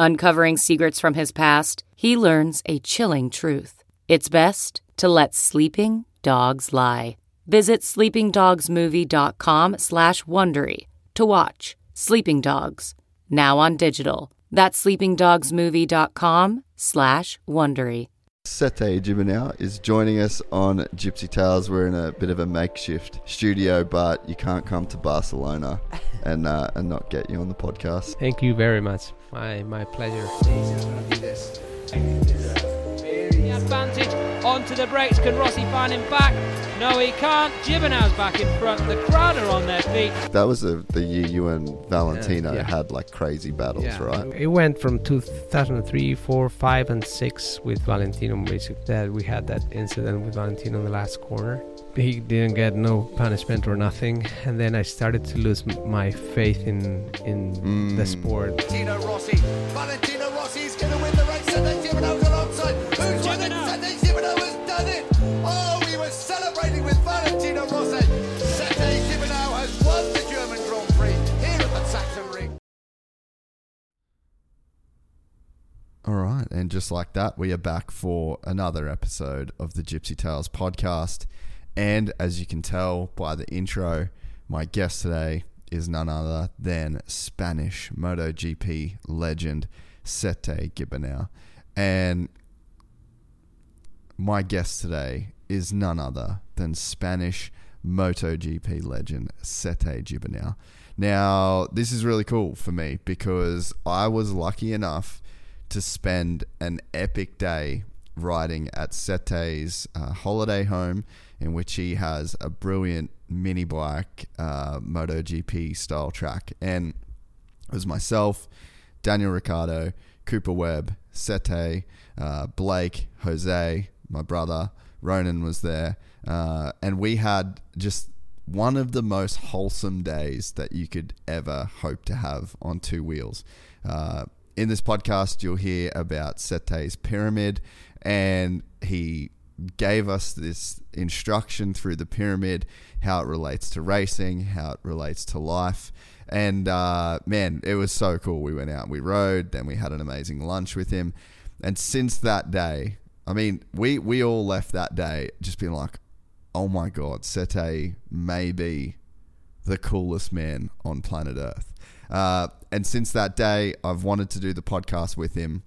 Uncovering secrets from his past, he learns a chilling truth. It's best to let sleeping dogs lie. Visit sleepingdogsmovie.com slash Wondery to watch Sleeping Dogs, now on digital. That's sleepingdogsmovie.com slash Wondery. Sete Gibernau is joining us on Gypsy Tales. We're in a bit of a makeshift studio, but you can't come to Barcelona and uh, and not get you on the podcast. Thank you very much. My my pleasure. The advantage onto the brakes. Can Rossi find him back? No, he can't. Gibernau's back in front. The crowd are on their feet. That was the, the year you and Valentino Yeah. had like crazy battles, Yeah. right? It went from 2003, 4, 5, and 6 with Valentino. Basically, that we had that incident with Valentino in the last corner. He didn't get no punishment or nothing, and then I started to lose my faith in in the Mm. sport. Valentino Rossi. Valentino Rossi is going to win the race. Sete Gibernau's alongside. Who's won it? Sete Gibernau has done it. Oh, we were celebrating with Valentino Rossi. Sete Gibernau has won the German Grand Prix here at the Sachsenring. All right, and just like that, we are back for another episode of the Gypsy Tales podcast. And as you can tell by the intro, my guest today is none other than Spanish MotoGP legend Sete Gibernau. And my guest today is none other than Spanish MotoGP legend Sete Gibernau. Now, this is really cool for me because I was lucky enough to spend an epic day riding at Sete's uh, holiday home, in which he has a brilliant mini bike uh, MotoGP style track. And it was myself, Daniel Ricciardo, Cooper Webb, Sete, uh, Blake, Jose, my brother, Ronan was there. Uh, and we had just one of the most wholesome days that you could ever hope to have on two wheels. Uh, in this podcast, you'll hear about Sete's pyramid, and he gave us this instruction through the pyramid how it relates to racing, how it relates to life. And uh, man, it was so cool. We went out and we rode, then we had an amazing lunch with him. And since that day, I mean, we, we all left that day just being like, oh my God, Sete may be the coolest man on planet Earth. Uh, and since that day, I've wanted to do the podcast with him.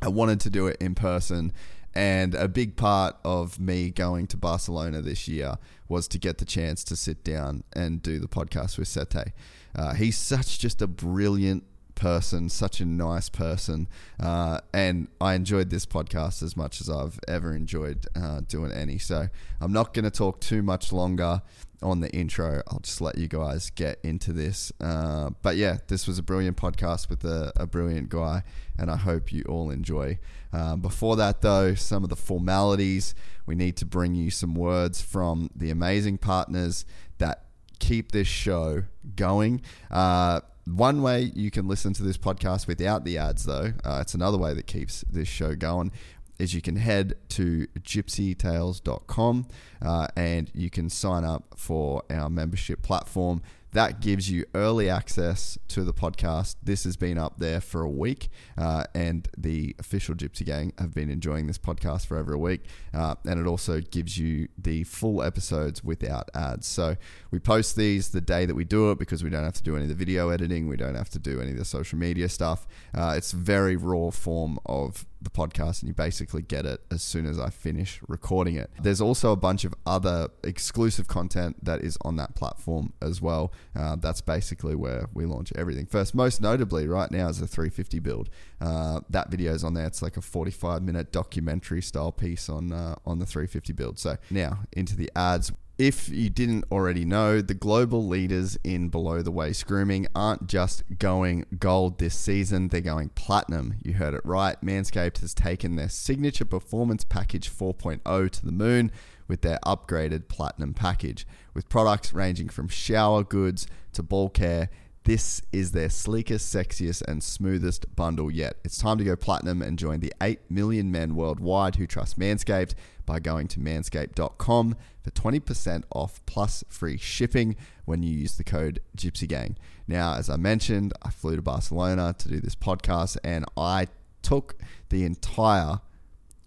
I wanted to do it in person. And a big part of me going to Barcelona this year was to get the chance to sit down and do the podcast with Sete. Uh, he's such just a brilliant person, such a nice person. Uh, and I enjoyed this podcast as much as I've ever enjoyed uh, doing any. So I'm not going to talk too much longer on the intro. I'll just let you guys get into this. Uh, but yeah, this was a brilliant podcast with a, a brilliant guy, and I hope you all enjoy. Uh, before that, though, some of the formalities. We need to bring you some words from the amazing partners that keep this show going. Uh, one way you can listen to this podcast without the ads, though, uh, it's another way that keeps this show going, is you can head to gypsytales.com uh, and you can sign up for our membership platform. That gives you early access to the podcast. This has been up there for a week, uh, and the official Gypsy Gang have been enjoying this podcast for over a week. Uh, and it also gives you the full episodes without ads. So we post these the day that we do it because we don't have to do any of the video editing, we don't have to do any of the social media stuff. Uh, it's very raw form of the podcast and you basically get it as soon as I finish recording it. There's also a bunch of other exclusive content that is on that platform as well. Uh, that's basically where we launch everything. First, most notably, right now is a 350 build. Uh, that video is on there. It's like a 45 minute documentary style piece on uh, on the 350 build. So now into the ads. If you didn't already know, the global leaders in below the waist grooming aren't just going gold this season, they're going platinum. You heard it right. Manscaped has taken their signature performance package 4.0 to the moon with their upgraded platinum package. With products ranging from shower goods to ball care, this is their sleekest, sexiest, and smoothest bundle yet. It's time to go platinum and join the 8 million men worldwide who trust Manscaped by going to manscaped.com for 20% off plus free shipping when you use the code GypsyGang. Now, as I mentioned, I flew to Barcelona to do this podcast and I took the entire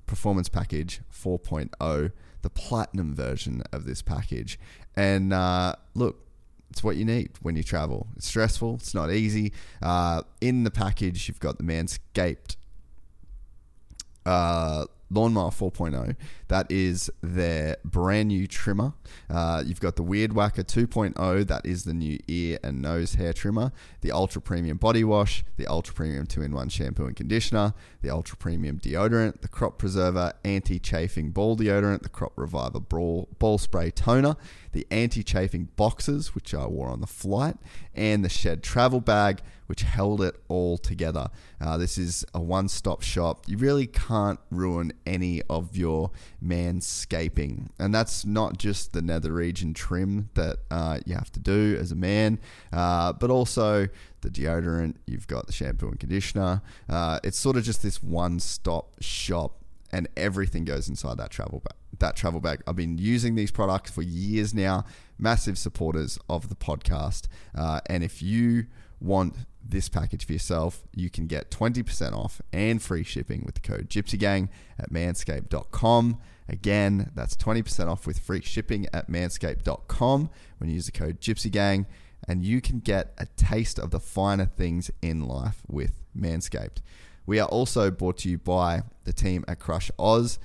performance package 4.0, the platinum version of this package. And uh, look, it's what you need when you travel. It's stressful. It's not easy. Uh, in the package, you've got the Manscaped uh, Lawnmower 4.0. That is their brand new trimmer. Uh, you've got the Weed Whacker 2.0. That is the new ear and nose hair trimmer. The Ultra Premium Body Wash. The Ultra Premium 2 in 1 Shampoo and Conditioner. The Ultra Premium Deodorant. The Crop Preserver Anti Chafing Ball Deodorant. The Crop Reviver Ball, ball Spray Toner. The Anti Chafing Boxes, which I wore on the flight. And the Shed Travel Bag, which held it all together. Uh, this is a one stop shop. You really can't ruin any of your manscaping. And that's not just the nether region trim that uh, you have to do as a man, uh, but also the deodorant, you've got the shampoo and conditioner. Uh, it's sort of just this one stop shop. And everything goes inside that travel bag. That travel bag. I've been using these products for years now. Massive supporters of the podcast. Uh, and if you want this package for yourself, you can get 20% off and free shipping with the code GypsyGang at manscaped.com. Again, that's 20% off with free shipping at manscaped.com when you use the code GypsyGang, and you can get a taste of the finer things in life with Manscaped. We are also brought to you by the team at Krush Oz.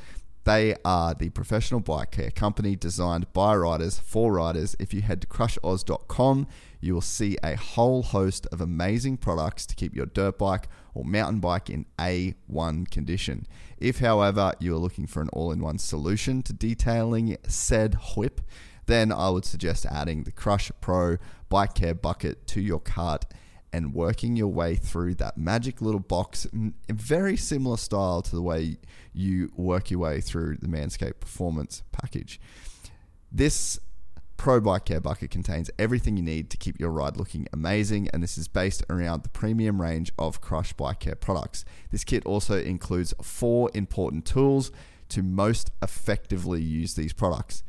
They are the professional bike care company designed by riders for riders. If you head to krushoz.com, you will see a whole host of amazing products to keep your dirt bike or mountain bike in A1 condition. If, however, you are looking for an all in one solution to detailing said whip, then I would suggest adding the Krush Pro Bike Care Bucket to your cart and working your way through that magic little box, in a very similar style to the way you work your way through the Manscaped Performance package. This Pro Bike Care Bucket contains everything you need to keep your ride looking amazing, and this is based around the premium range of Krush Bike Care products. This kit also includes four important tools to most effectively use these products.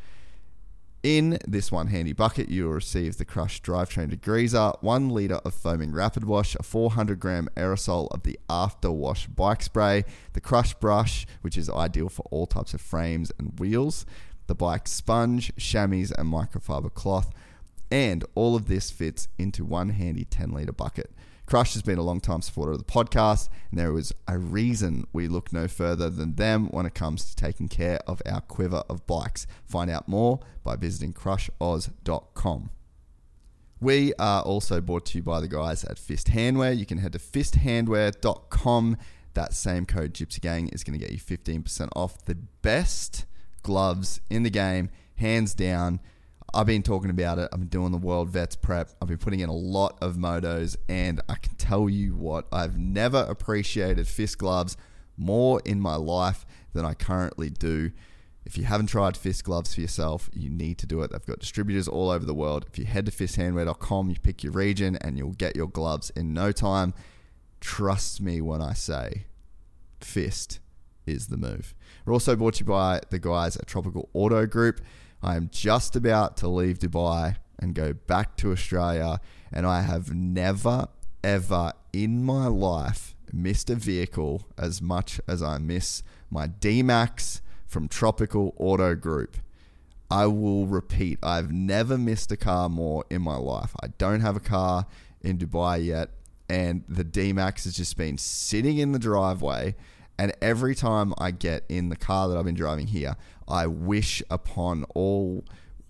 In this one handy bucket, you will receive the Krush Drivetrain Degreaser, 1 litre of foaming rapid wash, a 400 gram aerosol of the After Wash bike spray, the Krush Brush, which is ideal for all types of frames and wheels, the bike sponge, chamois, and microfiber cloth. And all of this fits into one handy 10 litre bucket. Krush has been a long time supporter of the podcast, and there was a reason we look no further than them when it comes to taking care of our quiver of bikes. Find out more by visiting krushoz.com. We are also brought to you by the guys at Fist Handwear. You can head to fisthandwear.com. That same code Gypsy Gang is going to get you 15% off the best gloves in the game, hands down. I've been talking about it. I've been doing the World Vets prep. I've been putting in a lot of motos, and I can tell you what, I've never appreciated fist gloves more in my life than I currently do. If you haven't tried fist gloves for yourself, you need to do it. They've got distributors all over the world. If you head to fisthandwear.com, you pick your region, and you'll get your gloves in no time. Trust me when I say fist is the move. We're also brought to you by the guys at Tropical Auto Group. I am just about to leave Dubai and go back to Australia. And I have never, ever in my life missed a vehicle as much as I miss my D Max from Tropical Auto Group. I will repeat, I've never missed a car more in my life. I don't have a car in Dubai yet, and the D Max has just been sitting in the driveway. And every time I get in the car that I've been driving here, I wish upon all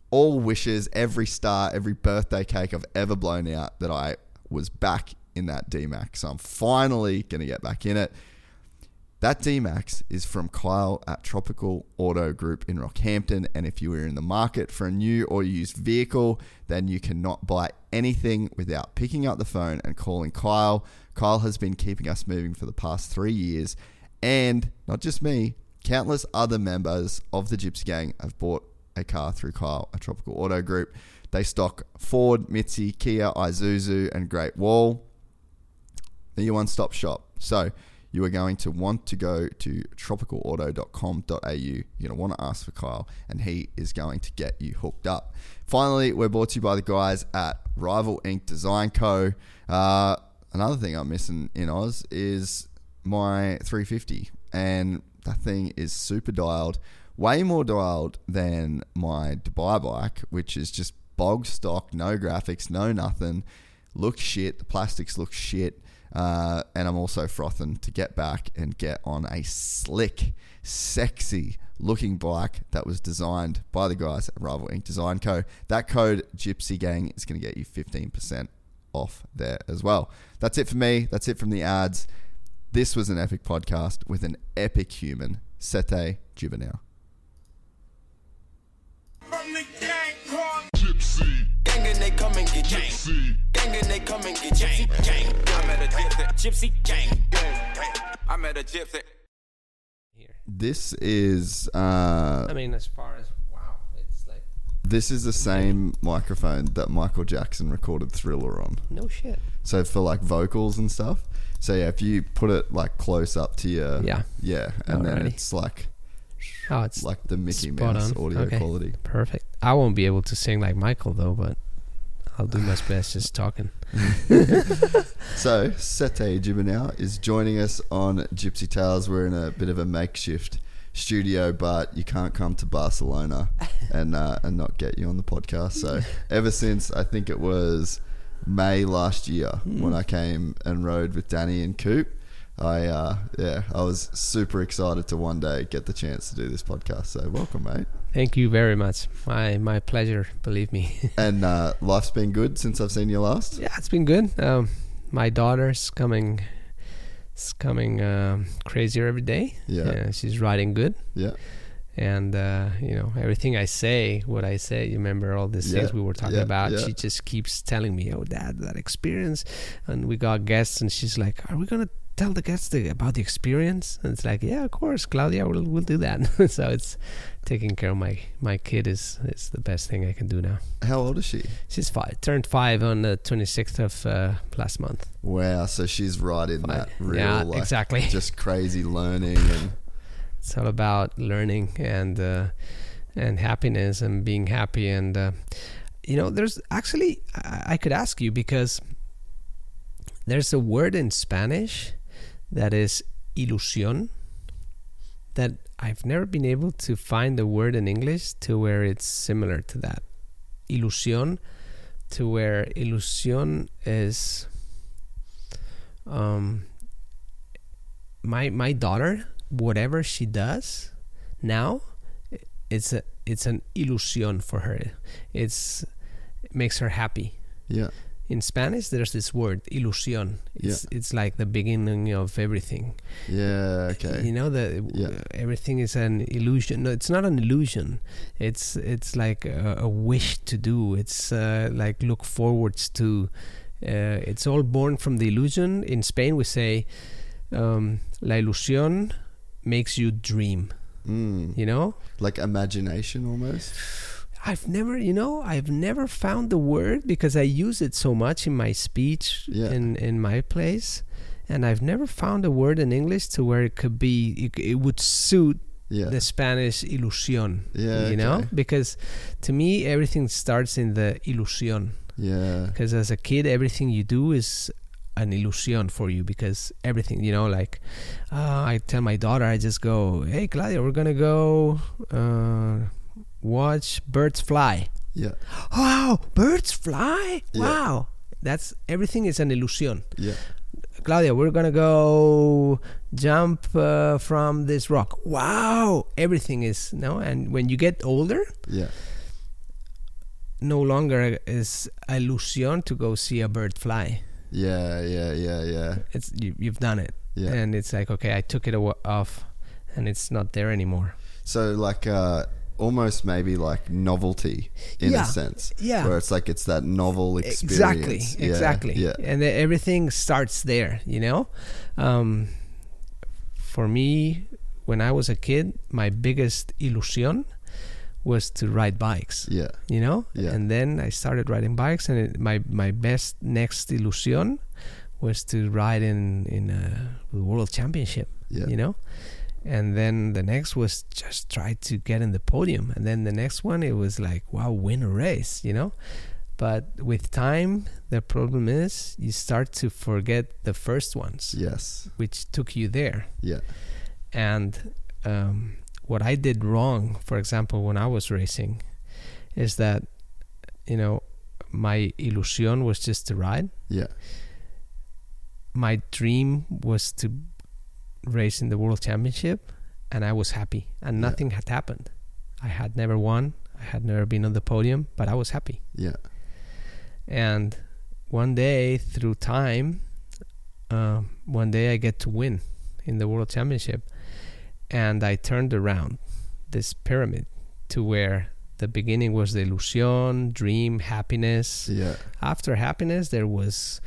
all wishes, every star, every birthday cake I've ever blown out that I was back in that D Max. So I'm finally gonna get back in it. That D Max is from Kyle at Tropical Auto Group in Rockhampton. And if you are in the market for a new or used vehicle, then you cannot buy anything without picking up the phone and calling Kyle. Kyle has been keeping us moving for the past three years. And not just me, countless other members of the Gypsy Gang have bought a car through Kyle at Tropical Auto Group. They stock Ford, Mitzi, Kia, Isuzu, and Great Wall. They're your one stop shop. So, you are going to want to go to tropicalauto.com.au. You're going to want to ask for Kyle, and he is going to get you hooked up. Finally, we're brought to you by the guys at Rival Ink Design Co. Uh, another thing I'm missing in Oz is my 350, and that thing is super dialed, way more dialed than my Dubai bike, which is just bog stock, no graphics, no nothing. Looks shit. The plastics look shit. Uh, and I'm also frothing to get back and get on a slick, sexy looking bike that was designed by the guys at Rival Ink Design Co. That code Gypsy Gang is going to get you 15% off there as well. That's it for me. That's it from the ads. This was an epic podcast with an epic human, Sete Gibernau. From the gang called Gypsy. Gang and they come and get Gypsy. Gang and they come and get Gypsy. Gang. I met a gypsy. Gypsy gang. I met a gypsy. Here. This is uh, I mean, as far as wow, it's like this is the same microphone that Michael Jackson recorded Thriller on. no shit. So for like vocals and stuff. So yeah, if you put it like close up to your Yeah. yeah, and then Alrighty. it's like Oh, it's like the Mickey spot Mouse on. audio Okay. quality. perfect. I won't be able to sing like Michael though, but I'll do my best just talking. So Sete Gibernau is joining us on Gypsy Tales. We're in a bit of a makeshift studio, but you can't come to Barcelona and uh, and not get you on the podcast. So ever since I think it was May last year when I came and rode with Danny and Coop, I uh, yeah I was super excited to one day get the chance to do this podcast. So welcome, mate. Thank you very much. My my pleasure. Believe me. And uh, life's been good since I've seen you last. yeah, it's been good. Um, my daughter's coming, is coming um, crazier every day. Yeah. Uh, she's riding good, Yeah, and uh, you know everything I say, what I say. You remember all these Yeah, things we were talking yeah, about. yeah. She just keeps telling me, "Oh, Dad, that experience." And we got guests, and she's like, "Are we gonna tell the guests the, about the experience?" And it's like, "Yeah, of course, Claudia, we'll we'll do that." so it's taking care of my my kid is is the best thing I can do now. how old is she? She's five, turned five on the 26th of uh, last month. Wow, so she's right in that Five. real yeah, like exactly. just crazy learning and It's all about learning and uh, and happiness and being happy. And uh, you know, there's actually I, I could ask you because there's a word in Spanish that is ilusión that I've never been able to find the word in English to where it's similar to that. Ilusión to where ilusión is um my my daughter whatever she does now it's a it's an ilusión for her. It's it makes her happy. Yeah, in spanish there's this word ilusión. It's it's like the beginning of everything. Yeah, okay, you know that Yeah. everything is an illusion. No it's not an illusion. It's it's like a, a wish to do. It's uh, like look forwards to uh, it's all born from the illusion. In spain we say um, la ilusión makes you dream mm. you know like imagination almost. I've never, you know, I've never found the word because I use it so much in my speech Yeah. in in my place, and I've never found a word in English to where it could be it, it would suit Yeah. the Spanish ilusión. Yeah, you know, because to me everything starts in the ilusión. yeah. Because as a kid, everything you do is an illusion for you because everything, you know, like uh, I tell my daughter, I just go, hey, Claudia, we're to go uh, watch birds fly. Yeah. Wow, birds fly? Yeah. Wow. That's everything is an illusion. Yeah. Claudia, we're gonna go jump uh, from this rock. Wow, everything is no. And when you get older, Yeah. no longer is illusion to go see a bird fly. Yeah. Yeah. Yeah. Yeah. It's you, you've done it, Yeah. and it's like okay, I took it off, and it's not there anymore. So like uh almost maybe like novelty in Yeah, a sense. yeah. Where it's like it's that novel Exactly, experience. Yeah, exactly. Yeah. And everything starts there, you know. Um, for me, when I was a kid, my biggest illusion was to ride bikes. Yeah. you know Yeah. and then i started riding bikes and it, my my best next illusion was to ride in in a world championship Yeah. you know and then the next was just try to get in the podium and then the next one it was like wow win a race you know but with time the problem is you start to forget the first ones Yes. which took you there Yeah. and um, what I did wrong, for example, when I was racing, is that you know my illusion was just to ride. Yeah. My dream was to race in the world championship, and I was happy, and Yeah. nothing had happened. I had never won. I had never been on the podium, but I was happy. Yeah. And one day, through time, um, one day I get to win in the world championship, and I turned around this pyramid to where the beginning was the illusion, dream, happiness. Yeah. After happiness, there was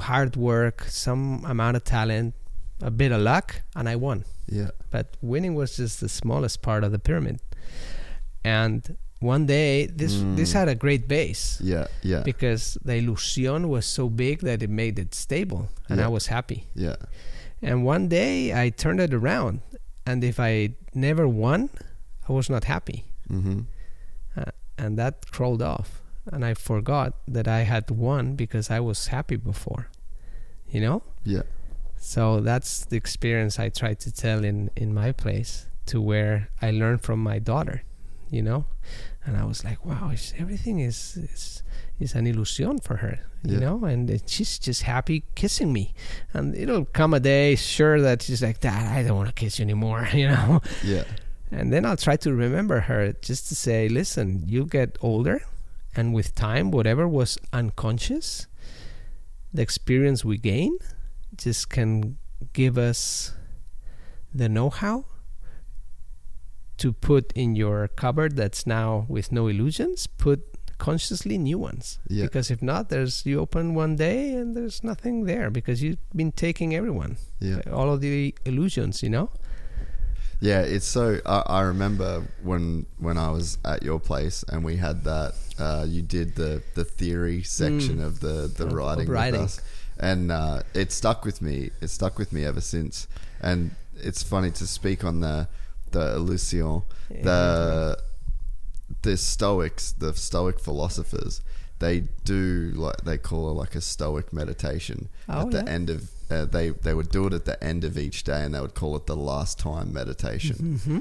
hard work, some amount of talent, a bit of luck, and I won. Yeah. But winning was just the smallest part of the pyramid. And one day, this this Mm. had a great base Yeah. Yeah. because the illusion was so big that it made it stable and Yeah. I was happy. Yeah. And one day I turned it around and if I never won, I was not happy. Mm-hmm. Uh, and that crawled off and I forgot that I had won because I was happy before. You know? Yeah. So that's the experience I try to tell in in my place to where I learned from my daughter, you know, and I was like, wow, everything is is is an illusion for her, you Yeah. know, and she's just happy kissing me, and it'll come a day, sure, that she's like, Dad, I don't want to kiss you anymore, you know, Yeah. and then I'll try to remember her just to say, listen, you get older, and with time, whatever was unconscious, the experience we gain just can give us the know how to put in your cupboard that's now with no illusions, put consciously new ones. Yeah. Because if not, there's you open one day and there's nothing there because you've been taking everyone, Yeah. all of the illusions, you know. Yeah, it's so. I, I remember when when I was at your place and we had that. Uh, you did the the theory section of the the Mm. Of- of writing, writing. with us, and uh, it stuck with me. It stuck with me ever since. And it's funny to speak on the the illusion. The the Stoics, the Stoic philosophers, they do like they call it like a Stoic meditation Oh, at the yeah. end of. Uh, they they would do it at the end of each day, and they would call it the last time meditation Mm-hmm.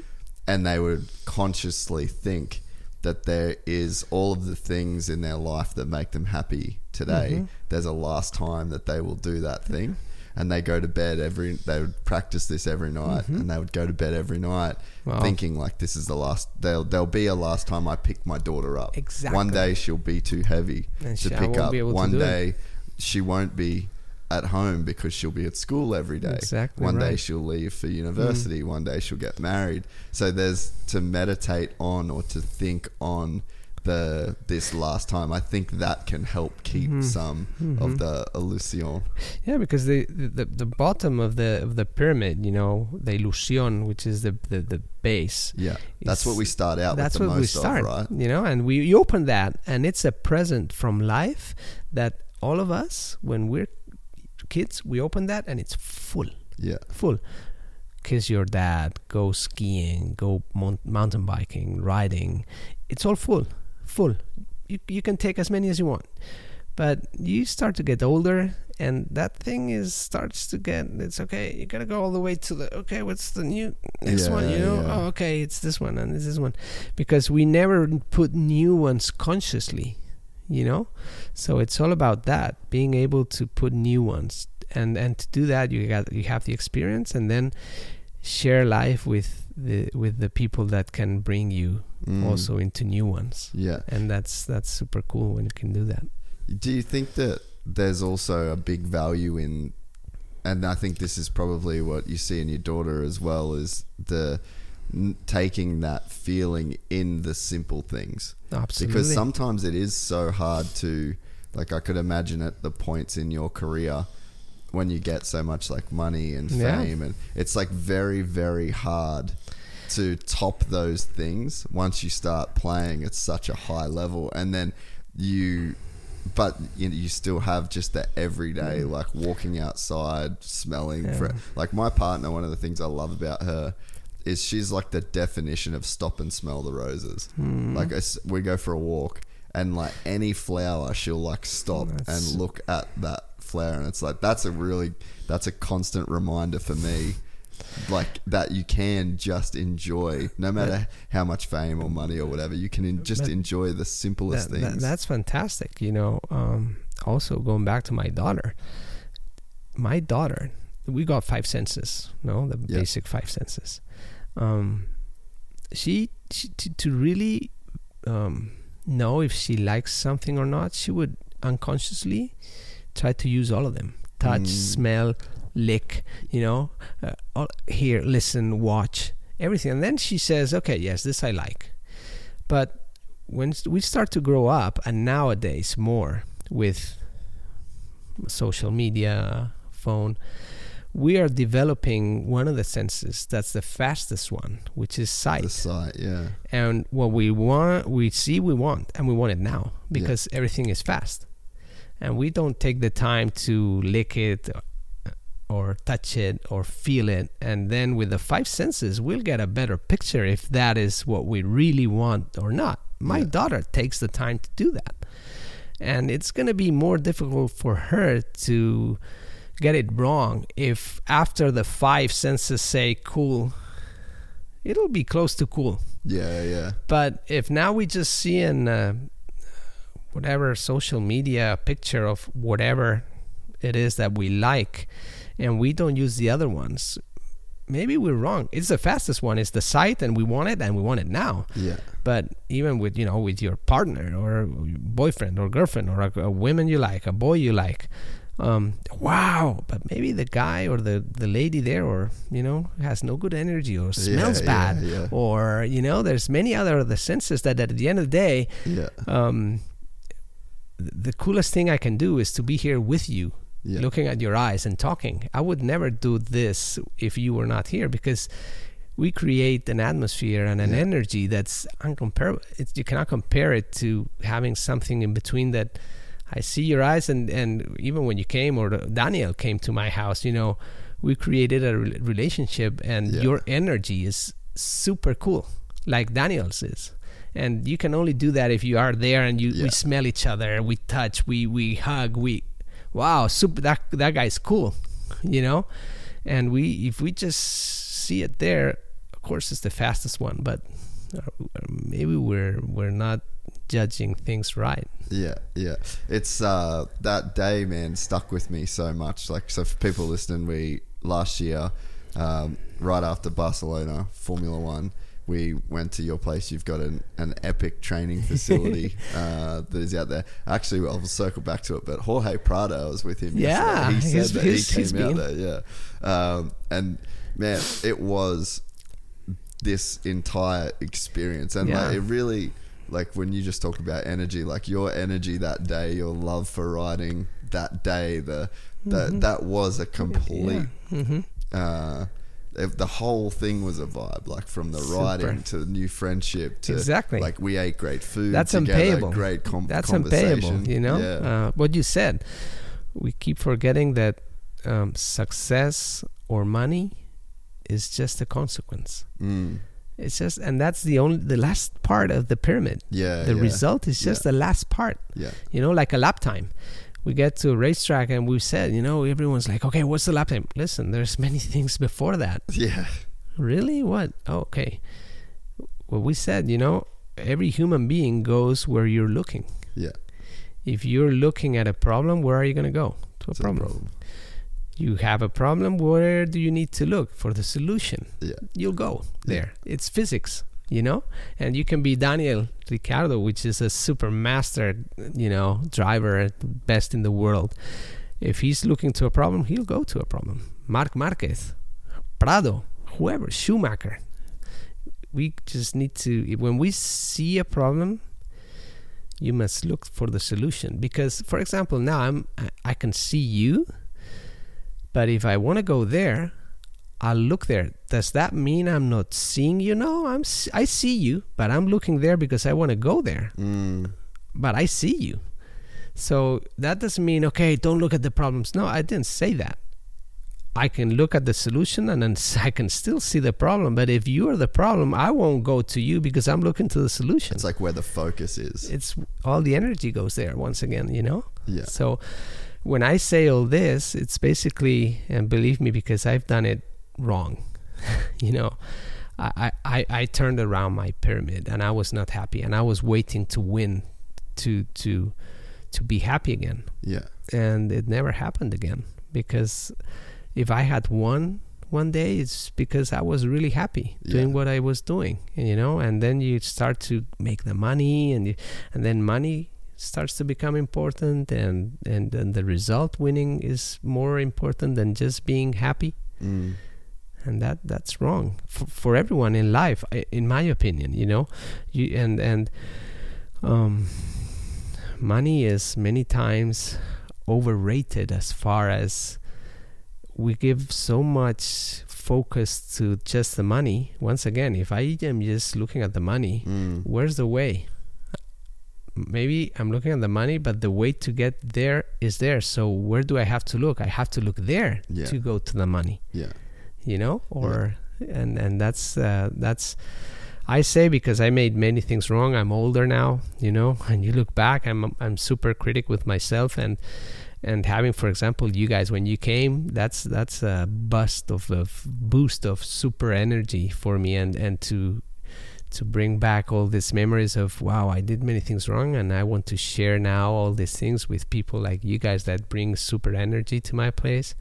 and they would consciously think that there is all of the things in their life that make them happy today. Mm-hmm. There's a last time that they will do that thing. And they go to bed every, they would practice this every night and they would go to bed every night Mm-hmm. Wow. thinking like this is the last, there'll, there'll be a last time I pick my daughter up. Exactly. One day she'll be too heavy And to she- pick up. be able to One do it. day she won't be at home because she'll be at school every day. Exactly One day she'll leave for university. One day she'll get married. So there's to meditate on or to think on the this last time. I think that can help keep Mm-hmm. some of the illusion. Yeah, because the, the the bottom of the of the pyramid, you know, the illusion, which is the the, the base. Yeah, that's what we start out That's with the what we start, of, right? you know, and we you open that, and it's a present from life that all of us, when we're kids, we open that, and it's full, Yeah, full. kiss your dad, go skiing, go mountain biking, riding. It's all full, full. You you can take as many as you want, but you start to get older, and that thing is starts to get. It's okay. You gotta go all the way to the. Okay, what's the new next one? You know? yeah. Oh, okay, it's this one and it's this one, because we never put new ones consciously. You know, so it's all about that being able to put new ones and and to do that you got you have the experience and then share life with the with the people that can bring you Mm. also into new ones Yeah. and that's that's super cool when you can do that Do you think that there's also a big value in, and I think this is probably what you see in your daughter as well, is the n- taking that feeling in the simple things. absolutely Because sometimes it is so hard to, like, I could imagine at the points in your career when you get so much like money and Yeah. fame, and it's like very, very hard to top those things once you start playing at such a high level, and then you. But you, know, you still have just the everyday, like walking outside, smelling. Yeah. fre- like my partner, one of the things I love about her is she's like the definition of stop and smell the roses. Hmm. Like we go for a walk, and like any flower, she'll like stop That's- and look at that flower, and it's like that's a really that's a constant reminder for me, like that you can just enjoy no matter how much fame or money or whatever, you can en- just But- enjoy the simplest That- that- things. that's fantastic you know um, also going back to my daughter my daughter we got five senses no the Yeah. basic five senses um, she, she to, to really um, know if she likes something or not she would unconsciously try to use all of them. Touch Mm. smell lick you know uh, all, hear listen watch everything. And then she says okay yes this i like. But when we start to grow up and nowadays more with social media phone we are developing one of the senses that's the fastest one which is sight. The sight, yeah, and what we want we see we want and we want it now because everything is fast and we don't take the time to lick it or touch it or feel it. And then with the five senses we'll get a better picture if that is what we really want or not. My Yeah. daughter takes the time to do that. And it's going to be more difficult for her to get it wrong if after the five senses say cool it'll be close to cool. Yeah, yeah, but if now we just see in uh, whatever social media picture of whatever it is that we like and we don't use the other ones. Maybe we're wrong. It's the fastest one. It's the site and we want it and we want it now. Yeah, but even with you know with your partner or boyfriend or girlfriend or a, a woman you like a boy you like um wow but maybe the guy or the the lady there or you know has no good energy or smells yeah, bad yeah. or you know there's many other of the senses that at the end of the day yeah, um the coolest thing i can do is to be here with you yeah. looking at your eyes and talking. I would never do this if you were not here because we create an atmosphere and an Yeah. energy that's uncomparable. It's, you cannot compare it to having something in between that. I see your eyes, and, and even when you came or Daniel came to my house, you know, we created a re- relationship, and Yeah. your energy is super cool, like Daniel's is. And you can only do that if you are there and you Yeah. we smell each other, we touch, we we hug, we wow, super that that guy's cool, you know. And we if we just see it there, of course it's the fastest one, but uh, maybe we're we're not judging things right. Yeah, yeah. It's uh that day, man, stuck with me so much. Like, so for people listening, we last year, um, right after Barcelona Formula One, we went to your place. You've got an, an epic training facility uh, that is out there. Actually, I'll circle back to it, but Jorge Prado, I was with him. Yeah, yesterday. he he's- said that he's- he came out been. there. Yeah, um, and man, it was this entire experience, and Yeah. like it really like when you just talk about energy, like your energy that day, your love for riding that day, the that that was a complete. Mm-hmm. Uh, if the whole thing was a vibe, like from the riding to the new friendship to Exactly. like we ate great food. That's together, unpayable. Great com- That's unpayable. You know Yeah. uh, what you said. We keep forgetting that um, success or money is just a consequence. Mm. It's just, and that's the only the last part of the pyramid. Yeah. the yeah, result is just Yeah. the last part. Yeah. You know, like a lap time. We get to a racetrack and we said, you know, everyone's like, okay, what's the lap time? Listen, there's many things before that. Yeah. Really? What? Oh, okay. Well, we said, you know, every human being goes where you're looking. Yeah. If you're looking at a problem, where are you going to go? To a It's a problem. problem. You have a problem, where do you need to look for the solution? Yeah. You'll go Yeah. there. It's physics, you know? And you can be Daniel Ricciardo, which is a super master, you know, driver, best in the world. If he's looking to a problem, he'll go to a problem. Marc Marquez, Prado, whoever, Schumacher. We just need to, when we see a problem, you must look for the solution. Because, for example, now I'm, I- can see you, but if I want to go there, I'll look there. Does that mean I'm not seeing you? No, I'm. I see you, but I'm looking there because I want to go there. Mm. But I see you, so that doesn't mean okay. Don't look at the problems. No, I didn't say that. I can look at the solution and then I can still see the problem. But if you are the problem, I won't go to you because I'm looking to the solution. It's like where the focus is. It's all the energy goes there once again. You know. yeah. So when I say all this, it's basically, and believe me, because I've done it wrong. you know, I, I, I turned around my pyramid and I was not happy and I was waiting to win to to to be happy again. Yeah. And it never happened again because if I had won one day it's because I was really happy doing Yeah. what I was doing, you know. And then you start to make the money, and you, and then money starts to become important, and and then the result winning is more important than just being happy. Mm. And that that's wrong for, for everyone in life, in my opinion. You know, you and and um, money is many times overrated as far as we give so much focus to just the money. Once again, if I am just looking at the money, Mm. where's the way? Maybe I'm looking at the money, but the way to get there is there. So where do I have to look? I have to look there Yeah. to go to the money. Yeah. You know, or and and that's uh, that's I say because I made many things wrong. I'm older now, you know, and you look back, I'm I'm super critic with myself and and having, for example, you guys when you came, that's that's a bust of a boost of super energy for me, and and to to bring back all these memories of wow, I did many things wrong, and I want to share now all these things with people like you guys that bring super energy to my place,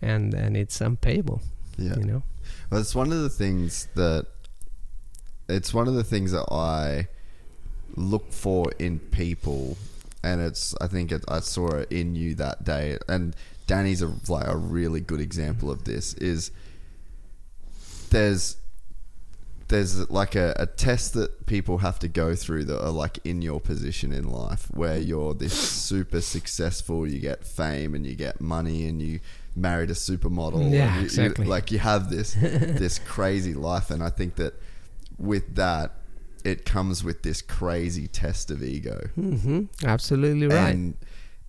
and and it's unpayable, Yeah. you know. Well, it's one of the things that it's one of the things that I look for in people, and it's I think it, I saw it in you that day, and Danny's a like a really good example of this. Is there's there's like a, a test that people have to go through that are like in your position in life where you're this super successful you get fame and you get money and you married a supermodel Yeah, you- you- exactly. like you have this this crazy life and i think that with that it comes with this crazy test of ego hmm Absolutely right. and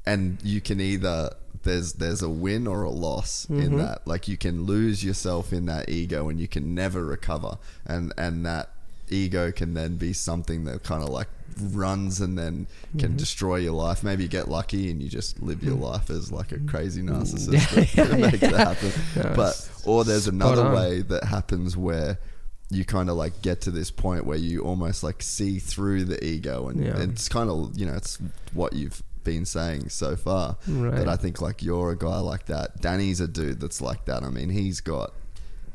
and you can either there's there's a win or a loss Mm-hmm. in that like you can lose yourself in that ego and you can never recover and and that ego can then be something that kind of like runs and then Mm-hmm. can destroy your life maybe you get lucky and you just live your life as like a crazy narcissist Mm. Yeah, that makes that happen Yeah, but or there's another on. way that happens where you kind of like get to this point where you almost like see through the ego and Yeah. it's kind of you know it's what you've been saying so far Right. that I think like you're a guy like that Danny's a dude that's like that I mean he's got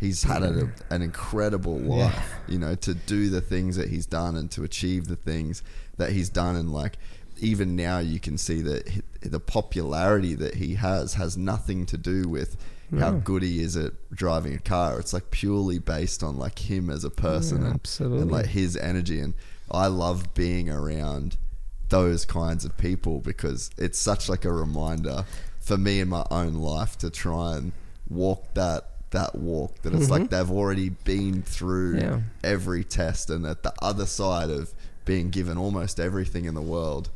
he's had a, an incredible life you know to do the things that he's done and to achieve the things that he's done. And like even now you can see that hi- the popularity that he has has nothing to do with how good he is at driving a car. It's like purely based on like him as a person Yeah, and, and like his energy. And I love being around those kinds of people because it's such like a reminder for me in my own life to try and walk that that walk that it's like they've already been through Mm-hmm. Yeah. every test and at the other side of being given almost everything in the world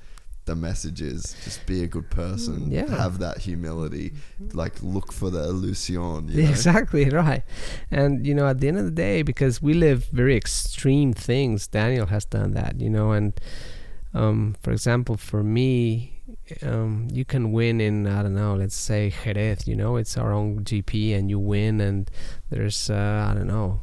the message is just be a good person. Yeah. Have that humility. Like look for the illusion. You know? Exactly right, and you know at the end of the day, because we live very extreme things, Daniel has done that, you know, and um, for example, for me, um, you can win in I don't know, let's say Jerez, you know, it's our own GP, and you win, and there's uh, I don't know,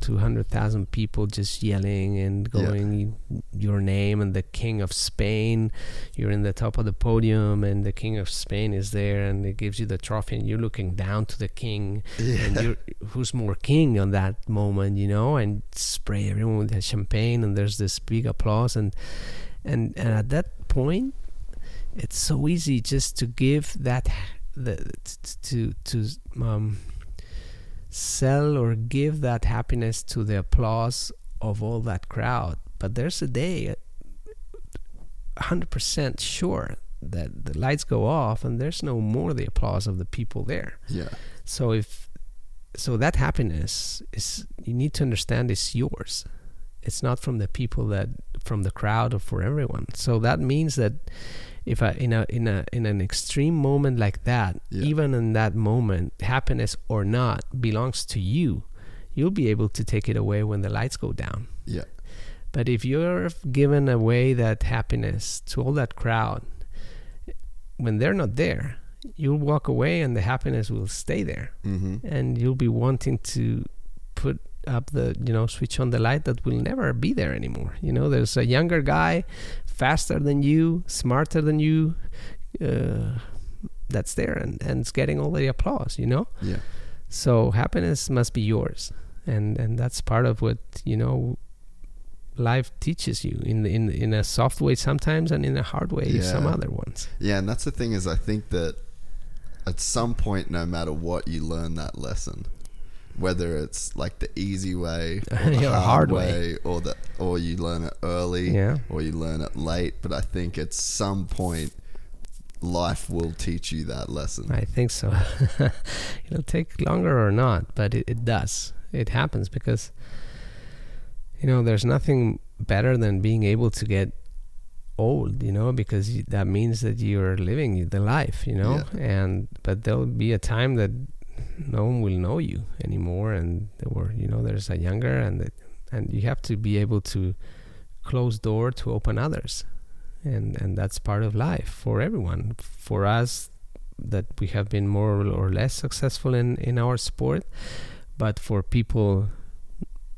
two hundred thousand people just yelling and Yeah. going your name, and the King of Spain, you're in the top of the podium, and the King of Spain is there, and it gives you the trophy, and you're looking down to the King, and you're who's more king on that moment, you know, and spray everyone with the champagne, and there's this big applause, and and and at that point it's so easy just to give that the to to um sell or give that happiness to the applause of all that crowd but there's a day 100% sure that the lights go off and there's no more the applause of the people there Yeah. so if so that happiness is you need to understand is yours. It's not from the people that from the crowd or for everyone. So that means that if I in a in a in an extreme moment like that, Yeah. even in that moment, happiness or not belongs to you. You'll be able to take it away when the lights go down. Yeah. But if you're given away that happiness to all that crowd, when they're not there, you'll walk away and the happiness will stay there. Mm-hmm. And you'll be wanting to put up the, you know, switch on the light that will never be there anymore. You know, there's a younger guy, faster than you, smarter than you, uh, that's there and, and it's getting all the applause, you know? Yeah. So happiness must be yours, and and that's part of what you know. Life teaches you in in in a soft way sometimes, and in a hard way some other ones. Yeah, and that's the thing is I think that at some point no matter what you learn that lesson. Whether it's like the easy way or the Yeah, hard, hard way, way. or the or you learn it early Yeah. or you learn it late, but I think at some point life will teach you that lesson. I think so. It'll take longer or not, but it, it does. It happens because you know there's nothing better than being able to get old you know because that means that you're living the life you know and but there'll be a time that no one will know you anymore and or you know there's a younger and it, and you have to be able to close door to open others. And and that's part of life for everyone. For us that we have been more or less successful in in our sport but for people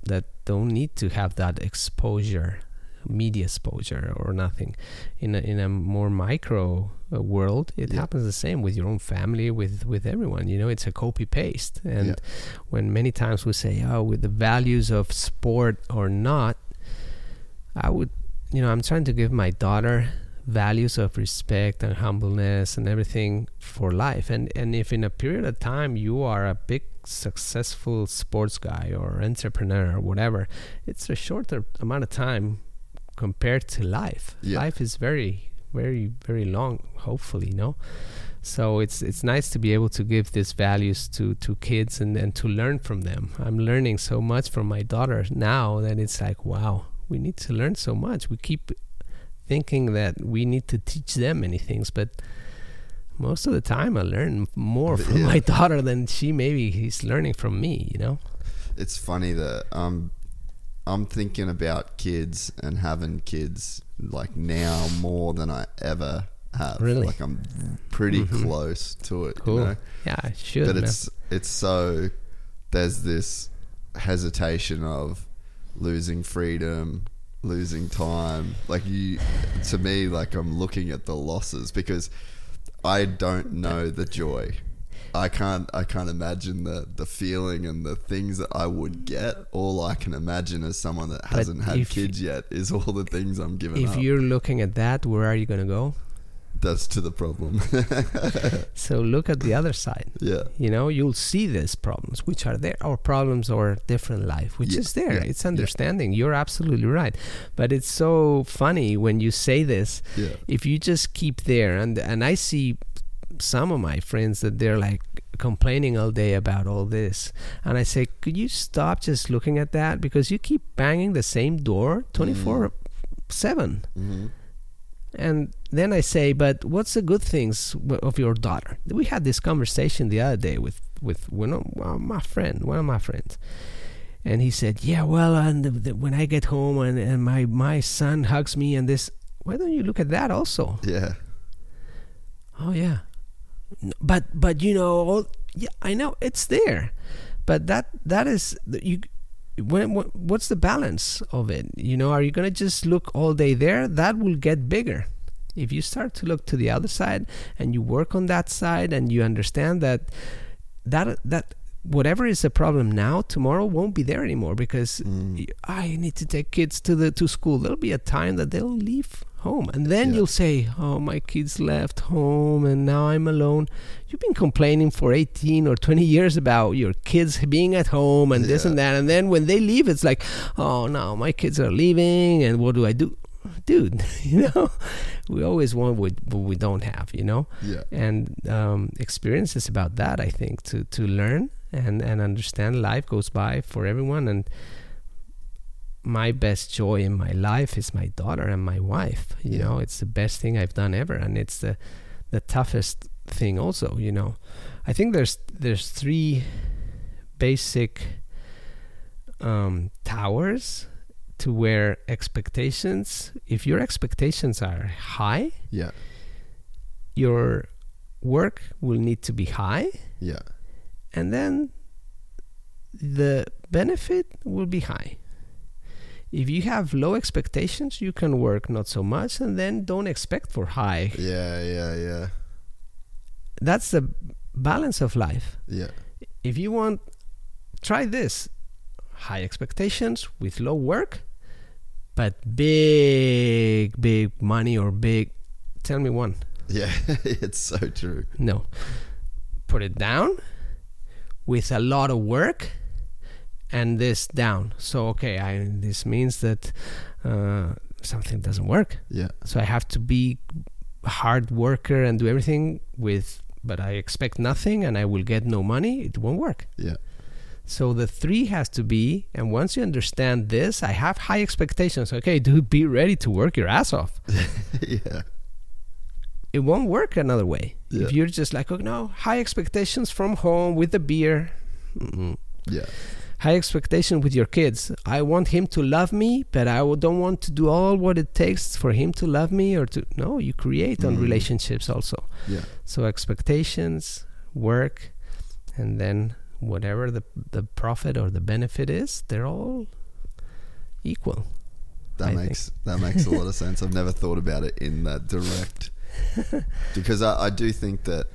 that don't need to have that exposure media exposure or nothing in a, in a more micro uh, world it Yeah. happens the same with your own family with with everyone you know it's a copy paste and Yeah. when many times we say oh with the values of sport or not i would you know i'm trying to give my daughter values of respect and humbleness and everything for life and and if in a period of time you are a big successful sports guy or entrepreneur or whatever it's a shorter amount of time compared to life. Yeah. life is very very very long hopefully no so it's it's nice to be able to give these values to to kids and and to learn from them. I'm learning so much from my daughter now that it's like wow we need to learn so much. We keep thinking that we need to teach them many things but most of the time i learn more from Yeah. my daughter than she maybe is learning from me you know? It's funny that um I'm thinking about kids and having kids like now more than I ever have. Really? Like I'm pretty mm-hmm. close to it. cool You know? yeah I should But man. it's it's so there's this hesitation of losing freedom, losing time. Like you to me, like I'm looking at the losses because I don't know the joy. I can't I can't imagine the, the feeling and the things that I would get. All I can imagine as someone that hasn't had kids yet is all the things I'm giving if up. you're looking at that where are you going to go That's to the problem. so look at the other side yeah. you know you'll see these problems which are there our problems are different life which Yeah, is there yeah, it's yeah. understanding you're absolutely right but it's so funny when you say this Yeah. if you just keep there and and i see some of my friends that they're like complaining all day about all this. And i say could you stop just looking at that? Because you keep banging the same door mm-hmm. 24 7 hmm And then I say, but what's the good things of your daughter? We had this conversation the other day with with one of uh, my friend, one of my friends, and he said, yeah, well, uh, and the, the, when I get home and, and my my son hugs me and this, why don't you look at that also? Yeah. Oh yeah, but but you know, yeah, I know it's there, but that that is you. When, what's the balance of it? You know, are you gonna just look all day there? That will get bigger. If you start to look to the other side and you work on that side and you understand that that that whatever is a problem now, tomorrow won't be there anymore because Mm. I need to take kids to the to school. There'll be a time that they'll leave home, and then Yeah. you'll say, "Oh, my kids left home, and now I'm alone." You've been complaining for 18 or 20 years about your kids being at home and this and that, and then when they leave, it's like, "Oh, no, my kids are leaving, and what do I do?" Dude, you know, we always want what, what we don't have, you know Yeah. and um, experience is about that i think to to learn and and understand life goes by for everyone and my best joy in my life is my daughter and my wife you know it's the best thing i've done ever and it's the the toughest thing also you know i think there's there's three basic um, towers to where expectations if your expectations are high Yeah. your work will need to be high Yeah. and then the benefit will be high if you have low expectations you can work not so much and then don't expect for high Yeah. Yeah. Yeah. that's the balance of life Yeah. if you want try this high expectations with low work but big big money or big tell me one Yeah. it's so true. No. Put it down with a lot of work and this down. So okay, I this means that uh, something doesn't work. Yeah. So I have to be a hard worker and do everything with but I expect nothing and I will get no money, it won't work. Yeah. So the three has to be, and once you understand this, I have high expectations. Okay, dude, be ready to work your ass off. yeah. it won't work another way. Yeah. If you're just like, oh no, high expectations from home with the beer, mm Yeah. High expectation with your kids. I want him to love me, but I don't want to do all what it takes for him to love me or to. No, you create on Mm. relationships also. Yeah. So expectations, work, and then whatever the the profit or the benefit is, they're all equal. That I makes that makes a lot of sense. I've never thought about it in that direct because I, I do think that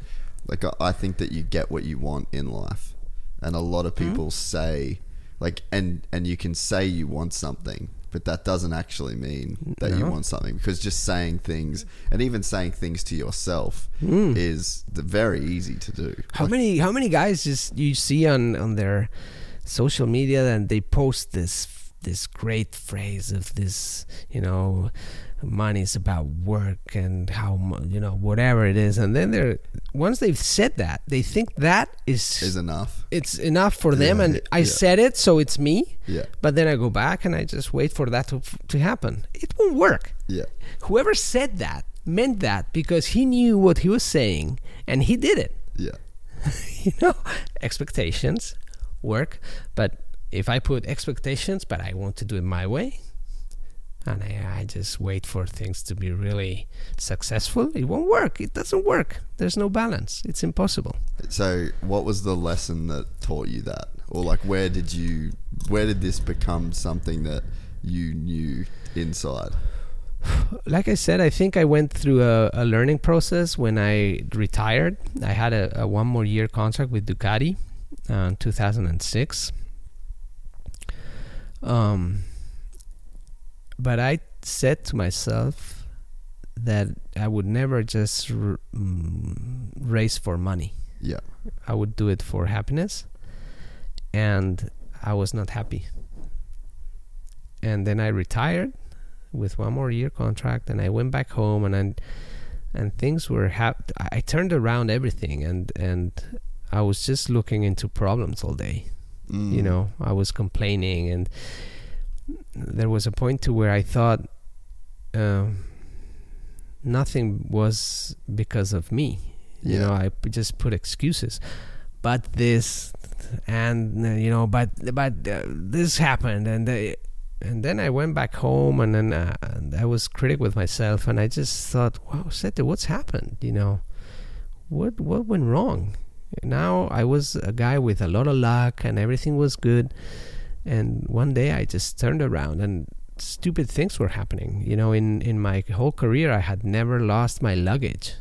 like I, I think that you get what you want in life, and a lot of Mm-hmm. people say like and and you can say you want something, but that doesn't actually mean that you want something because just saying things and even saying things to yourself Mm. is the, very easy to do. How Like, many how many guys just you see on on their social media and they post this this great phrase of this you know money is about work and how you know whatever it is and then they're once they've said that they think that is, is enough. it's enough for them Yeah, and I yeah. said it so it's me Yeah. but then I go back and I just wait for that to to happen it won't work Yeah. whoever said that meant that because he knew what he was saying and he did it Yeah. you know expectations work but if i put expectations but i want to do it my way and I, I just wait for things to be really successful it won't work. It doesn't work. There's no balance. It's impossible. So, what was the lesson that taught you that, or like where did you, where did this become something that you knew inside? like i said i think i went through a, a learning process when i retired. I had a, a one more year contract with ducati uh, in 2006 um, but i said to myself that i would never just r- mm, race for money Yeah. I would do it for happiness, and I was not happy. And then I retired with one more year contract, and I went back home, and I, and things were hap- I I turned around everything, and and I was just looking into problems all day. Mm. You know, I was complaining, and there was a point to where I thought, um, nothing was because of me. You know, I p- just put excuses. But this, and uh, you know, but but uh, this happened, and uh, and then I went back home, and then uh, and I was critic with myself, and I just thought, wow, Sete, what's happened? You know, what what went wrong? Now I was a guy with a lot of luck, and everything was good, and one day I just turned around and stupid things were happening. You know, in in my whole career, I had never lost my luggage.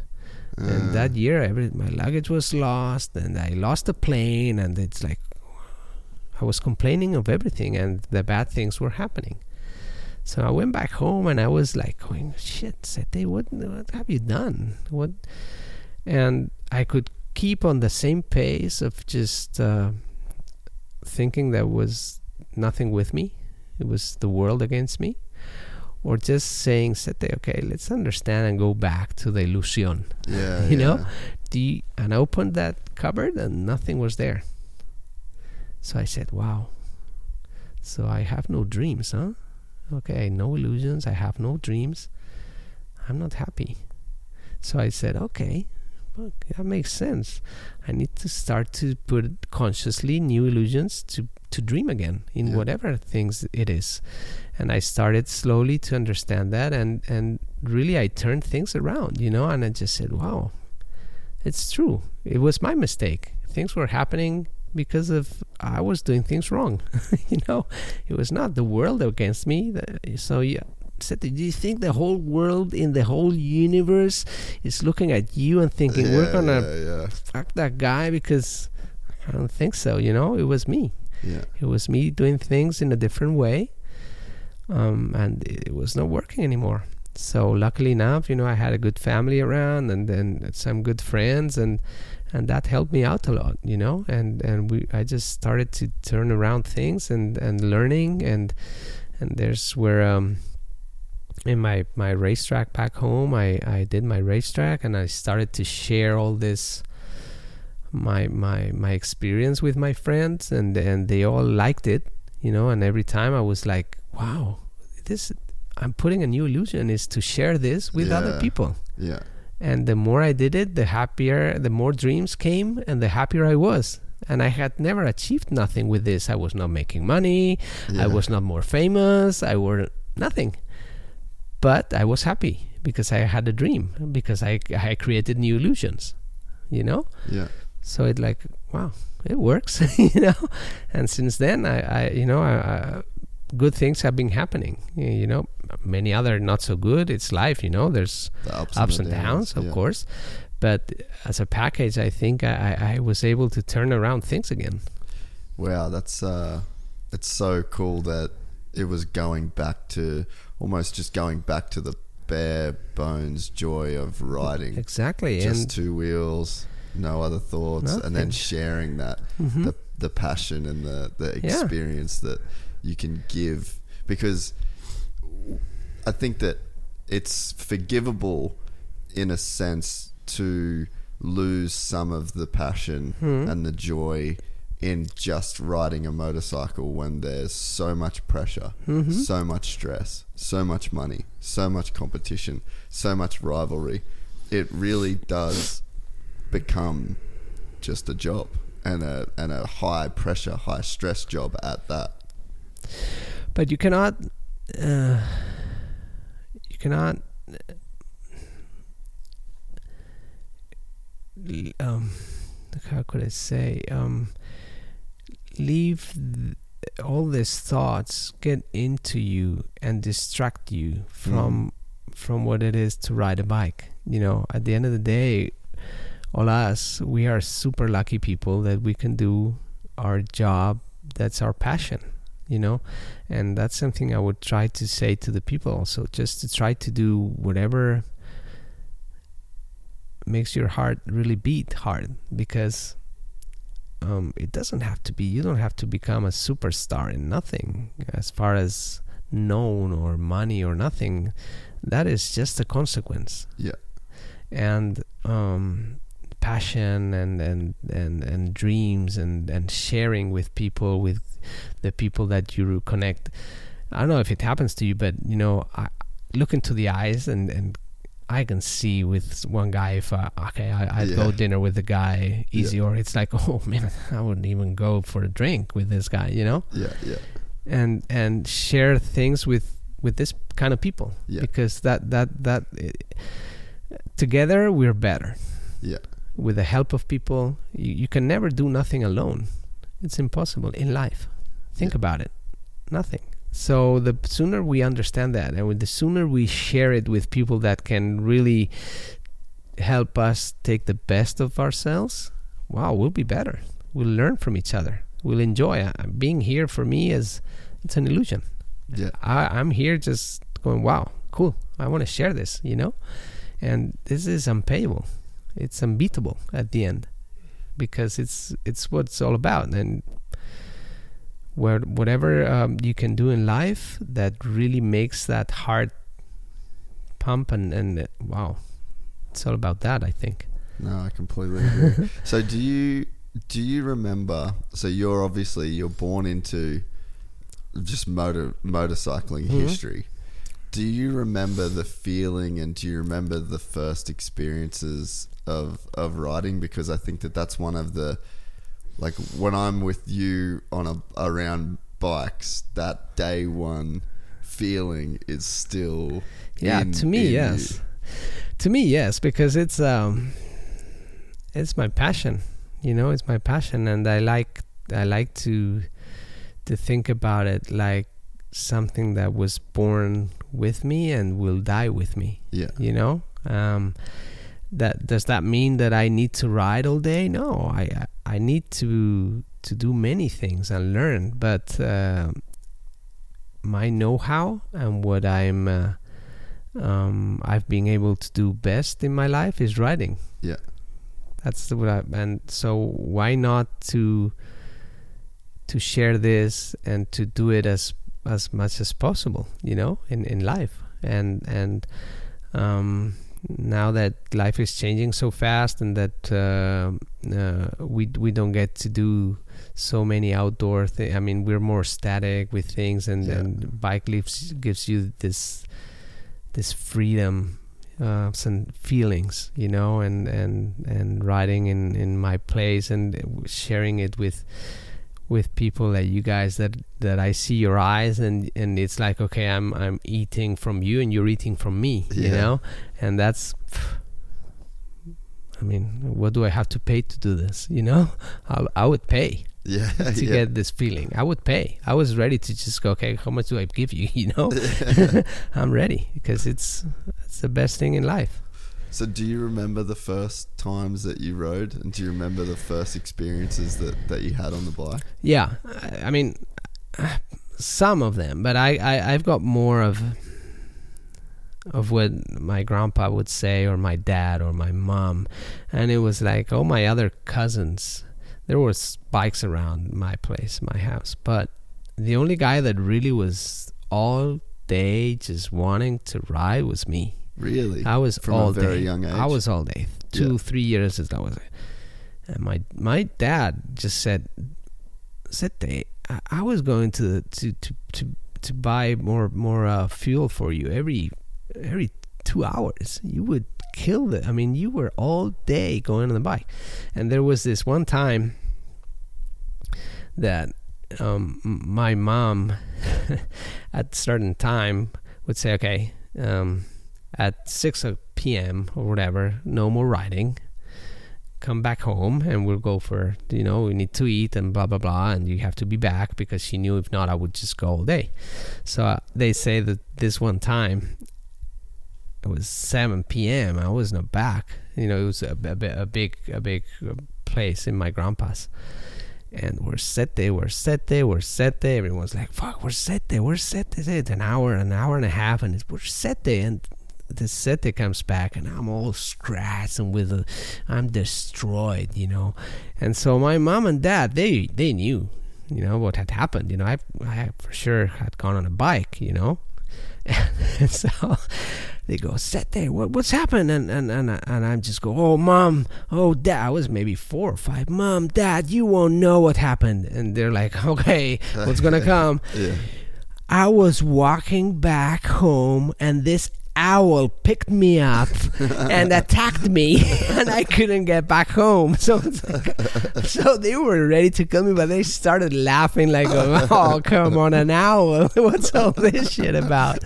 And Uh, that year, every my luggage was lost, and I lost the plane, and it's like I was complaining of everything, and the bad things were happening. So I went back home, and I was like, going, "Shit, Sete, what, what have you done? What?" And I could keep on the same pace of just uh, thinking there was nothing with me; it was the world against me, or just saying, "Sete, okay, let's understand and go back to the illusion." yeah, you know? the and I opened that cupboard and nothing was there. So I said, "Wow." So I have no dreams, huh? Okay, no illusions. I have no dreams. I'm not happy. So I said, "Okay, well, that makes sense. I need to start to put consciously new illusions to to dream again in Yeah. whatever things it is." And I started slowly to understand that, and and really I turned things around, you know. And I just said, "Wow, it's true. It was my mistake. Things were happening because of I was doing things wrong. you know, it was not the world against me. So yeah, said, do you think the whole world in the whole universe is looking at you and thinking we're gonna yeah, yeah, fuck that guy? Because I don't think so. You know, it was me. yeah. It was me doing things in a different way, um, and it was not working anymore. So luckily enough, you know, I had a good family around, and then some good friends, and and that helped me out a lot, you know. And and we, I just started to turn around things and and learning, and and there's where um, in my my racetrack back home, I I did my racetrack, and I started to share all this my my my experience with my friends and and they all liked it you know and every time i was like wow this i'm putting a new illusion is to share this with other people. Yeah. and the more i did it the happier the more dreams came and the happier i was. And i had never achieved nothing with this. I was not making money. Yeah. i was not more famous. I were nothing but i was happy because i had a dream because i i created new illusions you know? Yeah. so it like wow it works you know? And since then i, I you know I, I, good things have been happening you know? Many other not so good it's life you know? There's The ups, ups and, the downs of yeah. course. But as a package i think I, I I was able to turn around things again. Wow, that's uh, it's so cool that it was going back to almost just going back to the bare bones joy of riding, exactly just and two wheels, no other thoughts, and then sharing that Mhm. the the passion and the the Yeah. experience that you can give because I think that it's forgivable in a sense to lose some of the passion Hmm. and the joy in just riding a motorcycle when there's so much pressure, Mhm. so much stress, so much money, so much competition, so much rivalry. It really does become just a job and a and a high pressure, high stress job at that. but you cannot uh, you cannot um, how could I say um, leave th- all these thoughts get into you and distract you from mm. from what it is to ride a bike you know? At the end of the day all us we are super lucky people that we can do our job that's our passion you know? And that's something i would try to say to the people also just to try to do whatever makes your heart really beat hard because um, it doesn't have to be you don't have to become a superstar in nothing. As far as known or money or nothing that is just a consequence. Yeah. and um, passion and, and, and, and dreams and, and sharing with people with the people that you connect. I don't know if it happens to you but you know I look into the eyes and, and I can see with one guy if uh, okay I, I'd Yeah. go dinner with the guy easy or it's like oh man I wouldn't even go for a drink with this guy you know? Yeah, yeah, and and share things with with this kind of people Yeah. because that that that eh, together we're better. Yeah, with the help of people you, you can never do nothing alone. It's impossible in life. Think Yeah. about it. Nothing so the sooner we understand that and the sooner we share it with people that can really help us take the best of ourselves wow we'll be better we'll learn from each other we'll enjoy uh, being here for me is it's an illusion yeah, I, I'm here just going, wow, cool. I want to share this, you know? And this is unpayable. It's unbeatable at the end because it's it's what it's all about. And where whatever um, you can do in life that really makes that heart pump and, and uh, wow, it's all about that, I think. No, I completely agree. so do you do you remember? So you're obviously you're born into just motor motorcycling Mhm. history. Do you remember the feeling and do you remember the first experiences of of riding? Because I think that that's one of the like when I'm with you on a around bikes, that day one feeling is still Yeah, in- to me, in you. yes. To me, yes, because it's um, it's my passion. You know, it's my passion, and I like I like to to think about it like something that was born with me and will die with me. Yeah. You know, um, that does that mean that I need to ride all day? No, I I need to to do many things and learn, but uh, my know-how and what I'm uh, um, I've been able to do best in my life is riding. Yeah. That's what I and so why not to to share this and to do it as as much as possible, you know, in in life and and um, now that life is changing so fast and that uh, uh, we we don't get to do so many outdoor things. I mean, we're more static with things, and, Yeah. and bike gives gives you this this freedom, uh, some feelings, you know, and and and riding in in my place and sharing it with with people that you guys that that I see your eyes and and it's like okay I'm I'm eating from you and you're eating from me you know? And that's I mean what do I have to pay to do this you know? I, I would pay Yeah. to yeah. get this feeling. I would pay. I was ready to just go okay how much do I give you you know? I'm ready because it's it's the best thing in life So, do you remember the first times that you rode, and do you remember the first experiences that, that you had on the bike? Yeah, I, I mean, some of them, but I, I I've got more of of what my grandpa would say, or my dad, or my mom, and it was like all my other cousins. There was bikes around my place, my house, but the only guy that really was all day just wanting to ride was me. Really? I was From all a very day. young age? I was all day. Two, Yeah. three years as I was. And my my dad just said, "Sete, I, I was going to to to to, to buy more more uh, fuel for you every every two hours. You would kill the. I mean, you were all day going on the bike, and there was this one time that um, m- my mom at certain time would say, "Okay." Um, at 6 p.m. or whatever, no more riding. Come back home and we'll go for, you know, we need to eat and blah, blah, blah. And you have to be back because she knew if not, I would just go all day. So uh, they say that this one time, it was 7 p.m. I was not back. You know, it was a, a, a big, a big uh, place in my grandpa's. And we're set there, we're set there, we're set there. Everyone's like, fuck, we're set there, we're set there. It's an hour, an hour and a half, and it's, we're set there. And the Sete comes back and I'm all scratched and with a, I'm destroyed, you know. And so my mom and dad, they they knew, you know, what had happened. You know, I I for sure had gone on a bike, you know. And so they go, Sete, what what's happened? And and and and I'm just go, oh mom, oh dad. I was maybe four or five. Mom, dad, you won't know what happened. And they're like, okay, what's gonna come? Yeah. I was walking back home, and this owl picked me up and attacked me, and I couldn't get back home. So, it's like, so they were ready to kill me, but they started laughing like, "Oh, come on, an owl! What's all this shit about?"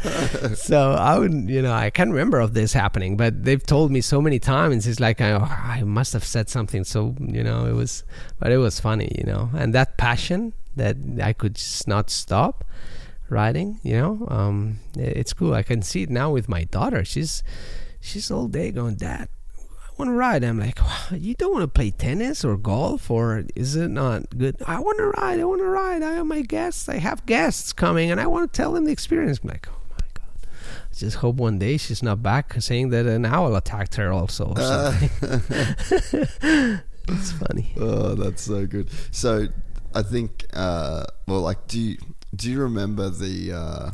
So I would, you know, I can't remember of this happening, but they've told me so many times. It's like I, oh, I must have said something. So you know, it was, but it was funny, you know, and that passion that I could just not stop riding you know? Um it's cool. I can see it now with my daughter. She's she's all day going dad i want to ride. I'm like you don't want to play tennis or golf or is it not good? I want to ride i want to ride. I have my guests. I have guests coming and i want to tell them the experience. I'm like oh my god. I just hope one day she's not back saying that an owl attacked her also or something. it's funny. Oh, that's so good. So, I think, uh, well, like, do you do you remember the? Uh,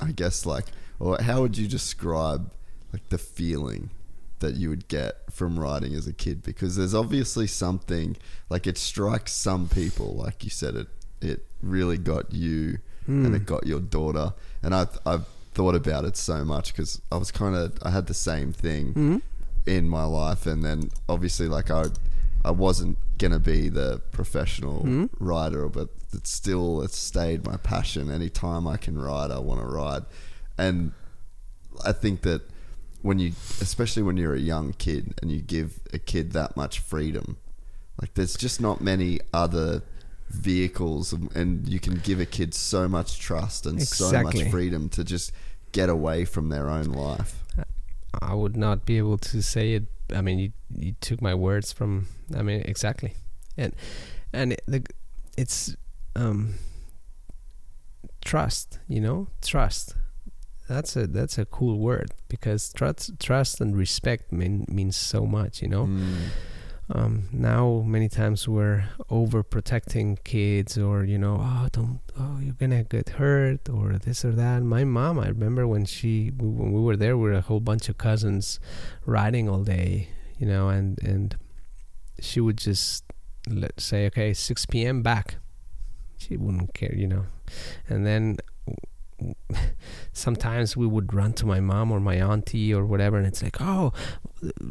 I guess like, or how would you describe like the feeling that you would get from riding as a kid? Because there's obviously something like it strikes some people. Like you said, it it really got you, and it got your daughter. And I I've thought about it so much because I was kind of I had the same thing in my life, and then obviously like I I wasn't gonna be the professional hmm? rider, but it's still it's stayed my passion. Anytime I can ride, I want to ride, and I think that when you, especially when you're a young kid and you give a kid that much freedom, like there's just not many other vehicles, and- and you can give a kid so much trust and so much freedom to just get away from their own life. I would not be able to say it. I mean, you, you took my words from. I mean, exactly, and and the, it's um, trust. You know, trust. That's a that's a cool word because trust trust and respect mean means so much. You know. Mm. Um, now many times we're overprotecting kids or you know oh don't oh you're gonna get hurt or this or that. My mom i remember when she when we were there we were a whole bunch of cousins riding all day you know and and she would just let say okay 6 p.m back. She wouldn't care you know. And then sometimes we would run to my mom or my auntie or whatever and it's like oh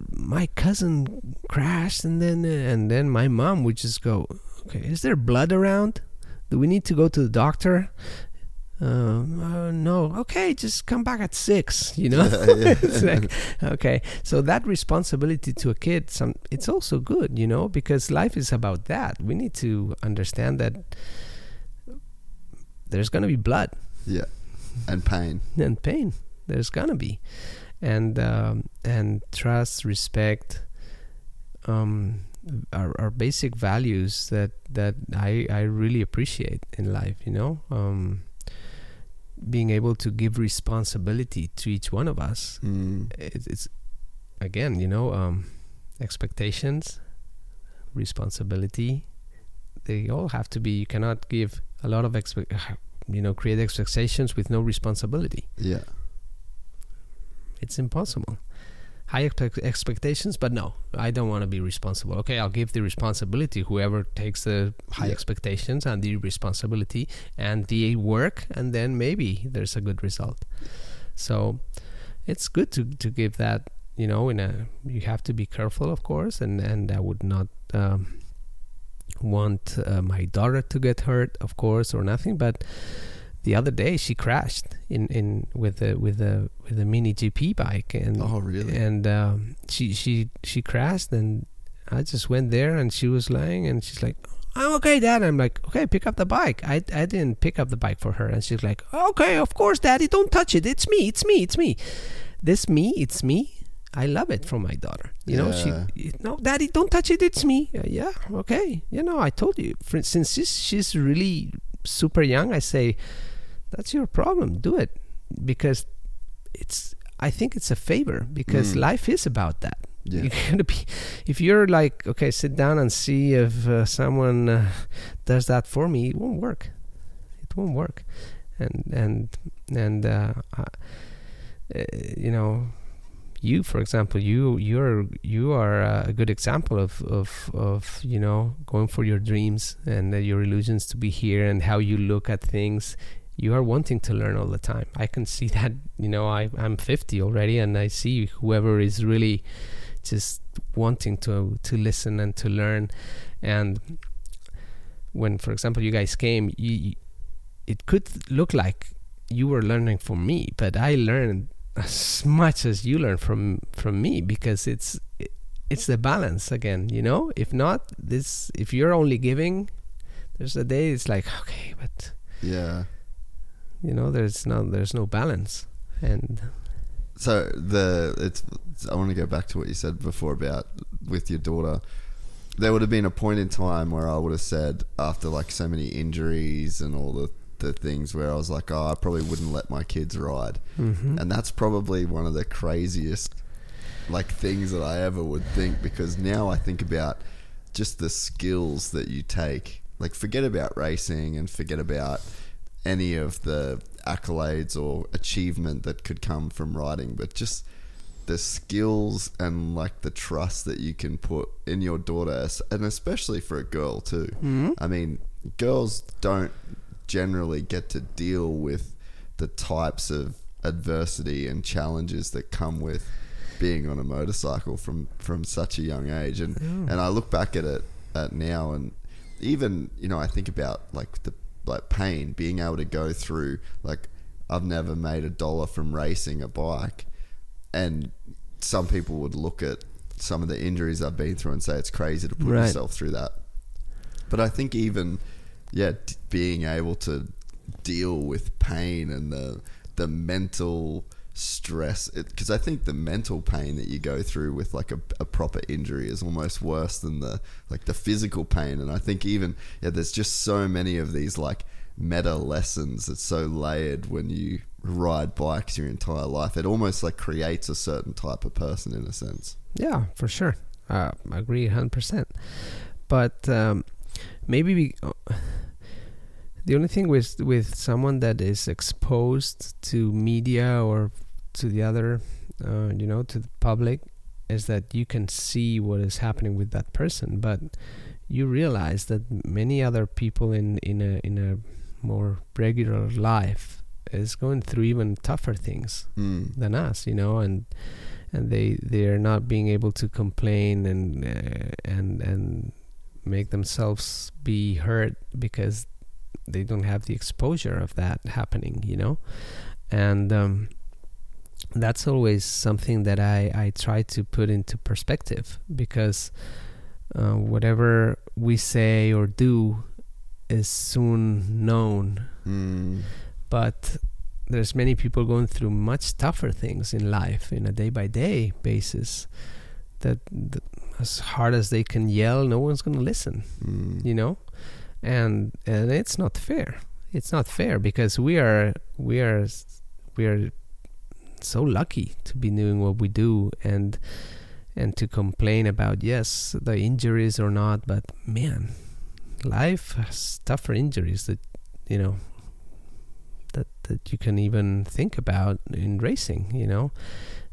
my cousin crashed and then and then my mom would just go okay is there blood around? Do we need to go to the doctor? Um, uh, no. Okay just come back at six you know? It's like, okay. So that responsibility to a kid some it's also good you know because life is about that. We need to understand that there's going to be blood Yeah, and pain. and pain. There's gonna be, and um, and trust, respect, um, are, are basic values that that I I really appreciate in life. You know, um, being able to give responsibility to each one of us. Mm. It's, it's again, you know, um, expectations, responsibility. They all have to be. You cannot give a lot of expect. You know, create expectations with no responsibility Yeah. it's impossible high expect- expectations but no i don't want to be responsible okay i'll give the responsibility whoever takes the high Yeah. expectations and the responsibility and the work and then maybe there's a good result so it's good to to give that you know in a you have to be careful of course and and i would not um, want uh, my daughter to get hurt of course or nothing but the other day she crashed in in with a with a with a mini gp bike and Oh, really? and um, she she she crashed and I just went there and she was lying and she's like I'm okay dad. I'm like okay pick up the bike. I, I didn't pick up the bike for her and she's like okay of course daddy don't touch it. It's me it's me it's me. This me it's me I love it from my daughter. You know Yeah. she no daddy don't touch it it's me. Uh, yeah okay. You know I told you for, since she's, she's really super young I say that's your problem do it. Because it's i think it's a favor because Mm. life is about that. Yeah. you're gonna be if you're like okay sit down and see if uh, someone uh, does that for me it won't work. It won't work. And and and uh, uh, uh, you know you for example you you're you are a good example of of of you know going for your dreams and uh, your illusions to be here and how you look at things you are wanting to learn all the time. I can see that, you know, I, I'm 50 already and I see whoever is really just wanting to to listen and to learn and when for example you guys came you, it could look like you were learning from me but i learned as much as you learn from from me because it's it's the balance again you know if not this if you're only giving there's a day it's like okay but Yeah. you know there's no there's no balance and So the it's I want to go back to what you said before about with your daughter. There would have been a point in time where I would have said after like so many injuries and all the the things where I was like, oh, I probably wouldn't let my kids ride, Mhm. and that's probably one of the craziest like things that I ever would think because now I think about just the skills that you take. Like forget about racing and forget about any of the accolades or achievement that could come from riding, but just the skills and like the trust that you can put in your daughter, and especially for a girl too. I mean, girls don't generally get to deal with the types of adversity and challenges that come with being on a motorcycle from from such a young age. And hmm. and I look back at it at now and even you know I think about like the like pain being able to go through like I've never made a dollar from racing a bike. And some people would look at some of the injuries I've been through and say it's crazy to put Right. yourself through that. But I think even yeah d- being able to deal with pain and the the mental stress because I think the mental pain that you go through with like a, a proper injury is almost worse than the like the physical pain and I think even yeah there's just so many of these like meta lessons that's so layered when you ride bikes your entire life it almost like creates a certain type of person in a sense Yeah, for sure. Uh, I agree 100%. But um, maybe we, uh, the only thing with with someone that is exposed to media or to the other, uh, you know, to the public, is that you can see what is happening with that person, but you realize that many other people in in a in a more regular life is going through even tougher things mm. than us, you know, and and they they are not being able to complain and uh, and and make themselves be heard because they don't have the exposure of that happening, you know, and um, that's always something that I I try to put into perspective because uh, whatever we say or do is soon known. Mm. but there's many people going through much tougher things in life in a day by day basis that, that as hard as they can yell no one's going to listen Mm. you know? And and it's not fair. It's not fair because we are we are we are so lucky to be doing what we do and and to complain about yes the injuries or not but man life has tougher injuries that you know that that you can even think about in racing you know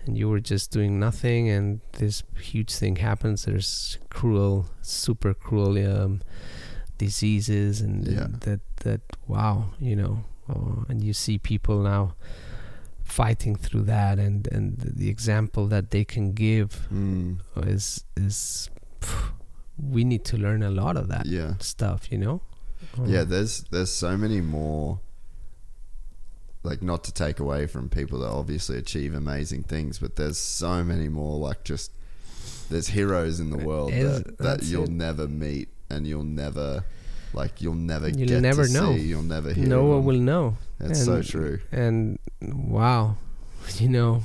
and you were just doing nothing and this huge thing happens there's cruel super cruel um, diseases and Yeah. that that wow you know uh, and you see people now fighting through that and and the example that they can give Mm. is is we need to learn a lot of that yeah stuff you know Yeah, Um, there's there's so many more. Like not to take away from people that obviously achieve amazing things, but there's so many more. Like just there's heroes in the world Is- that, that you'll it. never meet, and you'll never like you'll never You'll get never to know. see. You'll never hear. no one will know That's so true. and wow you know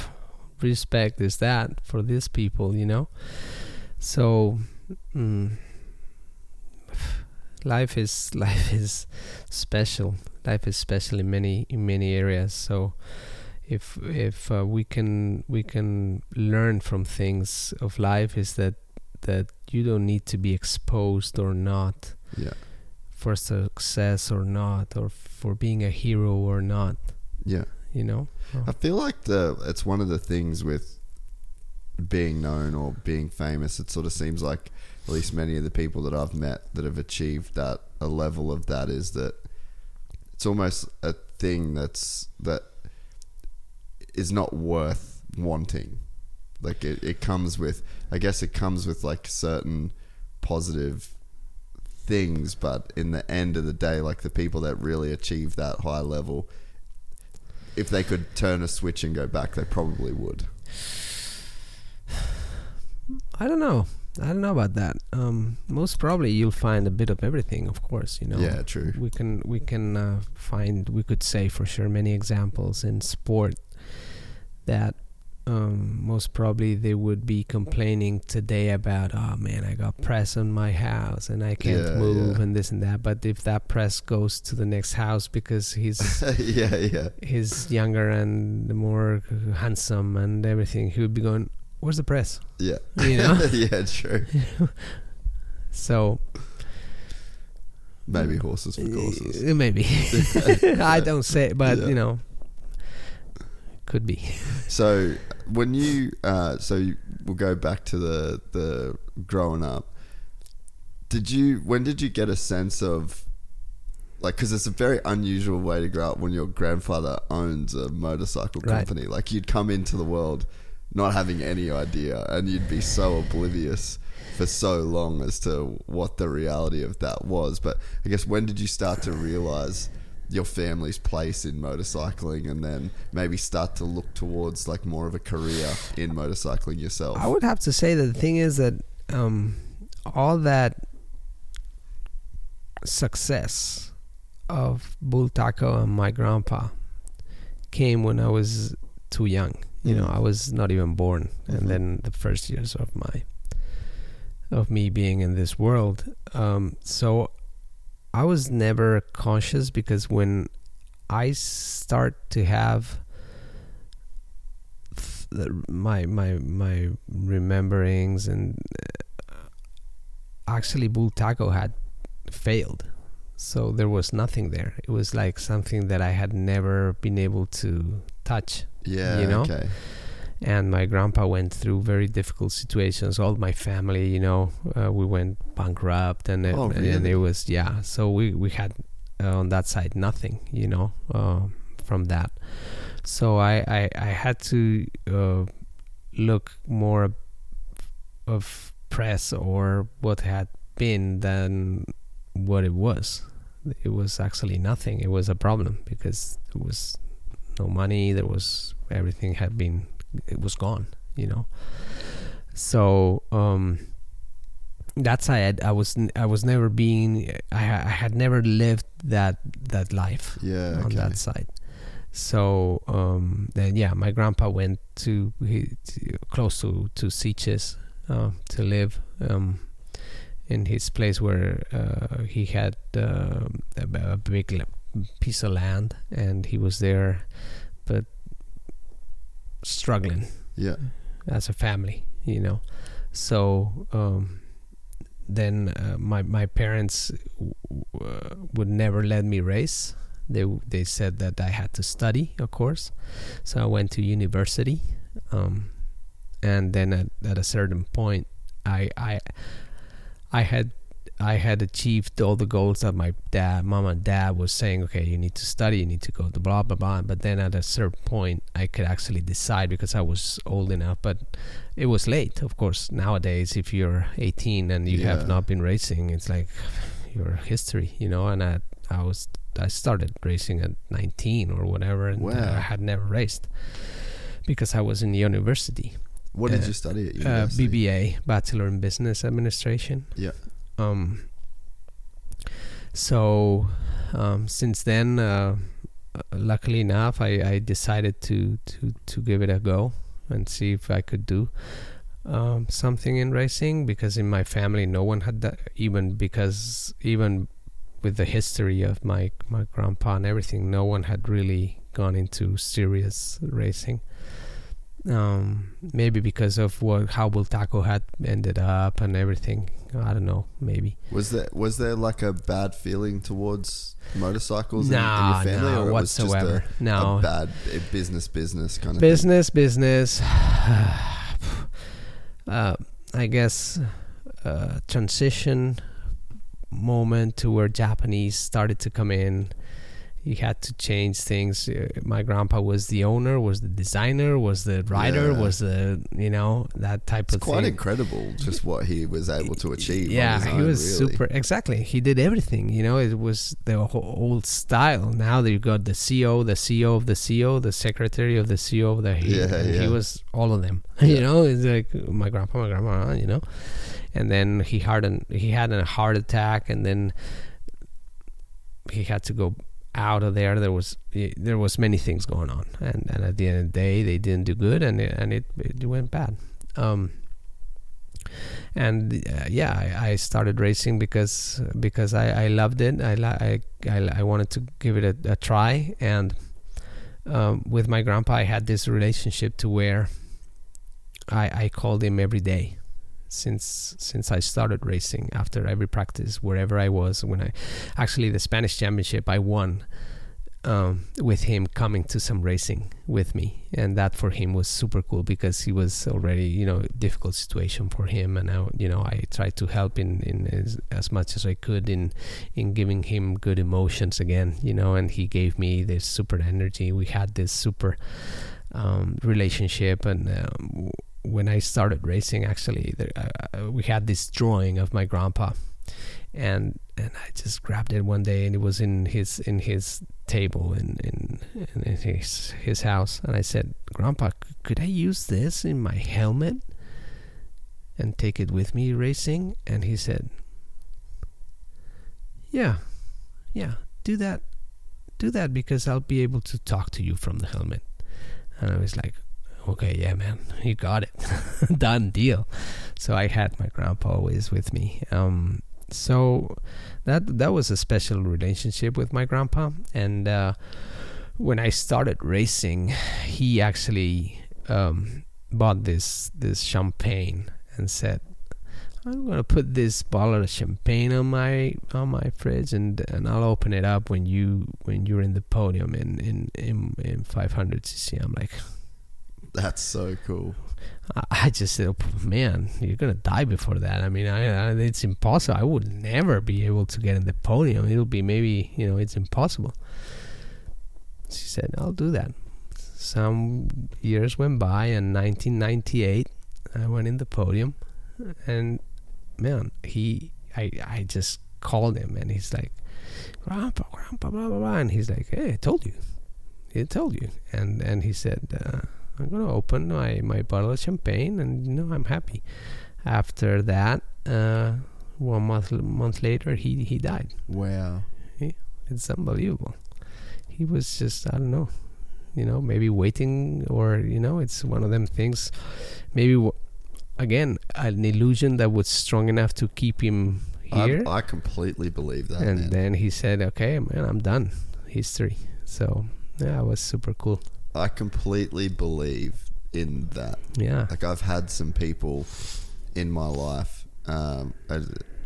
respect is that for these people you know so mm, life is life is special life is special in many in many areas so if if uh, we can we can learn from things of life is that that you don't need to be exposed or not Yeah, for success or not or for being a hero or not yeah. you know I feel like the it's one of the things with being known or being famous. It sort of seems like at least many of the people that I've met that have achieved that a level of that is that it's almost a thing that's that is not worth wanting. Like it, it comes with I guess it comes with like certain positive things, but in the end of the day, like the people that really achieve that high level, if they could turn a switch and go back, they probably would. I don't know. I don't know about that. Um, most probably you'll find a bit of everything, of course. You know. Yeah, true. We can we can uh, find we could say for sure many examples in sport that um, most probably they would be complaining today about oh man I got press on my house and I can't Yeah, move yeah. and this and that. But if that press goes to the next house because he's yeah, yeah. he's younger and more handsome and everything, he would be going, "Where's the press?" Yeah. You know. yeah, true. so Maybe horses for courses. Uh, Maybe. I don't say, but Yeah. you know, could be. So when you uh, so you, we'll go back to the the growing up. Did you when did you get a sense of like because it's a very unusual way to grow up when your grandfather owns a motorcycle Right. company. Like you'd come into the world not having any idea, and you'd be so oblivious for so long as to what the reality of that was. But I guess when did you start to realize? your family's place in motorcycling and then maybe start to look towards like more of a career in motorcycling yourself. I would have to say that the thing is that um, all that success of Bultaco and my grandpa came when I was too young. You know. I was not even born, Mhm. and then the first years of my of me being in this world. Um, so I was never conscious because when I start to have th- my my my rememberings and uh, actually Bultaco had failed so there was nothing there it was like something that I had never been able to touch yeah, you know? okay. and my grandpa went through very difficult situations. All my family you know uh, we went bankrupt and it, Oh, and it was yeah. So we we had uh, on that side nothing you know uh, from that. So I I, I had to uh, look more of press or what had been than what it was. It was actually nothing. It was a problem because there was no money there was everything had been it was gone you know? So um that's I had, I was I was never being I, I had never lived that that life Yeah, on okay. that side. So um then yeah my grandpa went to, he, to close to to Sitges uh, to live um in his place where uh, he had uh, a, a big piece of land and he was there. But struggling Yeah. as a family, you know. So um, then uh, my my parents w- w- would never let me race. They they said that I had to study, of course. So I went to university, um, and then at, at a certain point, I I I had I had achieved all the goals that my dad, mom, and dad was saying. Okay, you need to study, you need to go to blah blah blah. But then at a certain point, I could actually decide because I was old enough. But it was late, of course. Nowadays, if you're 18 and you Yeah. have not been racing, it's like your history, you know. And I, I was, I started racing at 19 or whatever, and uh, Wow. I had never raced because I was in university What did Uh, you study at uh. BBA, Bachelor in Business Administration. Yeah. Um. So, um, since then, uh, uh, luckily enough, I, I decided to, to to give it a go and see if I could do um, something in racing because in my family no one had that even because even with the history of my my grandpa and everything no one had really gone into serious racing um, maybe because of what how Bultaco had ended up and everything. I don't know. Maybe. Was there was there like a bad feeling towards motorcycles in, in your family, no, or it was just whatsoever. a, no. a bad uh, business business kind of business, business. uh, I guess uh, transition moment to where Japanese started to come in. He had to change things. Uh, my grandpa was the owner, was the designer, was the writer, Yeah. was the you know that type It's of quite thing. incredible just what he was able to achieve. Yeah, he own, was really. super. Exactly, he did everything. You know, it was the old style. Now that you got the CEO, the CEO of the CEO, the secretary of the CEO of the he, Yeah, and he was all of them. You know, it's like my grandpa, my grandma. You know, and then he had an he had a heart attack, and then he had to go out of there. There was there was many things going on, and, and at the end of the day, they didn't do good, and it, and it, it went bad. Um, and uh, yeah, I, I started racing because because I, I loved it. I, I I wanted to give it a, a try, and um, with my grandpa, I had this relationship to where I I called him every day since since I started racing after every practice wherever I was when I actually the Spanish championship I won um, with him coming to some racing with me. And that for him was super cool because he was already you know difficult situation for him. And I, you know I tried to help in, in as, as much as I could in in giving him good emotions again you know and he gave me this super energy. We had this super um, relationship. And um, when I started racing, actually, there, uh, we had this drawing of my grandpa, and and I just grabbed it one day, and it was in his in his table in in, in his his house, and I said, "Grandpa, could I use this in my helmet and take it with me racing?" And he said, "Yeah, yeah, do that, do that because I'll be able to talk to you from the helmet." And I was like, okay, yeah, man, you got it, done deal. So I had my grandpa always with me. Um, so that that was a special relationship with my grandpa. And uh, when I started racing, he actually um, bought this this champagne and said. I'm gonna put this bottle of champagne on my on my fridge and and I'll open it up when you when you're in the podium in in in, in 500 cc. I'm like, That's so cool. I- I just said, "Oh, man, you're gonna die before that. I mean, I, I, it's impossible. I would never be able to get in the podium. It'll be maybe, you know, it's impossible. She said, I'll do that. Some years went by, and 1998, I went in the podium, and man, he, I, I just called him, and he's like, Grandpa, Grandpa, blah blah blah, and he's like, Hey, I told you, he told you, and and he said. Uh, I'm gonna open my, my bottle of champagne, and you know I'm happy. After that, uh, one month month later, he he died. Wow. It's unbelievable. He was just I don't know, you know, maybe waiting, or you know, it's one of them things. Maybe w- again an illusion that was strong enough to keep him here, I, I completely believe that. and man. then he said, "Okay, man, I'm done. History." So yeah, it was super cool. I completely believe in that. Yeah. Like I've had some people in my life. Um,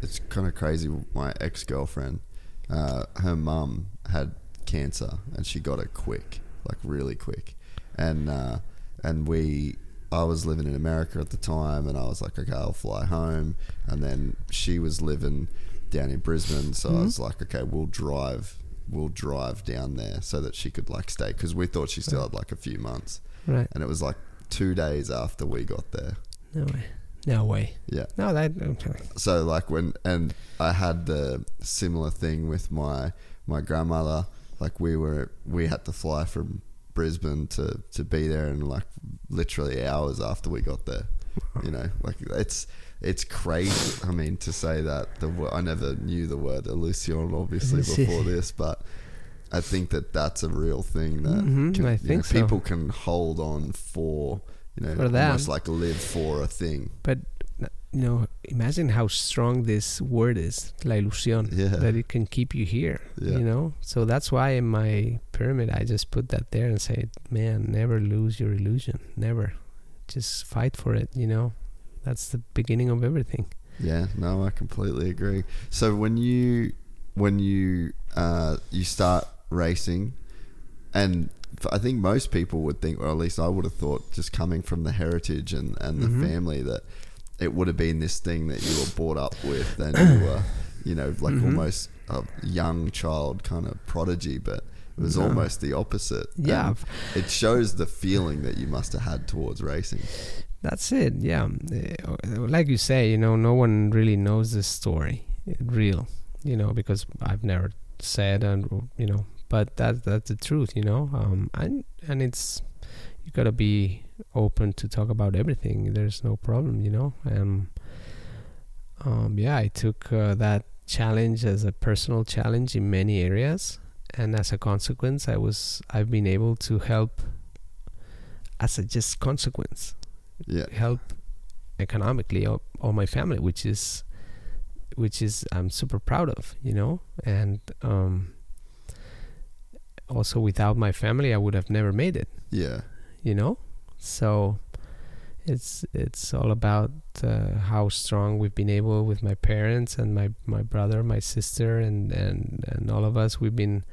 it's kind of crazy. My ex girlfriend, uh, her mum had cancer, and she got it quick, like really quick. And uh, and we, I was living in America at the time, and I was like, okay, I'll fly home. And then she was living down in Brisbane, so I was like, okay, we'll drive. We'll drive down there so that she could like stay because we thought she still had like a few months, Right. and it was like two days after we got there. No way. No way. Yeah. No, that. Okay. So like when and I had the similar thing with my my grandmother. Like we were we had to fly from Brisbane to to be there, and like literally hours after we got there. You know, like it's it's crazy. I mean, to say that the wo- I never knew the word illusion obviously before this, but I think that that's a real thing that Mhm, can, I think know, so. people can hold on for. You know, For almost like live for a thing. But you know, imagine how strong this word is, la ilusión, Yeah. that it can keep you here. Yeah. You know, so that's why in my pyramid I just put that there and say, man, never lose your illusion, never. Just fight for it. You know, that's the beginning of everything. Yeah, no, I completely agree. So when you when you uh, you start racing, and f- I think most people would think, or at least I would have thought, just coming from the heritage and and the Mhm. family, that it would have been this thing that you were brought up with, and you were, you know, like Mhm. almost a young child kind of prodigy. But It was No. almost the opposite. Yeah. And it shows the feeling that you must have had towards racing. That's it. Yeah, Uh, like you say, you know, no one really knows this story, uh, real, you know, because I've never said and you know, but that that's the truth, you know. Um, and and it's you gotta be open to talk about everything. There's no problem, you know. Um, um, yeah, I took uh, that challenge as a personal challenge in many areas, and as a consequence, I was I've been able to help as a just consequence Yeah. help economically all, all my family which is which is I'm super proud of you know? And um also without my family I would have never made it. Yeah. you know? So it's it's all about uh, how strong we've been able with my parents and my my brother my sister and and and all of us. We've been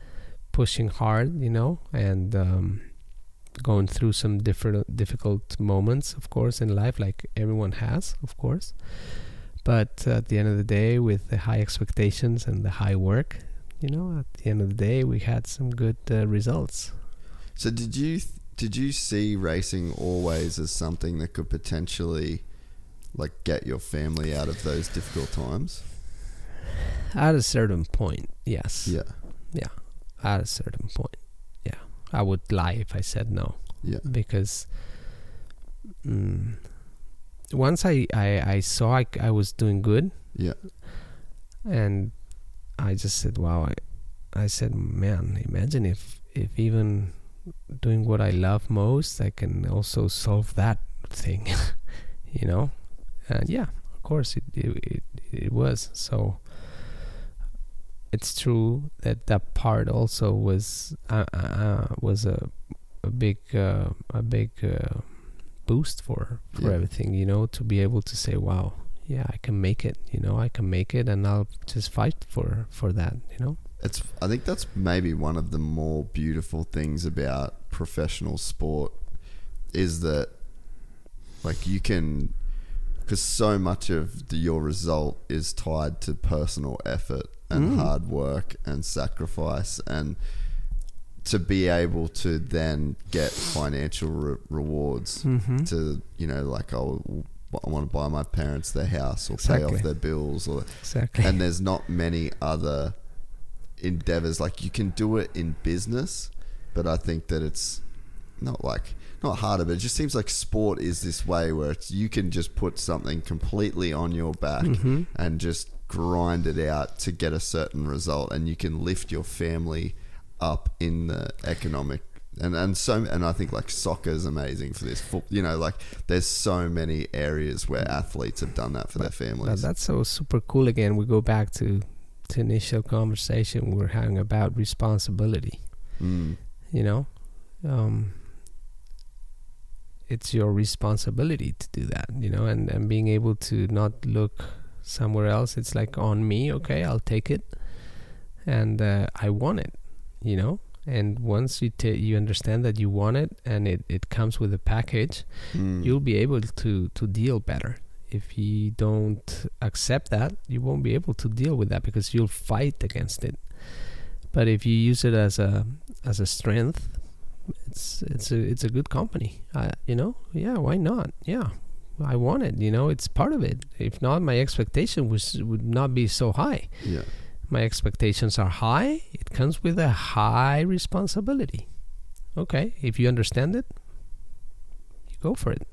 pushing hard you know? And um going through some different difficult moments of course in life like everyone has of course but at the end of the day with the high expectations and the high work you know at the end of the day we had some good uh, results So did you did you see racing always as something that could potentially like get your family out of those difficult times? at a certain point yes Yeah. Yeah. At a certain point i would lie if i said no. Yeah. because mm, once I, I i saw I, I was doing good. Yeah. and i just said wow. I i said man imagine if if even doing what i love most i can also solve that thing. You know? And yeah of course it it, it, it was. So it's true that that part also was uh, uh, was a a big uh, a big uh, boost for for Yeah. everything you know to be able to say wow yeah I can make it you know I can make it and I'll just fight for for that you know It's I think that's maybe one of the more beautiful things about professional sport is that like you can because so much of the, your result is tied to personal effort and Mm. hard work and sacrifice and to be able to then get financial re- rewards mm-hmm. to you know like oh I want to buy my parents their house or pay off their bills or exactly and there's not many other endeavors like you can do it in business but i think that it's not like not harder but it just seems like sport is this way where it's you can just put something completely on your back Mhm. and just grind it out to get a certain result and you can lift your family up in the economic and and so and I think like soccer is amazing for this. You know, like there's so many areas where athletes have done that for their families. that's so super cool again we go back to to initial conversation we we're having about responsibility Mm. you know um it's your responsibility to do that you know and and being able to not look somewhere else it's like on me okay i'll take it. And uh, i want it you know? And once you ta- you understand that you want it and it, it comes with a package Mm. you'll be able to to deal better. If you don't accept that you won't be able to deal with that because you'll fight against it. But if you use it as a as a strength it's it's a it's a good company. I, you know? Yeah why not? Yeah i want it you know it's part of it. If not my expectation was would not be so high. Yeah. my expectations are high. It comes with a high responsibility. Okay if you understand it you go for it.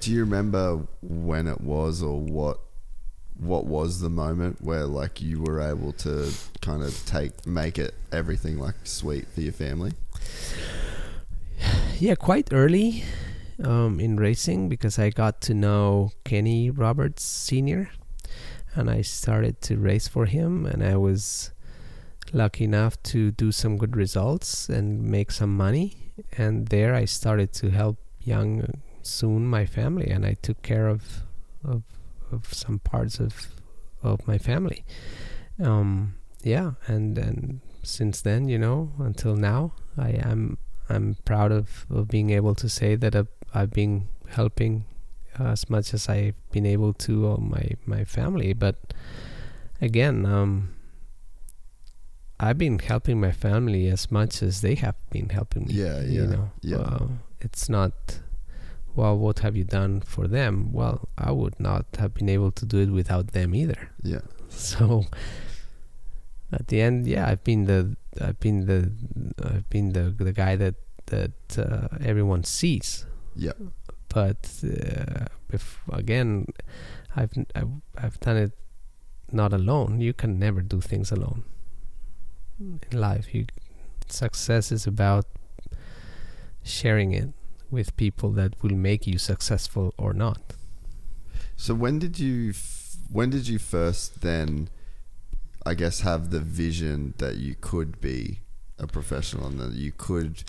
Do you remember when it was or what what was the moment where like you were able to kind of take make it everything like sweet for your family? yeah, quite early um, in racing because I got to know Kenny Roberts Sr. and I started to race for him, and I was lucky enough to do some good results and make some money. And there I started to help young soon my family, and I took care of of, of some parts of of my family. Um, yeah, and and since then, you know, until now, I am I'm proud of, of being able to say that I've, I've been helping as much as I've been able to uh, my my family. But again, um, I've been helping my family as much as they have been helping me. Yeah, You yeah, know, yeah. Uh, it's not. Well, what have you done for them? Well, I would not have been able to do it without them either. Yeah. So at the end, yeah, I've been the I've been the I've been the the guy that that uh, everyone sees. Yeah. But uh, if again, I've, I've I've done it not alone. You can never do things alone in life. You success is about sharing it with people that will make you successful or not. So when did you f- when did you first then I guess have the vision that you could be a professional and that you could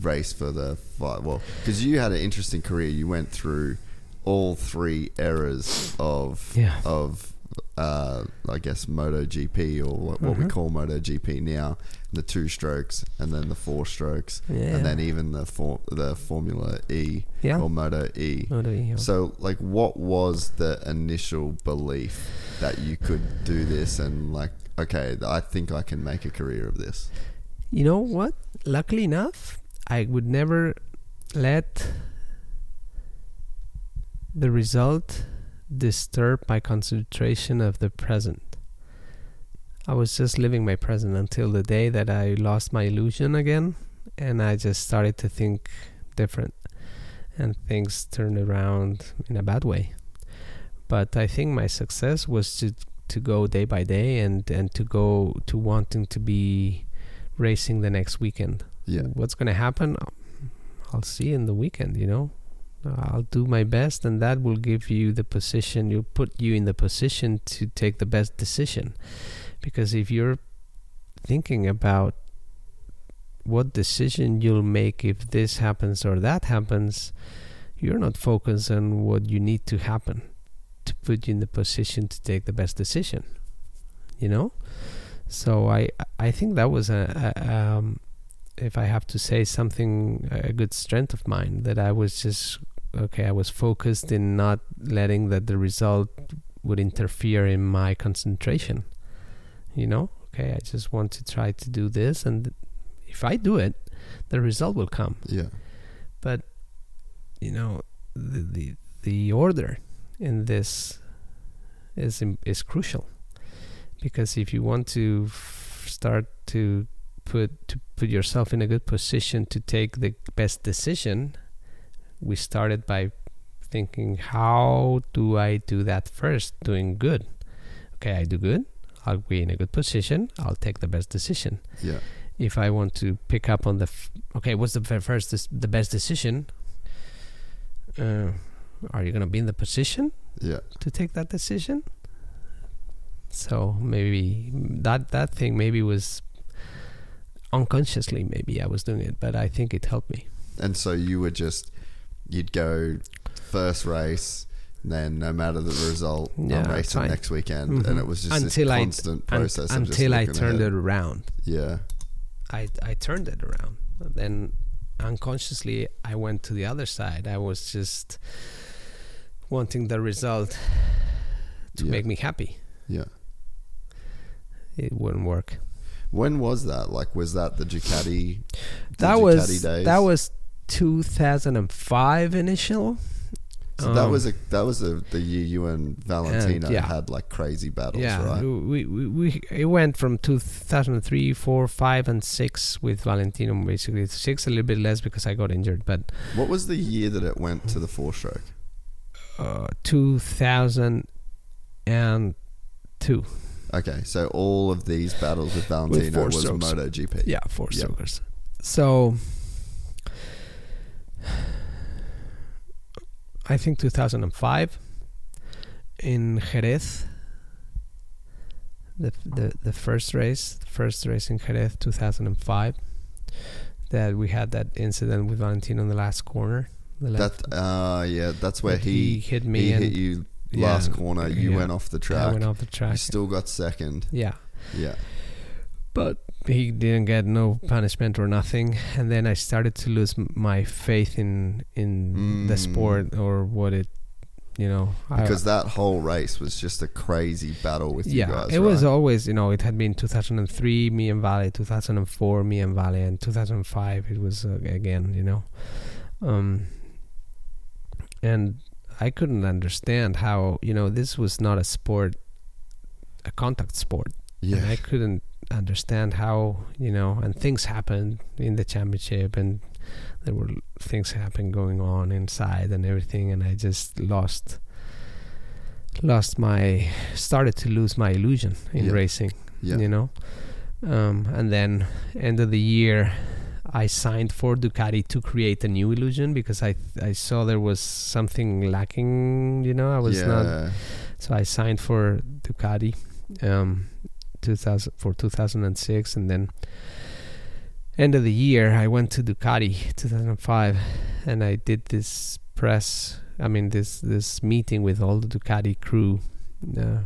race for the fight well because you had an interesting career you went through all three eras of Yeah. of uh, I guess MotoGP or what, what we call MotoGP now the two strokes and then the four strokes Yeah. and then even the for, the Formula E Yeah. or Moto E Moto E, yeah. so, like, what was the initial belief that you could do this and, like, okay, I think I can make a career of this? You know what? Luckily enough, I would never let the result disturb my concentration of the present. I was just living my present until the day that I lost my illusion again and I just started to think different and things turned around in a bad way. But I think my success was to to go day by day and and to go to wanting to be racing the next weekend. Yeah. What's going to happen? I'll see in the weekend, you know. I'll do my best and that will give you the position, you'll put you in the position to take the best decision. Because if you're thinking about what decision you'll make if this happens or that happens, you're not focused on what you need to happen to put you in the position to take the best decision. You know? So I I think that was a, a um, if I have to say something a good strength of mine that I was just okay I was focused in not letting that the result would interfere in my concentration you know okay I just want to try to do this and if I do it the result will come Yeah. but you know the the, the order in this is is crucial because if you want to f- start to put to put yourself in a good position to take the best decision we started by thinking how do I do that first doing good okay I do good I'll be in a good position I'll take the best decision Yeah. if I want to pick up on the f- okay, what's the first the best decision? Uh, are you gonna be in the position Yeah. to take that decision? So maybe that that thing maybe was unconsciously maybe I was doing it, but I think it helped me. And so you were just, you'd go first race, then no matter the result, Yeah, I'm racing fine. next weekend. Mhm. And it was just Until this I- constant Un- process. just until I turned ahead. it around. Yeah. I I turned it around. Then unconsciously I went to the other side. I was just wanting the result to Yeah. make me happy. Yeah. It wouldn't work. When was that? Like, was that the Ducati? the that Ducati was days? that was 2005 initial. So that Um, was a that was a, the year you and Valentino yeah. had like crazy battles, yeah. right? We, we we it went from 2003, 4, 5 and 6 with Valentino basically. 6 a little bit less because I got injured, but What was the year that it went to the four stroke? uh 2002. Okay, so all of these battles with Valentino four was strokes. MotoGP. Yeah, four Yep. strokers. So I think 2005 in Jerez, the the the first race, first race in Jerez, 2005, that we had that incident with Valentino in the last corner. The That uh yeah, that's where that he hit me he and hit you yeah, last corner. You yeah. went off the I track. went off the You track. still got second. Yeah. Yeah. but he didn't get no punishment or nothing and then i started to lose my faith in in the Mm. sport or what it you know, I- because that whole race was just a crazy battle with yeah, you guys. it was always, you know, it had been 2003, me and Valley, 2004, me and Valley, and 2005, it was uh, again, you know. Um, and I couldn't understand how, you know, this was not a sport, a contact sport. And yeah, I couldn't understand how, you know, and things happened in the championship and there were things happened going on inside and everything and I just lost lost my started to lose my illusion in Yeah. racing, yeah, you know. Um, and then end of the year I signed for Ducati to create a new illusion because I I saw there was something lacking, you know. I was yeah. not so I signed for Ducati um 2000 for 2006 and then end of the year I went to Ducati 2005 and I did this press I mean this this meeting with all the Ducati crew uh,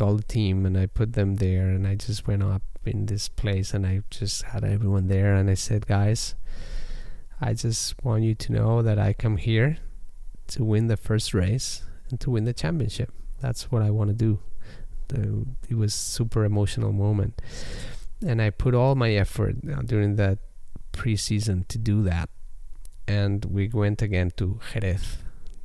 all the team and I put them there and I just went up in this place and I just had everyone there and I said guys I just want you to know that I come here to win the first race and to win the championship. That's what I want to do. The, it was super emotional moment. And I put all my effort uh, during that preseason to do that. And we went again to Jerez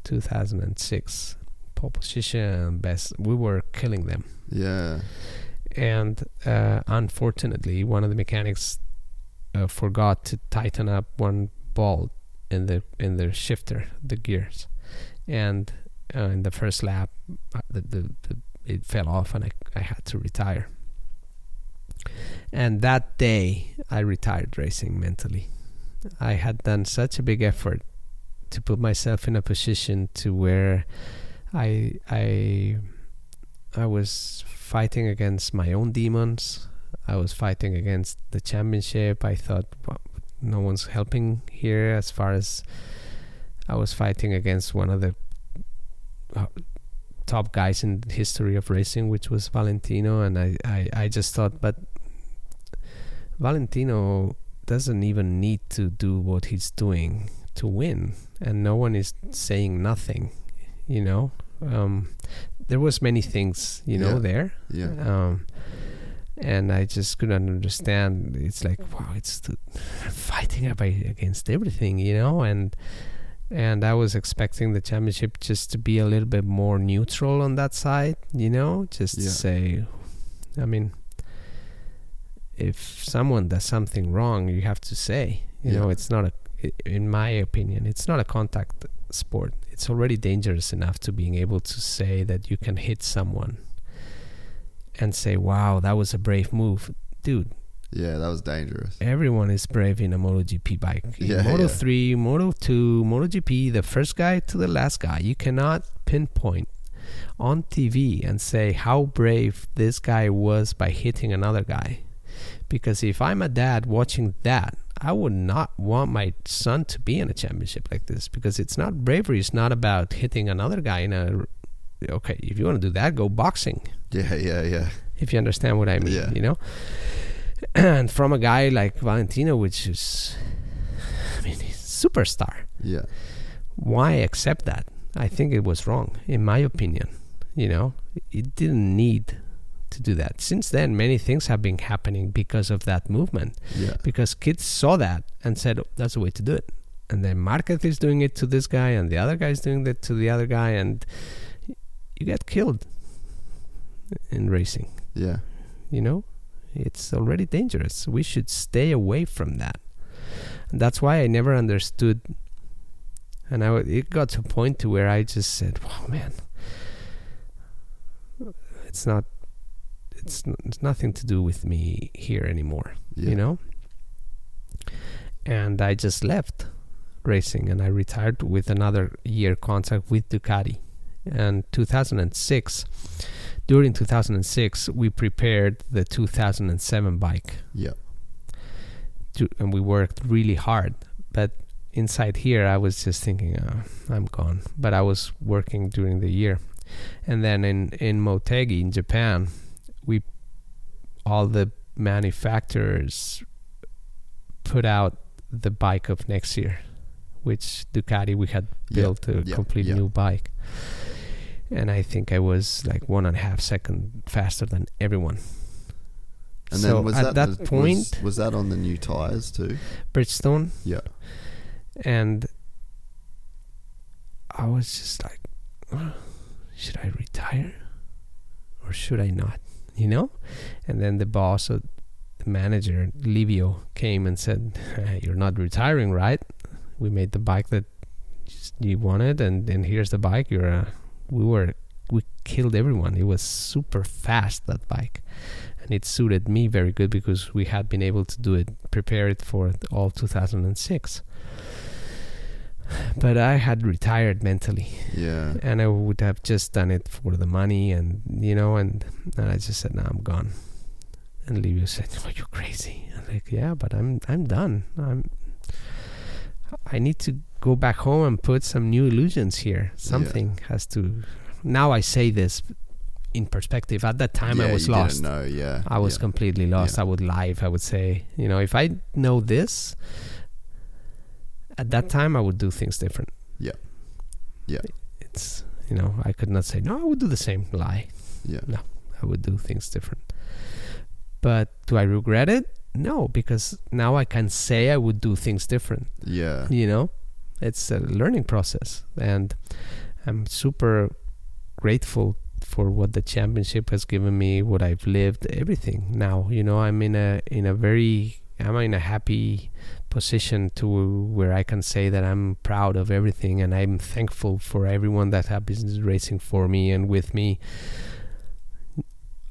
2006 pole position best. We were killing them. Yeah, and uh, unfortunately one of the mechanics uh, forgot to tighten up one bolt in the in the shifter the gears. And uh, in the first lap uh, the, the, the it fell off and I, I had to retire. And that day I retired racing mentally. I had done such a big effort to put myself in a position to where I I I was fighting against my own demons. I was fighting against the championship. I thought well, no one's helping here as far as I was fighting against one of the uh, top guys in the history of racing, which was Valentino. And I, I, I just thought, but Valentino doesn't even need to do what he's doing to win. And no one is saying nothing, you know. Um, there was many things, you know, Yeah. there yeah, um, and I just couldn't understand. It's like wow, it's the fighting up against everything, you know, and and I was expecting the championship just to be a little bit more neutral on that side, you know, just Yeah. to say, I mean, if someone does something wrong, you have to say, you know, it's not a, i- in my opinion, it's not a contact sport. It's already dangerous enough to being able to say that you can hit someone and say, "Wow, that was a brave move." Dude, yeah. That was dangerous. everyone is brave in a MotoGP bike. In Yeah, Moto yeah. 3, Moto 2, MotoGP, the first guy to the last guy. You cannot pinpoint on TV and say how brave this guy was by hitting another guy. Because if I'm a dad watching that, I would not want my son to be in a championship like this because it's not bravery. It's not about hitting another guy in a. Okay, if you want to do that, go boxing Yeah, yeah, yeah, if you understand what I mean, Yeah. you know. And from a guy like Valentino, which is, I mean, he's a superstar. yeah, Why accept that? I think it was wrong, in my opinion. You know, it didn't need to do that. Since then, many things have been happening because of that movement. yeah, Because kids saw that and said, oh, "That's the way to do it." And then Marquez is doing it to this guy, and the other guy is doing it to the other guy, and you get killed in racing. Yeah, you know? It's already dangerous. We should stay away from that. And that's why i never understood. And I, w- it got to a point to where i just said wow man. It's not it's, it's nothing to do with me here anymore yeah. you know? And i just left racing and i retired with another year contract with ducati. And 2006 during 2006 we prepared the 2007 bike. Yeah, to, and we worked really hard but inside here i was just thinking oh, i'm gone. But i was working during the year. And then in in motegi in japan we all the manufacturers put out the bike of next year which ducati we had Yeah, built a yeah, complete yeah. new bike and I think I was like one and a half second faster than everyone. And so then was at that, that point, was, was that on the new tires too? Bridgestone, Yeah. and I was just like, "Oh, should I retire or should I not? You know? And then the boss or the manager, Livio, came and said, You're not retiring, right? We made the bike that you wanted, and, and here's the bike. You're, uh, we were, we killed everyone. It was super fast, that bike. And it suited me very good because we had been able to do it, prepare it for all 2006 but I had retired mentally, Yeah. and I would have just done it for the money, and you know, and, and I just said, "No, I'm gone." And Livio said, "Oh, you're crazy." I'm like, "Yeah, but I'm I'm done. I'm I need to go back home and put some new illusions here. Something has to." Now I say this in perspective. At that time, I was you lost. Yeah. I was yeah. completely lost. Yeah. I would lie if I would say, you know, if I know this, at that time I would do things different. Yeah. Yeah. It's, you know, I could not say, no, I would do the same lie. Yeah. No, I would do things different. But do I regret it? No, because now I can say I would do things different. Yeah. You know, it's a learning process. And I'm super grateful for what the championship has given me, what I've lived, everything. Now, you know, I'm in a in a very I'm in a happy position to where I can say that I'm proud of everything and I'm thankful for everyone that have been racing for me and with me.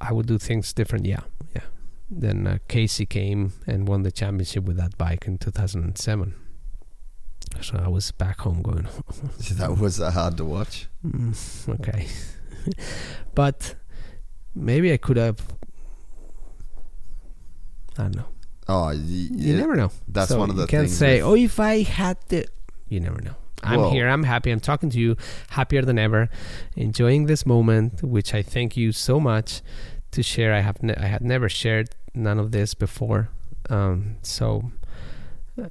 I would do things different, yeah, yeah. Then uh, Casey came and won the championship with that bike in 2007. So I was back home going, That was uh, hard to watch. Mm, okay. but maybe I could have. I don't know. Oh, y- You yeah, never know. That's So one of the things. you can't say, "Oh, if I had the," you never know. I'm here. I'm happy. I'm talking to you, happier than ever, enjoying this moment, which I thank you so much to share. I have ne- I had never shared none of this before, um, so uh,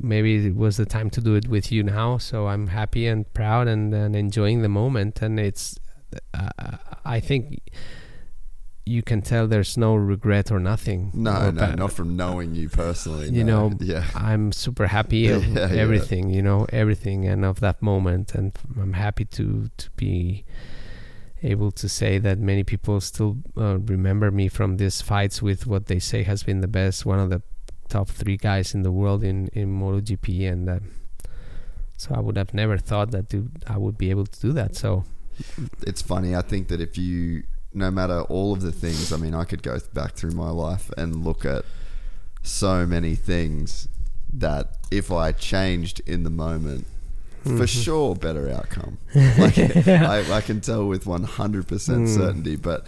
maybe it was the time to do it with you now. So I'm happy and proud and, and enjoying the moment, and it's. Uh, I think you can tell there's no regret or nothing. no, or no, bad- not from knowing you personally. You no. know, yeah, I'm super happy of Yeah, yeah. everything, you know, everything and of that moment and I'm happy to to be able to say that many people still uh, remember me from these fights with what they say has been the best, one of the top 3 guys in the world in in MotoGP and uh, so I would have never thought that I would be able to do that. So it's funny. I think that if you, no matter all of the things, I mean, I could go back through my life and look at so many things that if I changed in the moment, Mm-hmm. for sure, better outcome. Like, I, I can tell with 100% Mm. certainty, but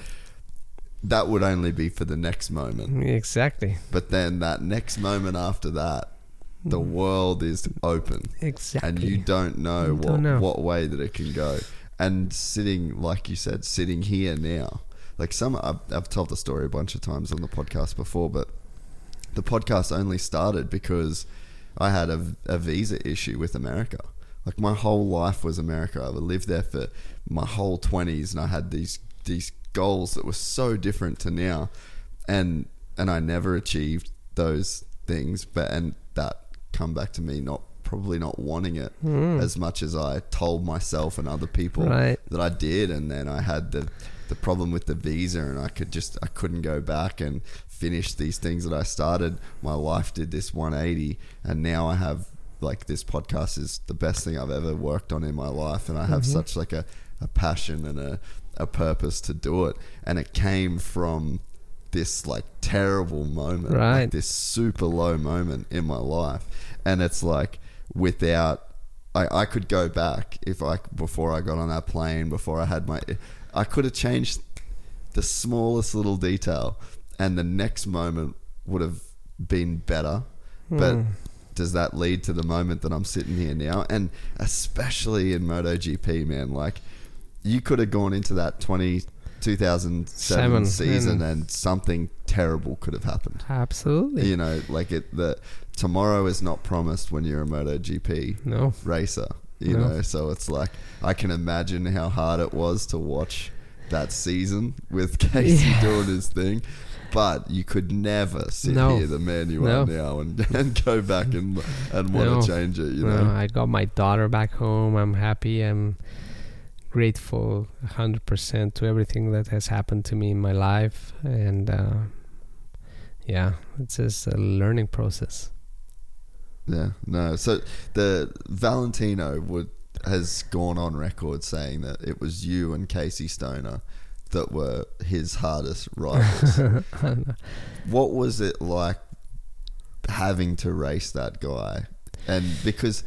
that would only be for the next moment. exactly. But then that next moment after that, the world is open. Exactly. and you don't know You what don't know. what way that it can go. And sitting, like you said, sitting here now, like some I've, I've told the story a bunch of times on the podcast before, but the podcast only started because I had a, a visa issue with America. Like my whole life was America. I lived there for my whole twenties, and I had these these goals that were so different to now, and and I never achieved those things. But and that come back to me not probably not wanting it hmm. as much as I told myself and other people Right. that I did, and then I had the the problem with the visa, and I could just I couldn't go back and finish these things that I started. My life did this 180, and now I have like this podcast is the best thing I've ever worked on in my life, and I have mm-hmm. such like a, a passion and a a purpose to do it, and it came from this like terrible moment, like this super low moment in my life, and it's like without I, I could go back if I before I got on that plane before I had my I could have changed the smallest little detail and the next moment would have been better. But hmm. does that lead to the moment that I'm sitting here now? And especially in MotoGP man like you could have gone into that 20 2007 Seven, season and- and something terrible could have happened Absolutely. you know like it the tomorrow is not promised when you're a MotoGP No. racer. You No. know, so it's like I can imagine how hard it was to watch that season with Casey Yeah. doing his thing. But you could never sit No. here, the man you No. are now, and, and go back and and want to change it. You know, I got my daughter back home. I'm happy. I'm grateful 100% to everything that has happened to me in my life. And uh, yeah, it's just a learning process. Yeah, no. So the Valentino would has gone on record saying that it was you and Casey Stoner that were his hardest rivals. what was it like having to race that guy? And because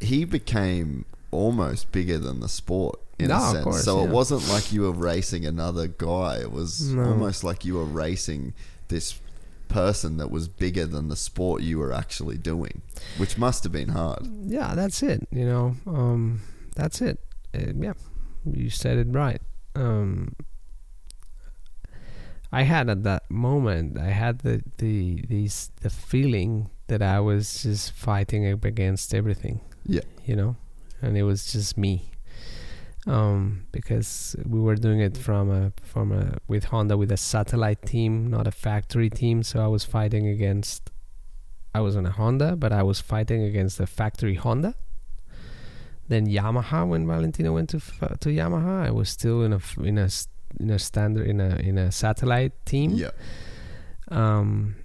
he became almost bigger than the sport in No, a sense. course, so it wasn't like you were racing another guy. It was No. almost like you were racing this person that was bigger than the sport you were actually doing, which must have been hard. yeah, that's it. You know, um, that's it. Yeah, you said it right. Um, I had at that moment, I had the the these the feeling that I was just fighting up against everything. Yeah. you know, and it was just me. Um, because we were doing it from a from a with Honda with a satellite team, not a factory team. So I was fighting against. I was on a Honda, but I was fighting against the factory Honda. Then Yamaha, when Valentino went to to Yamaha, I was still in a in a in a standard in a in a satellite team Yeah. um,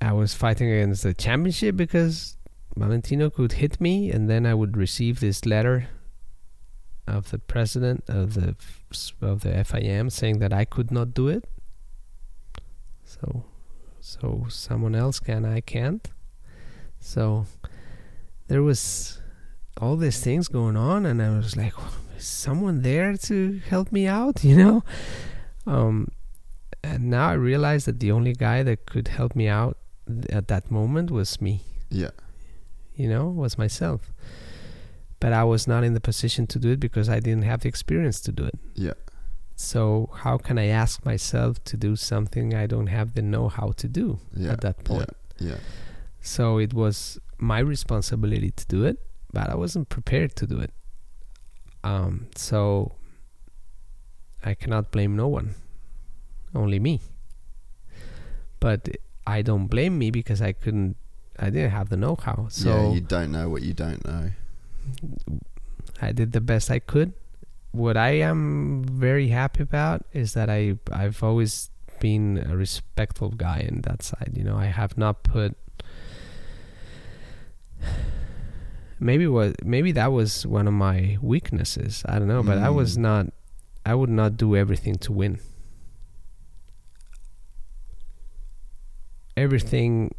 I was fighting against the championship because Valentino could hit me, and then I would receive this letter of the president of the of the FIM saying that I could not do it. So, so someone else can, I can't. So there was all these things going on, and I was like, "Is someone there to help me out?" You know. Um, and now I realized that the only guy that could help me out th- at that moment was me. Yeah. You know, was myself. But I was not in the position to do it because I didn't have the experience to do it. Yeah. So how can I ask myself to do something I don't have the know-how to do Yeah. at that point? Yeah. So it was my responsibility to do it, but I wasn't prepared to do it. Um, so I cannot blame no one, only me. But I don't blame me because I couldn't, I didn't have the know-how. So yeah. You don't know what you don't know. I did the best I could. What I am very happy about is that I I've always been a respectful guy in that side. You know, I have not put maybe what maybe that was one of my weaknesses. I don't know, but I was Mm. not I would not do everything to win. Everything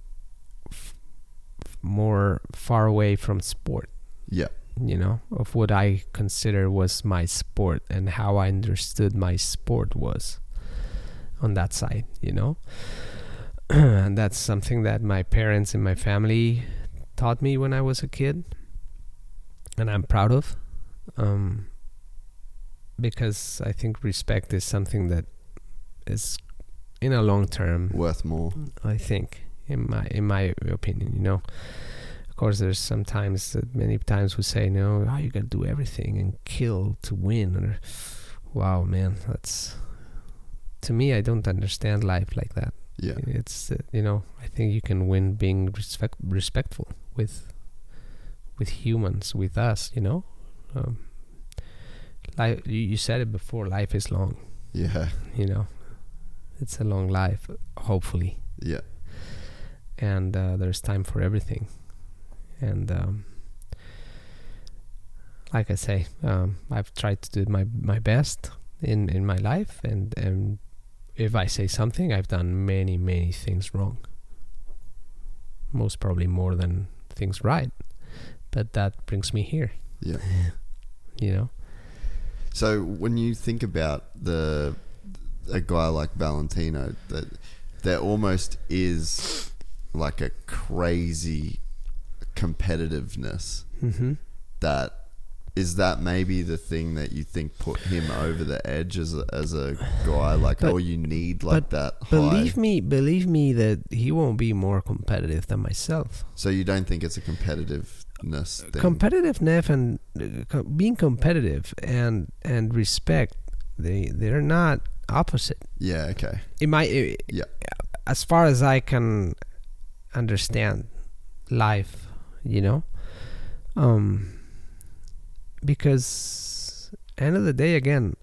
more far away from sport Yeah. you know, of what I consider was my sport and how I understood my sport was on that side, you know. and that's something that my parents and my family taught me when I was a kid, and I'm proud of, um, because I think respect is something that is in a long term Worth more. I think in my in my opinion, you know. Of course, there's sometimes that many times we say, "No, oh, you got to do everything and kill to win." Or, wow, man, that's to me. I don't understand life like that. Yeah. It's uh, you know, I think you can win being respect respectful with with humans, with us. You know, um, life. You, you said it before. Life is long. Yeah. You know, it's a long life. Hopefully Yeah. And uh, there's time for everything. And um, like I say, um, I've tried to do my my best in in my life, and and if I say something, I've done many many things wrong. Most probably more than things right, but that brings me here. Yeah. You know. So when you think about the a guy like Valentino, that there almost is like a crazy competitiveness Mm-hmm. that is that maybe the thing that you think put him over the edge as a, as a guy like But- oh you need like that high Believe me, believe me that he won't be more competitive than myself. so you don't think it's a competitiveness thing. competitiveness and uh, being competitive and and respect they they're not opposite yeah, okay. it might i Yeah. as far as i can understand life you know? Um because end of the day again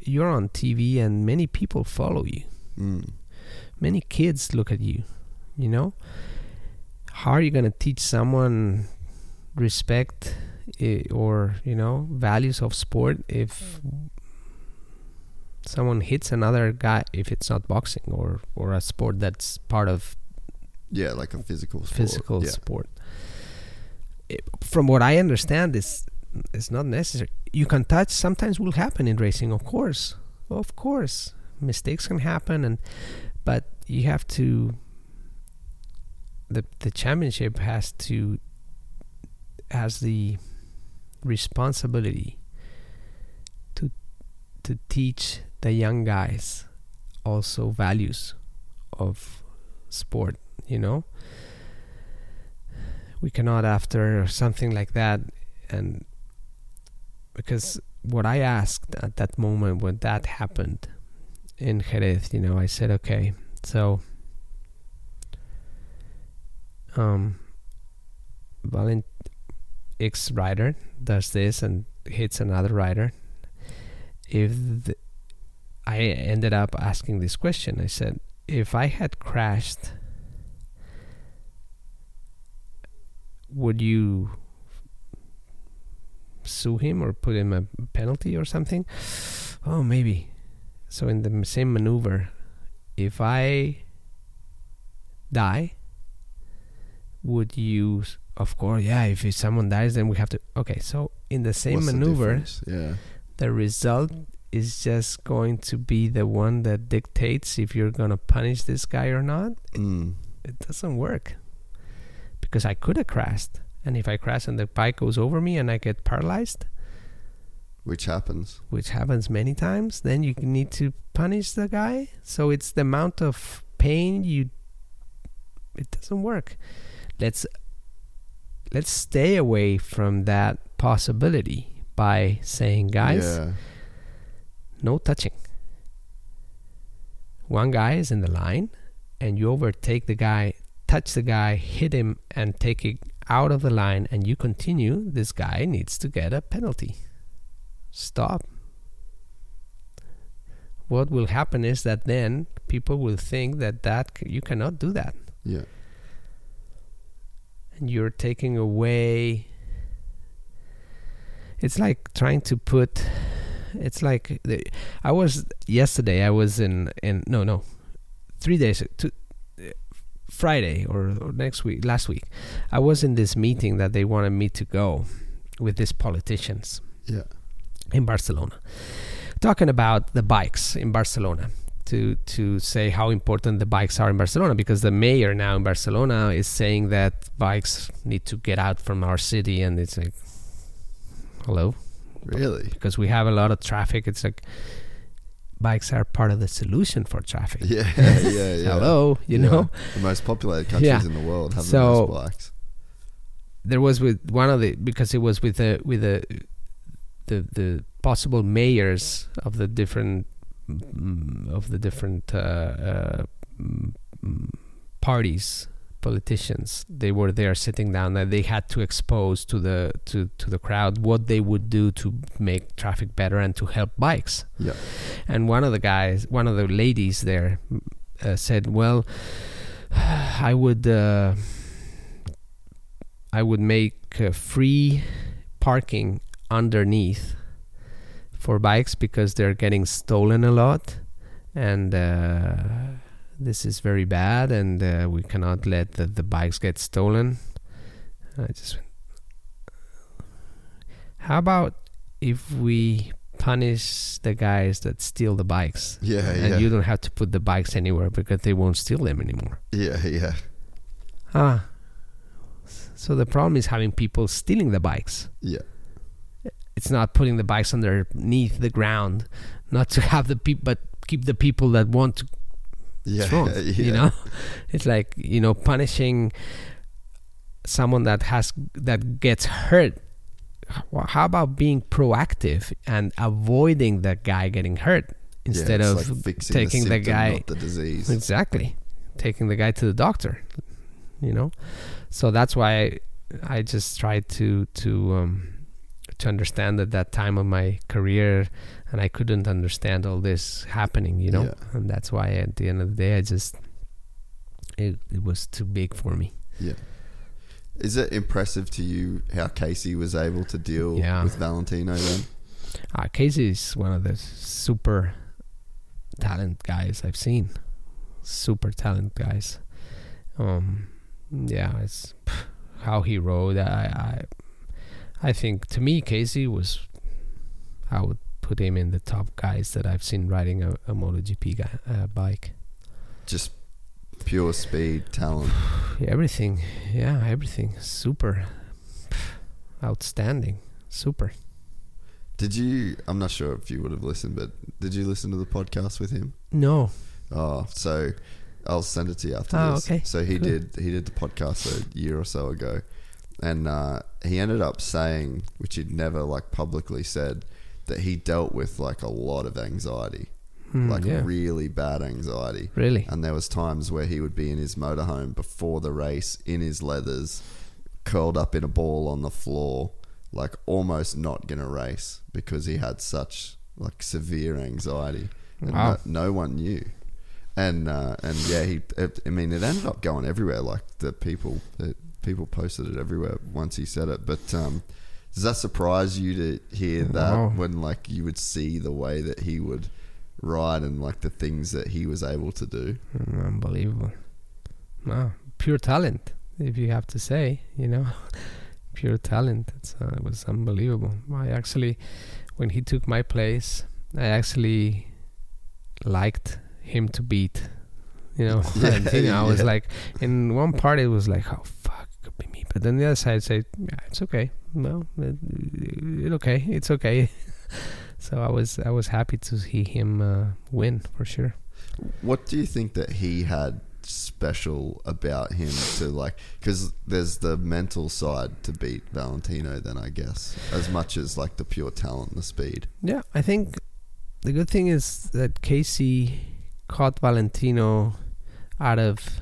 you're on tv and many people follow you. Mm. many kids look at you you know? How are you going to teach someone respect eh, or you know values of sport if someone hits another guy if it's not boxing or or a sport that's part of Yeah, like a physical sport. physical yeah. sport. It- from what i understand is it's not necessary. You can touch sometimes will happen in racing of course. Of course. Mistakes can happen and but you have to the the championship has to has the responsibility to to teach the young guys also values of sport you know? We cannot after something like that and because what i asked at that moment when that happened in jerez you know i said okay. So um Valent X rider does this and hits another rider. If the, I ended up asking this question. I said if I had crashed would you sue him or put him a penalty or something oh maybe so in the same maneuver if I die would you of course yeah if someone dies then we have to okay so in the same What's the maneuver difference? yeah. the result is just going to be the one that dictates if you're going to punish this guy or not Mm. it doesn't work because i could have crashed and if i crash and the bike goes over me and i get paralyzed Which happens. which happens many times then you need to punish the guy so it's the amount of pain you it doesn't work let's let's stay away from that possibility by saying guys Yeah. no touching. One guy is in the line, and you overtake the guy, touch the guy, hit him, and take it out of the line, and you continue. This guy needs to get a penalty. Stop. What will happen is that then people will think that that c- you cannot do that, Yeah. and you're taking away. It's like trying to put it's like the, I was yesterday. I was in in no no, three days to Friday or, or next week last week. I was in this meeting that they wanted me to go with these politicians Yeah. in Barcelona, talking about the bikes in Barcelona. To, to say how important the bikes are in Barcelona because the mayor now in Barcelona is saying that bikes need to get out from our city and it's like hello Really? because we have a lot of traffic. It's like bikes are part of the solution for traffic. Yeah. Yeah. Yeah. Hello, you Yeah. know. The most populated countries Yeah. in the world have So- the most bikes. There was with one of the because it was with the with the the the possible mayors of the different mm, of the different uh, uh, mm, mm, parties politicians they were there sitting down and they had to expose to the to to the crowd what they would do to make traffic better and to help bikes Yeah. and one of the guys one of the ladies there uh, said well i would uh, i would make uh, free parking underneath for bikes because they're getting stolen a lot and uh, this is very bad and uh, we cannot let the, the bikes get stolen i just went how about if we punish the guys that steal the bikes Yeah. Yeah. And Yeah. you don't have to put the bikes anywhere because they won't steal them anymore yeah. Yeah. ah so the problem is having people stealing the bikes Yeah. it's not putting the bikes underneath the ground not to have the people but keep the people that want to Yeah. it's wrong, yeah. you know it's like you know punishing someone that has that gets hurt how about being proactive and avoiding that guy getting hurt instead yeah, of like taking the, the, guy the disease. exactly taking the guy to the doctor you know so that's why i, I just tried to to um to understand at that time of my career and i couldn't understand all this happening you know Yeah. and that's why at the end of the day i just it, it was too big for me Yeah. Is it impressive to you how Casey was able to deal Yeah. with Valentino then? uh, casey is one of the super talent guys i've seen super talent guys um yeah it's how he rode i i i think to me casey was i would put him in the top guys that i've seen riding a, a MotoGP guy, uh, bike Just pure speed, talent. everything yeah everything super outstanding super Did you? I'm not sure if you would have listened, but did you listen to the podcast with him? no Oh, so I'll send it to you after Oh, this. okay. So he Cool. did he did the podcast a year or so ago, and uh, he ended up saying, which he'd never like publicly said, that he dealt with like a lot of anxiety, Hmm, like yeah. really bad anxiety. really And there was times where he would be in his motorhome before the race, in his leathers, curled up in a ball on the floor, like almost not gonna race because he had such like severe anxiety, and Wow. no, no one knew. And uh, and yeah, he. It, I mean, it ended up going everywhere. Like the people, the people posted it everywhere once he said it. But um, does that surprise you to hear that Wow. when like you would see the way that he would ride and like the things that he was able to do? Unbelievable. No, pure talent, if you have to say, you know, pure talent. It's, uh, it was unbelievable. I actually, when he took my place, I actually liked him to beat. You know, Yeah, Valentino. I was like, in one part, it was like, oh fuck, it could be me. But then the other side said, yeah, it's okay. Well, it, it okay, it's okay. so I was I was happy to see him uh, win for sure. What do you think that he had special about him to like? Because there's the mental side to beat Valentino, then I guess, as much as like the pure talent and the speed. Yeah, I think the good thing is that Casey caught Valentino out of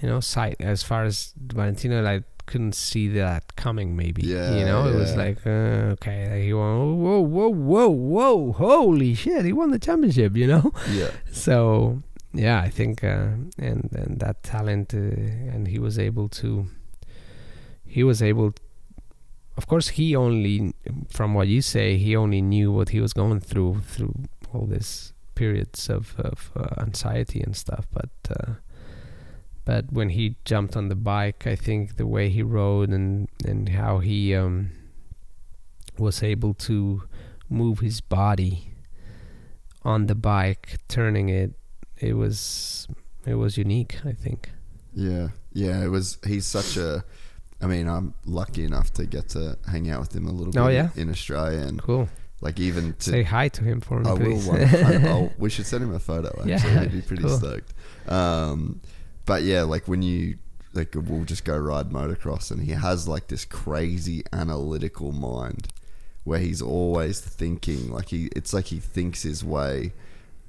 you know sight as far as Valentino like couldn't see that coming maybe Yeah, you know? It was like uh, okay he won whoa whoa whoa whoa holy shit he won the championship you know? Yeah, so yeah i think uh, and and that talent uh, and he was able to he was able of course he only from what you say he only knew what he was going through through all this periods of, of uh, anxiety and stuff but uh, but when he jumped on the bike i think the way he rode and and how he um was able to move his body on the bike turning it it was it was unique i think yeah, yeah. It was. He's such a. I mean, I'm lucky enough to get to hang out with him a little bit Oh, yeah? in Australia, and cool like even to say hi to him for me I will. please One, I, I'll, we should send him a photo. Actually, Yeah, he'd be pretty cool. stoked. Um, but yeah, like when you like, we'll just go ride motocross, and he has like this crazy analytical mind where he's always thinking. Like he, it's like he thinks his way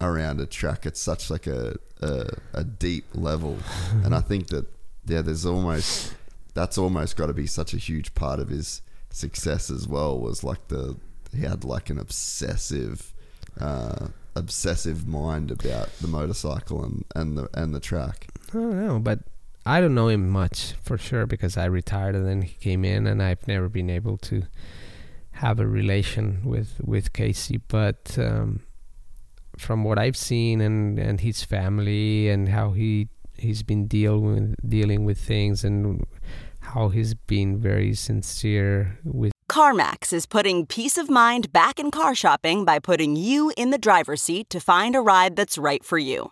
around a track at such like a a, a deep level, and I think that yeah, there's almost that's almost got to be such a huge part of his success as well. Was like the he had like an obsessive, uh, obsessive mind about the motorcycle and, and the and the track. I don't know, but I don't know him much for sure because I retired and then he came in, and I've never been able to have a relation with with Casey. But um, from what I've seen and and his family and how he he's been dealing with dealing with things and how he's been very sincere with CarMax is putting peace of mind back in car shopping by putting you in the driver's seat to find a ride that's right for you.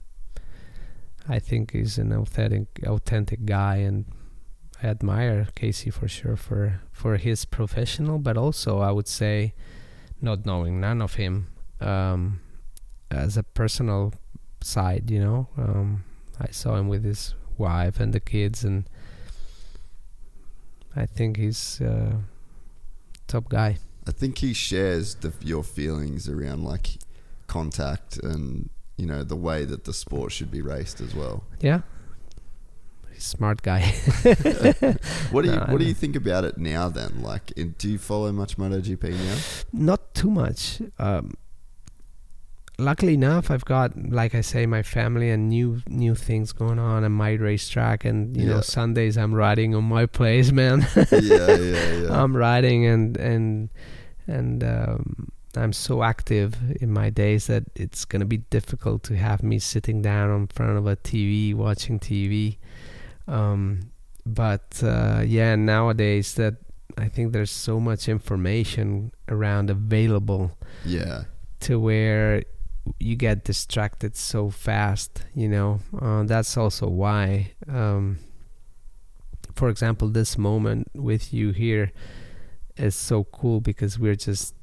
I think he's an authentic, authentic guy, and I admire Casey for sure for for his professional, but also I would say, not knowing none of him, um, as a personal side. You know, um, I saw him with his wife and the kids, and I think he's a top guy. I think he shares the, your feelings around like contact and you know the way that the sport should be raced as well. Yeah, smart guy. what do you No, What do you think about it now? Then, like, in, do you follow much MotoGP now? Not too much. Um, luckily enough, I've got, like I say, my family and new new things going on and my racetrack. And you Yeah. know, Sundays I'm riding on my place, man. yeah, yeah, yeah. I'm riding and and and um, I'm so active in my days that it's gonna be difficult to have me sitting down in front of a TV watching TV. Um, but uh, yeah, nowadays that I think there's so much information around available yeah, to where you get distracted so fast you know uh, that's also why um, for example this moment with you here is so cool because we're just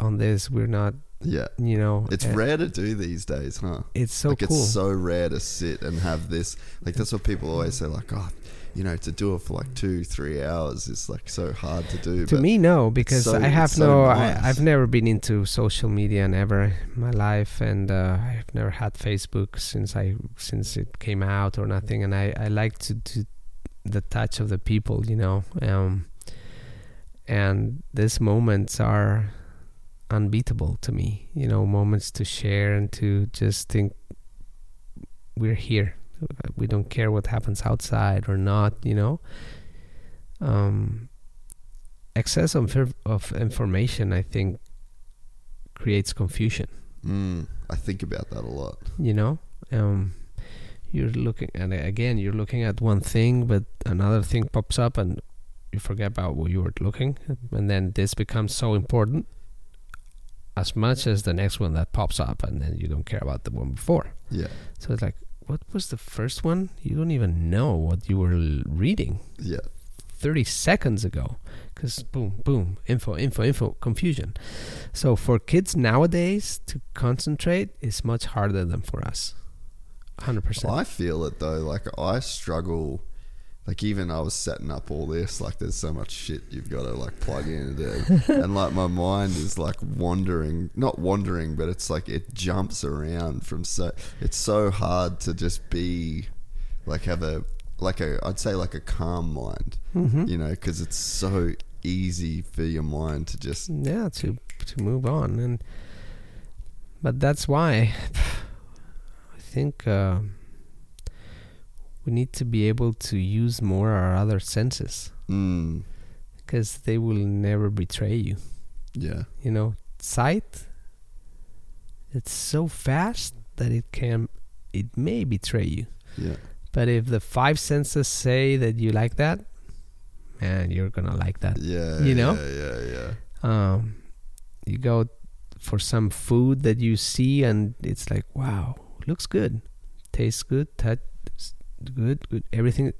on this we're not yeah. you know It's uh, rare to do these days, huh? it's so like cool it's so rare to sit and have this. Like that's what people always say. Like, oh, you know, to do it for like two, three hours is like so hard to do. to me no because so- i have so no nice. I, i've never been into social media never in my life and uh, i've never had facebook since i since it came out or nothing and i i like to to the touch of the people you know um and these moments are unbeatable to me you know moments to share and to just think we're here. We don't care what happens outside or not you know? Um excess of, of information i think creates confusion. Mm, I think about that a lot. you know? Um you're looking and again you're looking at one thing but another thing pops up and you forget about what you were looking and then this becomes so important as much as the next one that pops up and then you don't care about the one before. Yeah, so it's like what was the first one? You don't even know what you were l- reading. Yeah, 30 seconds ago. Because boom boom info info info confusion. So for kids nowadays to concentrate is much harder than for us. 100% I feel it though. Like I struggle. Like even I was setting up all this. Like there's so much shit you've got to like plug in and do, and like my mind is like wandering. Not wandering, but it's like it jumps around from so. It's so hard to just be, like have a like a I'd say like a calm mind. Mhm. You know, because it's so easy for your mind to just yeah to to move on and but that's why i think uh, we need to be able to use more our other senses. Mm, because they will never betray you. Yeah. You know sight it's so fast that it can it may betray you. Yeah. But if the five senses say that you like that man you're gonna like that. Yeah You know? yeah yeah yeah. Um you go for some food that you see and it's like wow looks good. Tastes good touch good good everything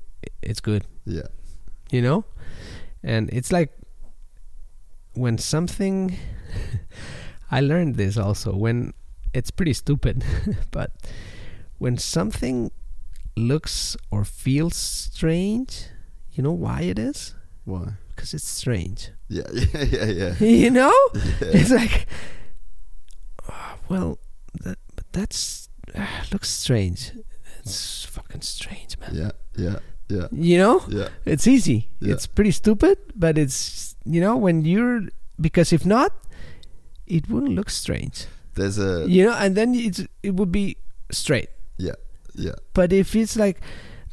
it's good. Yeah. You know? And it's like when something i learned this also when it's pretty stupid but when something looks or feels strange you know why it is? Why? Because it's strange. Yeah yeah yeah yeah. You know? Yeah. It's like "Ah, well that, but that's ah, looks strange it's fucking strange man yeah yeah yeah you know yeah it's easy Yeah. it's pretty stupid but it's you know when you're because if not, it wouldn't look strange. There's a You know, and then it's it would be straight. yeah, yeah. But if it's like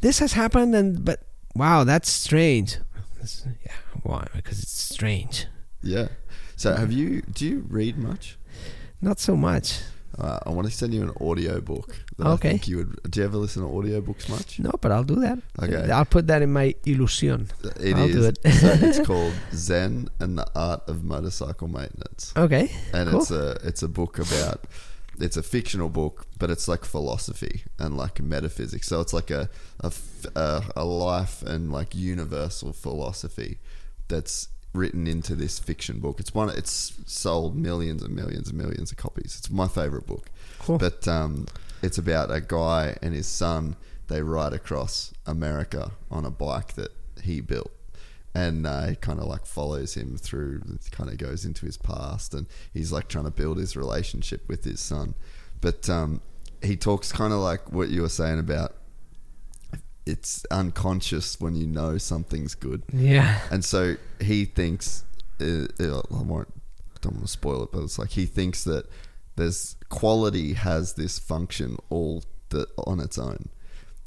this has happened and but wow, that's strange. That's- yeah, why? Because it's strange. Yeah. So have you do you read much? Not so much. Uh, I want to send you an audio book. Okay. I think you would. Do you ever listen to audiobooks much? No, but I'll do that. Okay. I'll put that in my illusion. It I'll is. do it. so it's called Zen and the Art of Motorcycle Maintenance, Okay. and cool. it's a it's a book about. It's a fictional book, but it's like philosophy and like metaphysics. So it's like a a, a life and like universal philosophy that's written into this fiction book. It's one. It's sold millions and millions and millions of copies. It's my favorite book. Cool. But um, it's about a guy and his son. They ride across America on a bike that he built, and uh, he kind of like follows him through. Kind of goes into his past, and he's like trying to build his relationship with his son. But um, he talks kind of like what you were saying about. It's unconscious when you know something's good. yeah. And so he thinks, uh, uh, I won't, don't want to spoil it, but it's like he thinks that there's quality has this function all the, on its own,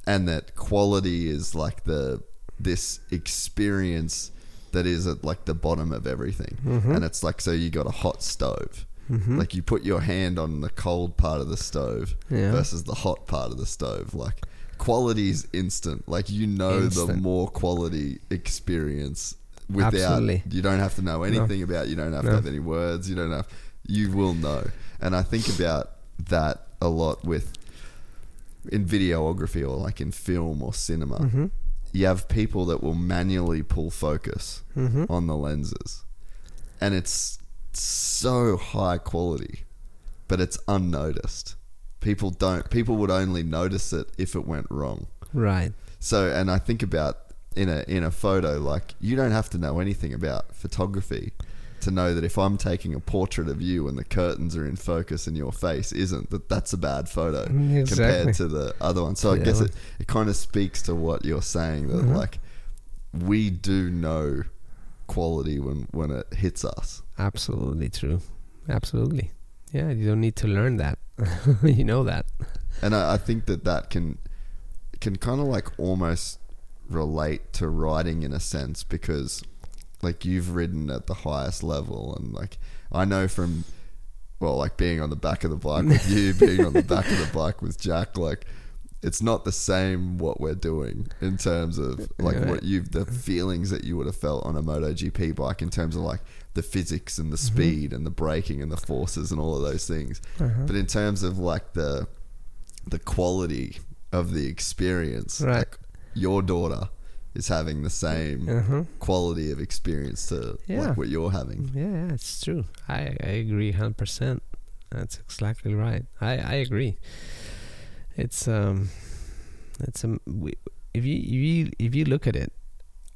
and that quality is like the this experience that is at like the bottom of everything, and it's like so you got a hot stove. Like you put your hand on the cold part of the stove Yeah. versus the hot part of the stove. Like quality is instant. Like you know the more quality experience without Absolutely. you don't have to know anything about you don't have No. to have any words you don't have you will know and i think about that a lot with in videography or like in film or cinema Mm-hmm. you have people that will manually pull focus Mm-hmm. on the lenses and it's so high quality but it's unnoticed people don't people would only notice it if it went wrong Right. so, and I think about in a in a photo, like you don't have to know anything about photography to know that if I'm taking a portrait of you and the curtains are in focus and your face isn't, that that's a bad photo Exactly. compared to the other one. So I guess it, it kind of speaks to what you're saying that Mhm. like we do know quality when when it hits us. Absolutely true. Absolutely. Yeah, you don't need to learn that. you know that. and I, I think that that can can kind of like almost relate to writing in a sense because like you've ridden at the highest level and like I know from well like being on the back of the bike with you being on the back of the bike with Jack like it's not the same what we're doing in terms of like Yeah. what you've the feelings that you would have felt on a MotoGP bike in terms of like the physics and the speed and the braking and the forces and all of those things Uh-huh. but in terms of like the the quality of the experience Right. like your daughter is having the same Uh-huh. quality of experience to Yeah. like what you're having Yeah, yeah, it's true. I, I agree 100%. That's exactly right. I, I agree. It's um it's um we, if you if you if you look at it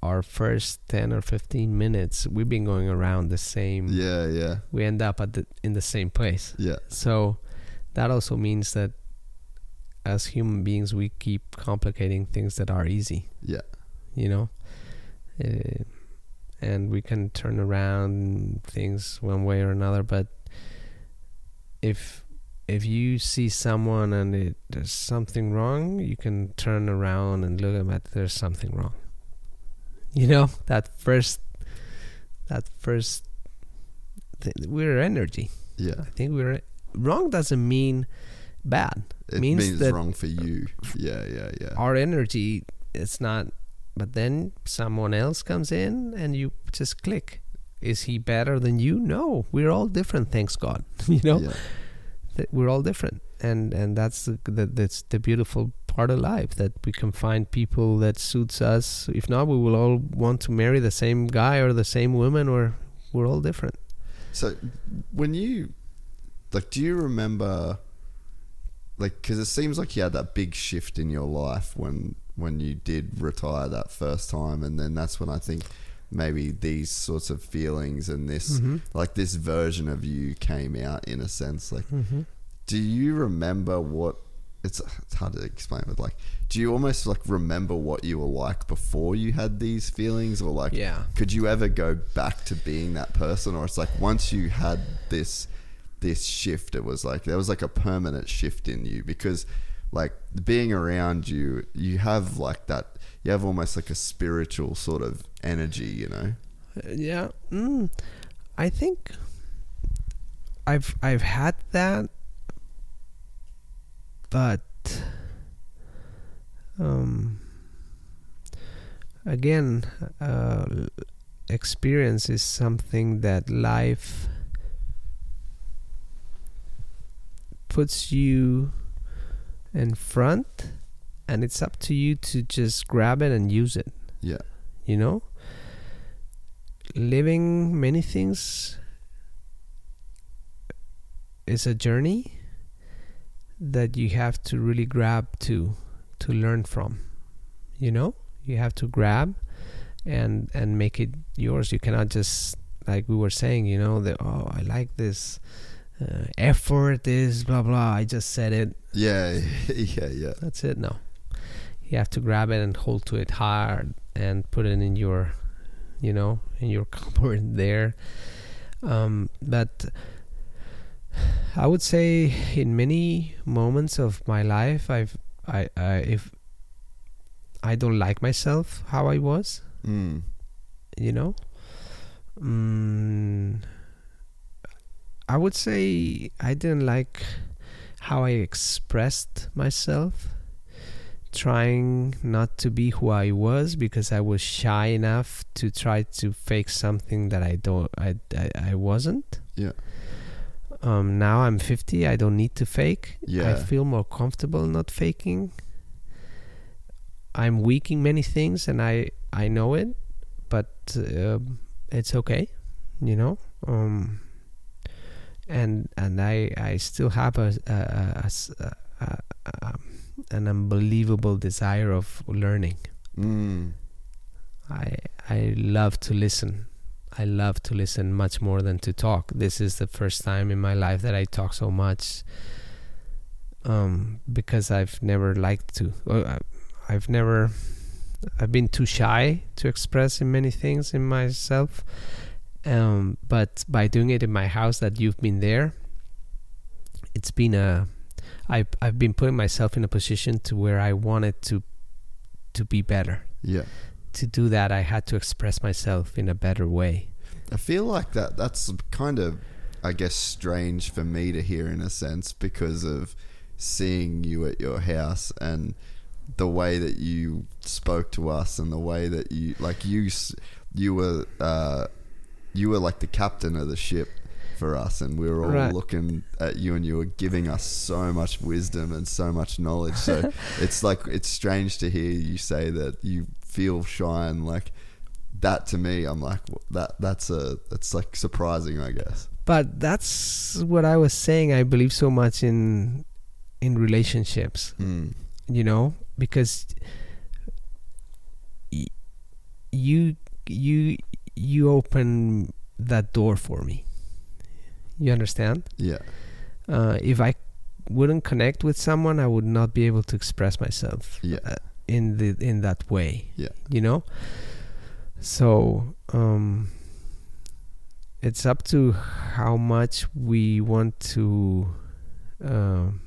our first 10 or 15 minutes we've been going around the same yeah yeah. we end up at the in the same place. yeah. So that also means that as human beings we keep complicating things that are easy. yeah. You know? Uh, and we can turn around things one way or another but if if you see someone and it, there's something wrong you can turn around and look at them there's something wrong you know that first that first th- we're energy. Yeah. I think we're wrong doesn't mean bad. It means means, that- wrong for you. Yeah yeah yeah. our energy it's not but then someone else comes in and you just click. Is he better than you? No we're all different thanks god. You know? Yeah. we're all different. And and that's the, the that's the beautiful part of life that we can find people that suits us if not we will all want to marry the same guy or the same woman or we're all different So when you like, do you remember like because it seems like you had that big shift in your life when when you did retire that first time, and then that's when I think maybe these sorts of feelings and this Mm-hmm. like this version of you came out in a sense. Like, Mm-hmm. do you remember what it's it's hard to explain, but like, do you almost like remember what you were like before you had these feelings, or like, Yeah. could you ever go back to being that person, or it's like once you had this this shift, it was like there was like a permanent shift in you because like being around you, you have like that, you have almost like a spiritual sort of energy, you know. Yeah mm, i think i've i've had that but um again uh experience is something that life puts you in front and it's up to you to just grab it and use it. Yeah, you know? Living many things is a journey that you have to really grab to to learn from you know? You have to grab and and make it yours. You cannot just like we were saying you know that oh i like this uh, effort is blah blah. I just said it. Yeah, yeah, yeah. that's it no. You have to grab it and hold to it hard and put it in your you know in your cupboard there. Um, but i would say in many moments of my life i've i, I if i don't like myself how i was Mm. you know mm, i would say i didn't like how i expressed myself trying not to be who i was because i was shy enough to try to fake something that i don't i i, I wasn't Yeah. Um now i'm 50 i don't need to fake Yeah. i feel more comfortable not faking i'm weak in many things and i i know it but um it's okay you know um and and i i still have a, a, a- a s- a- a- a- an unbelievable desire of learning Mm. I I love to listen. I love to listen much more than to talk. This is the first time in my life that I talk so much. Um, because I've never liked to. I've never. I've been too shy to express in many things in myself. Um, but by doing it in my house, that you've been there, it's been a. I've I've been putting myself in a position to where I wanted to, to be better Yeah. To do that I had to express myself in a better way. I feel like that that's kind of I guess strange for me to hear in a sense because of seeing you at your house and the way that you spoke to us and the way that you like you you were uh you were like the captain of the ship for us and we were all Right. looking at you and you were giving us so much wisdom and so much knowledge so it's like it's strange to hear you say that you feel shy and like that to me i'm like that that's a that's like surprising i guess But that's what I was saying. I believe so much in in relationships, mm. you know, because y- you you you open that door for me. You understand? yeah Uh, if I wouldn't connect with someone, I would not be able to express myself Yeah. Uh, in the in that way. Yeah. you know. So um, it's up to how much we want to um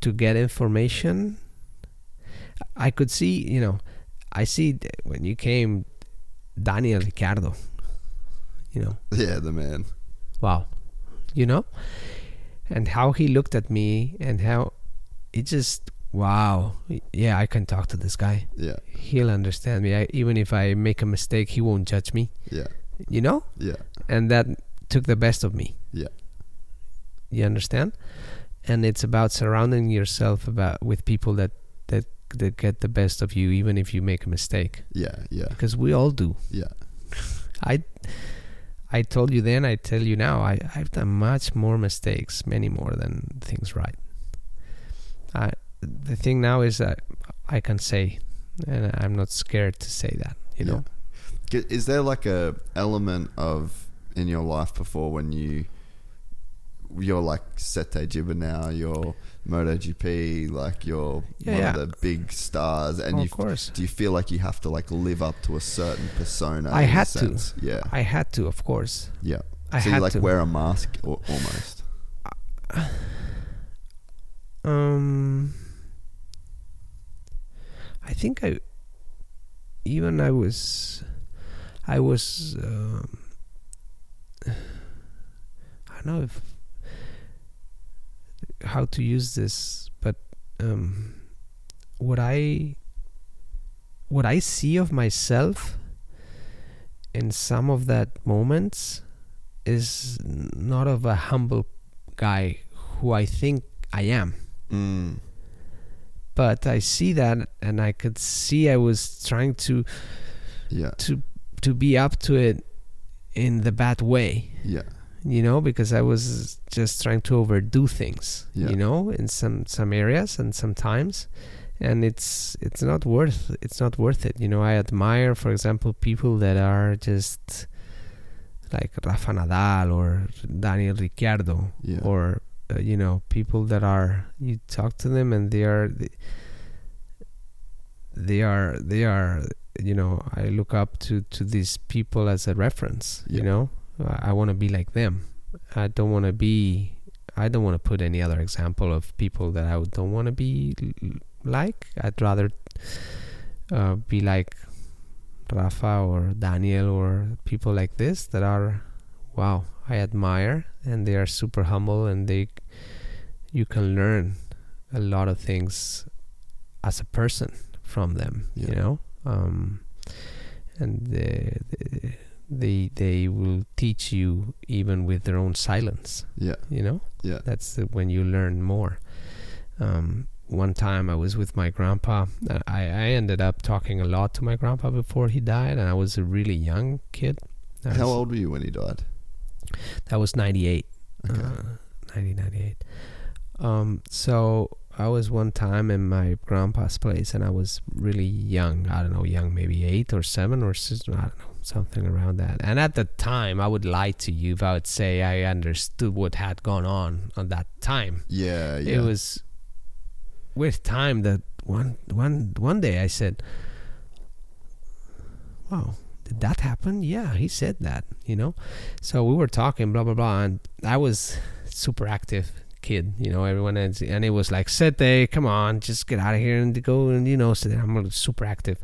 to get information. I could see, you know, I see when you came, Daniel Ricciardo. You know, yeah the man wow you know and how he looked at me and how it just wow. Yeah i can talk to this guy. Yeah. He'll understand me. I, even if i make a mistake he won't judge me. Yeah. You know? Yeah. And that took the best of me. Yeah. you understand? And it's about surrounding yourself about with people that that that get the best of you even if you make a mistake. Yeah yeah. Because we all do. Yeah. I I told you then, I tell you now, I, I've done much more mistakes, many more than things right. I, the thing now is that I can say, and I'm not scared to say that, you know? G- is there like a element of in your life before when you you're like Sete Gibernau, you're MotoGP, like you're Yeah, one yeah. of the big stars, and Of you course. do you feel like you have to like live up to a certain persona? I had to. Yeah, I had to, of course. yeah. I so you like to. wear a mask or, almost. Uh, Um, I think I even I was I was um, I don't know if how to use this, but um, what I what I see of myself in some of that moments is not of a humble guy who I think I am Mm. but I see that and I could see I was trying to Yeah, to to be up to it in the bad way yeah, you know because I was just trying to overdo things Yeah. you know in some some areas and sometimes and it's it's not worth it's not worth it you know I admire for example people that are just like Rafa Nadal or Daniel Ricciardo yeah. or uh, you know people that are you talk to them and they are they, they are they are you know I look up to to these people as a reference you know? I, I want to be like them. I don't want to be I don't want to put any other example of people that I don't want to be like. I'd rather uh, be like Rafa or Daniel or people like this that are wow I admire and they are super humble and they you can learn a lot of things as a person from them you know um, and they, they they will teach you even with their own silence yeah, you know yeah, that's the, when you learn more um, one time I was with my grandpa. uh, I, I ended up talking a lot to my grandpa before he died, and I was a really young kid. How old were you when he died? That was 98. Okay. Uh, 1998. Um, so I was one time in my grandpa's place, and I was really young. I don't know, young, maybe eight or seven or six, I don't know, something around that. And at the time, I would lie to you if I would say I understood what had gone on at that time. Yeah, yeah. It was with time that one one one day I said, "Wow, did that happen?" Yeah, he said that. You know, so we were talking, blah blah blah, and I was super active kid. You know, everyone is, and it was like, "Sete, come on, just get out of here and go." And you know, so I'm super active.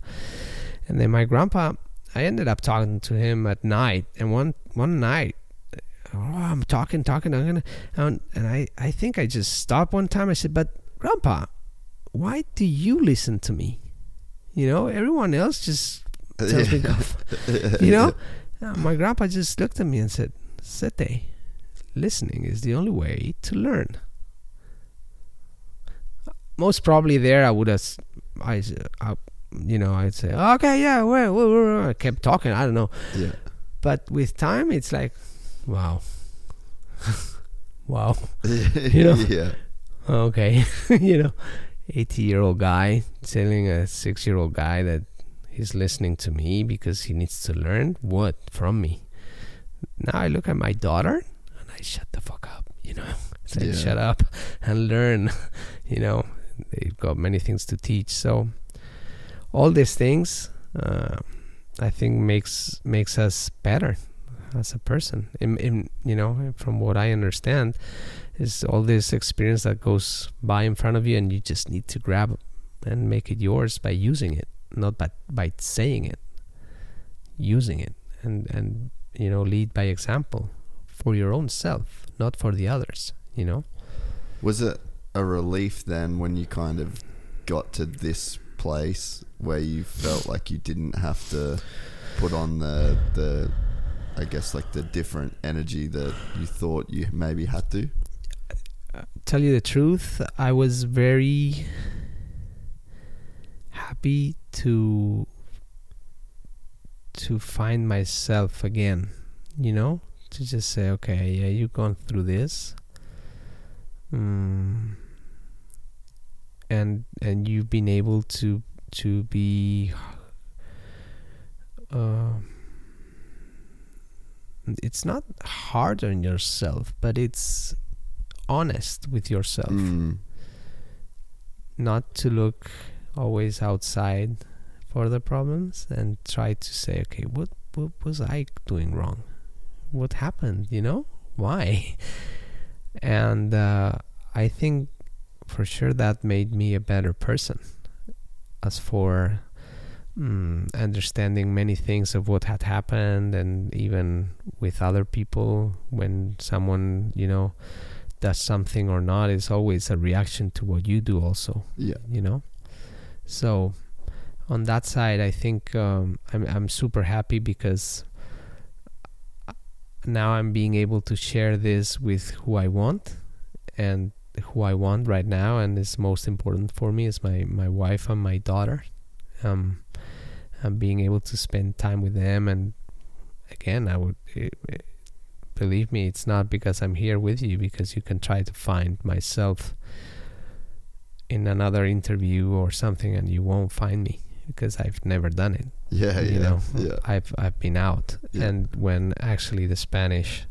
And then my grandpa, I ended up talking to him at night, and one one night. Oh, I'm talking, talking, I'm gonna, and, and I, I think I just stopped one time. I said, "But Grandpa, why do you listen to me? You know, everyone else just tells me, go you know." My grandpa just looked at me and said, "Sete, listening is the only way to learn." Most probably there, I would have, I, I- you know, I'd say, "Okay, yeah, well, well, well, well," I kept talking. I don't know, yeah. but with time, it's like, wow, wow. you know? yeah, Okay, you know, 80 year old guy telling a six year old guy that he's listening to me because he needs to learn what from me. Now I look at my daughter and I shut the fuck up, you know. Say, Yeah. shut up and learn, you know. They've got many things to teach. So, all these things, uh, I think, makes makes us better as a person. In, in you know, from what I understand, is all this experience that goes by in front of you and you just need to grab and make it yours by using it not by, by saying it using it and and you know lead by example for your own self not for the others you know Was it a relief then when you kind of got to this place where you felt like you didn't have to put on the the I guess like the different energy that you thought you maybe had to? tell you the truth i was very happy to to find myself again you know? To just say okay yeah you've gone through this. Mm, and and you've been able to to be uh, it's not hard on yourself but it's honest with yourself. Mm. not to look always outside for the problems and try to say okay what what was i doing wrong? What happened you know? Why? And uh, i think for sure that made me a better person. As for mm, understanding many things of what had happened and even with other people when someone you know does something or not is always a reaction to what you do also Yeah. you know so on that side i think um, I'm, I'm super happy because now i'm being able to share this with who i want and who i want right now and is most important for me is my my wife and my daughter. Um and being able to spend time with them and again i would eh, eh, believe me it's not because i'm here with you because you can try to find myself in another interview or something and you won't find me because I've never done it. Yeah, you yeah, know, yeah. I've I've been out, Yeah. and when actually the Spanish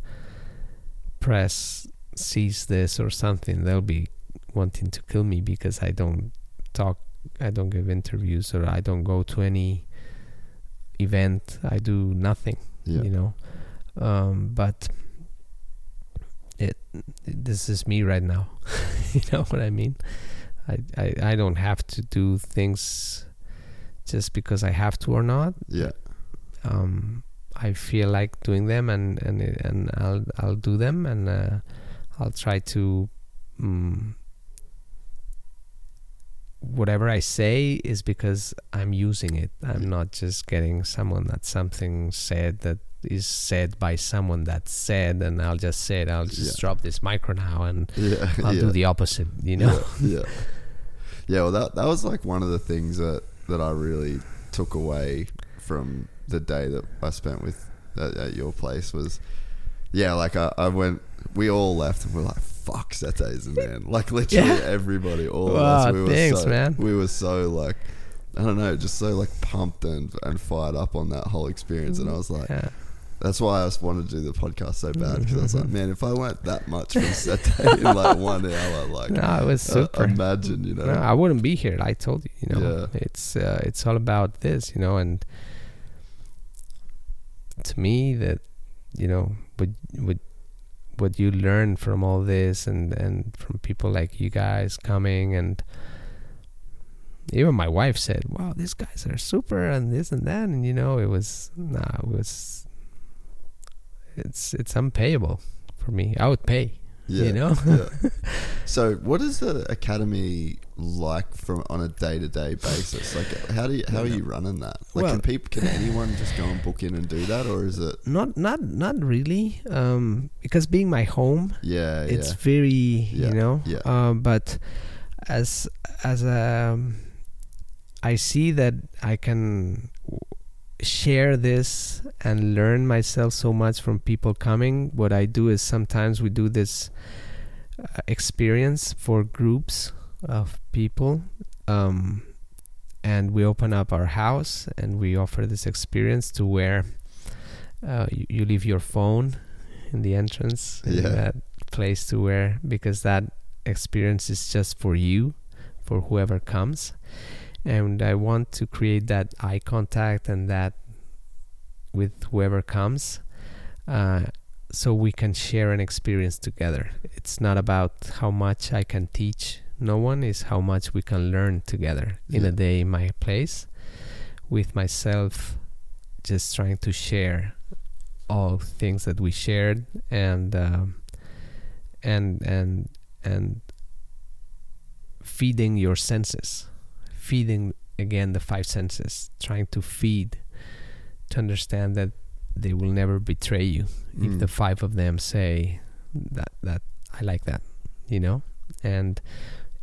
press sees this or something, they'll be wanting to kill me because I don't talk, I don't give interviews, or I don't go to any event. I do nothing. Yeah. You know, um, but it this is me right now. you know what I mean? I, I I don't have to do things just because I have to or not. Yeah. Um, I feel like doing them, and and and I'll I'll do them, and uh, I'll try to. Um, whatever I say is because I'm using it. I'm not just getting someone that something said that is said by someone that said, and I'll just say it. I'll just Yeah. drop this micro now, and Yeah. I'll do the opposite. You know? Yeah. Yeah. Well that that was like one of the things that that I really took away from the day that I spent with at, at your place was yeah, like I, I went we all left and we're like fuck Sete's man. Like literally Yeah. everybody, all of us we were so man. we were so like I don't know, just so like pumped and and fired up on that whole experience and I was like Yeah. That's why I just wanted to do the podcast so bad because I was like, man, if I went that much from Sete in like one hour, like, No, it was uh, super. imagine, you know, No, I wouldn't be here. I told you, you know, Yeah. it's uh, it's all about this, you know, and to me that you know what what what you learn from all this and and from people like you guys coming and even my wife said, "Wow, these guys are super and this and that," and you know, it was nah, it was it's it's unpayable for me. I would pay, yeah, you know. yeah. So, what is the academy like from on a day to day basis? Like, how do you how are you running that? Like, Well- can people can anyone just go and book in and do that, or is it? not not not really um because being my home Yeah, it's yeah, very you know yeah. um but as as um i see that i can share this and learn myself so much from people coming what i do is sometimes we do this uh, experience for groups of people um and we open up our house and we offer this experience to where uh, you, you leave your phone in the entrance in Yeah. that place to where because that experience is just for you for whoever comes and i want to create that eye contact and that with whoever comes uh, so we can share an experience together. It's not about how much i can teach no one is how much we can learn together in a day in my place with myself just trying to share all things that we shared and um, and and and feeding your senses feeding again the five senses trying to feed to understand that they will never betray you if Mm. the five of them say that that I like that you know and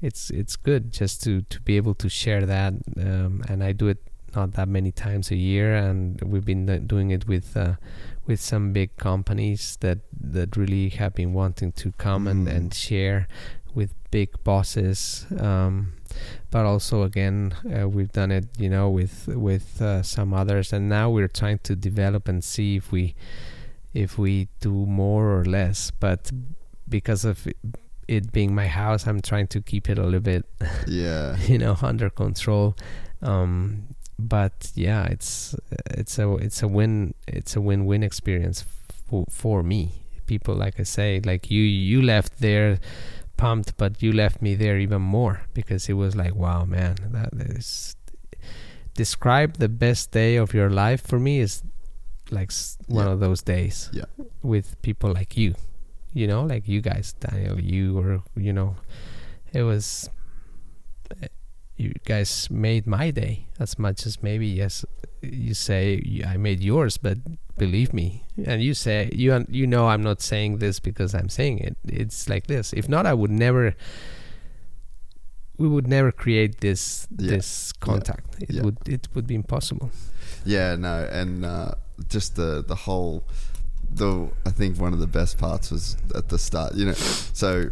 it's it's good just to to be able to share that um, and I do it not that many times a year and we've been doing it with uh, with some big companies that that really have been wanting to come and, Mm. and share with big bosses um, but also again uh, we've done it you know with with uh, some others and now we're trying to develop and see if we if we do more or less but because of it being my house, I'm trying to keep it a little bit, Yeah. you know, under control. Um, but yeah, it's it's a it's a win it's a win win experience for for me. People like I say, like you you left there pumped, but you left me there even more because it was like, wow, man, that is describe the best day of your life for me is like one Yeah. of those days Yeah. with people like you you know like you guys daniel you or you know it was eh, you guys made my day as much as maybe yes you say I made yours but believe me and you say you you know i'm not saying this because i'm saying it it's like this if not i would never we would never create this Yeah. this contact it Yeah. would it would be impossible Yeah, no, and uh, just the the whole the I think one of the best parts was at the start. You know, so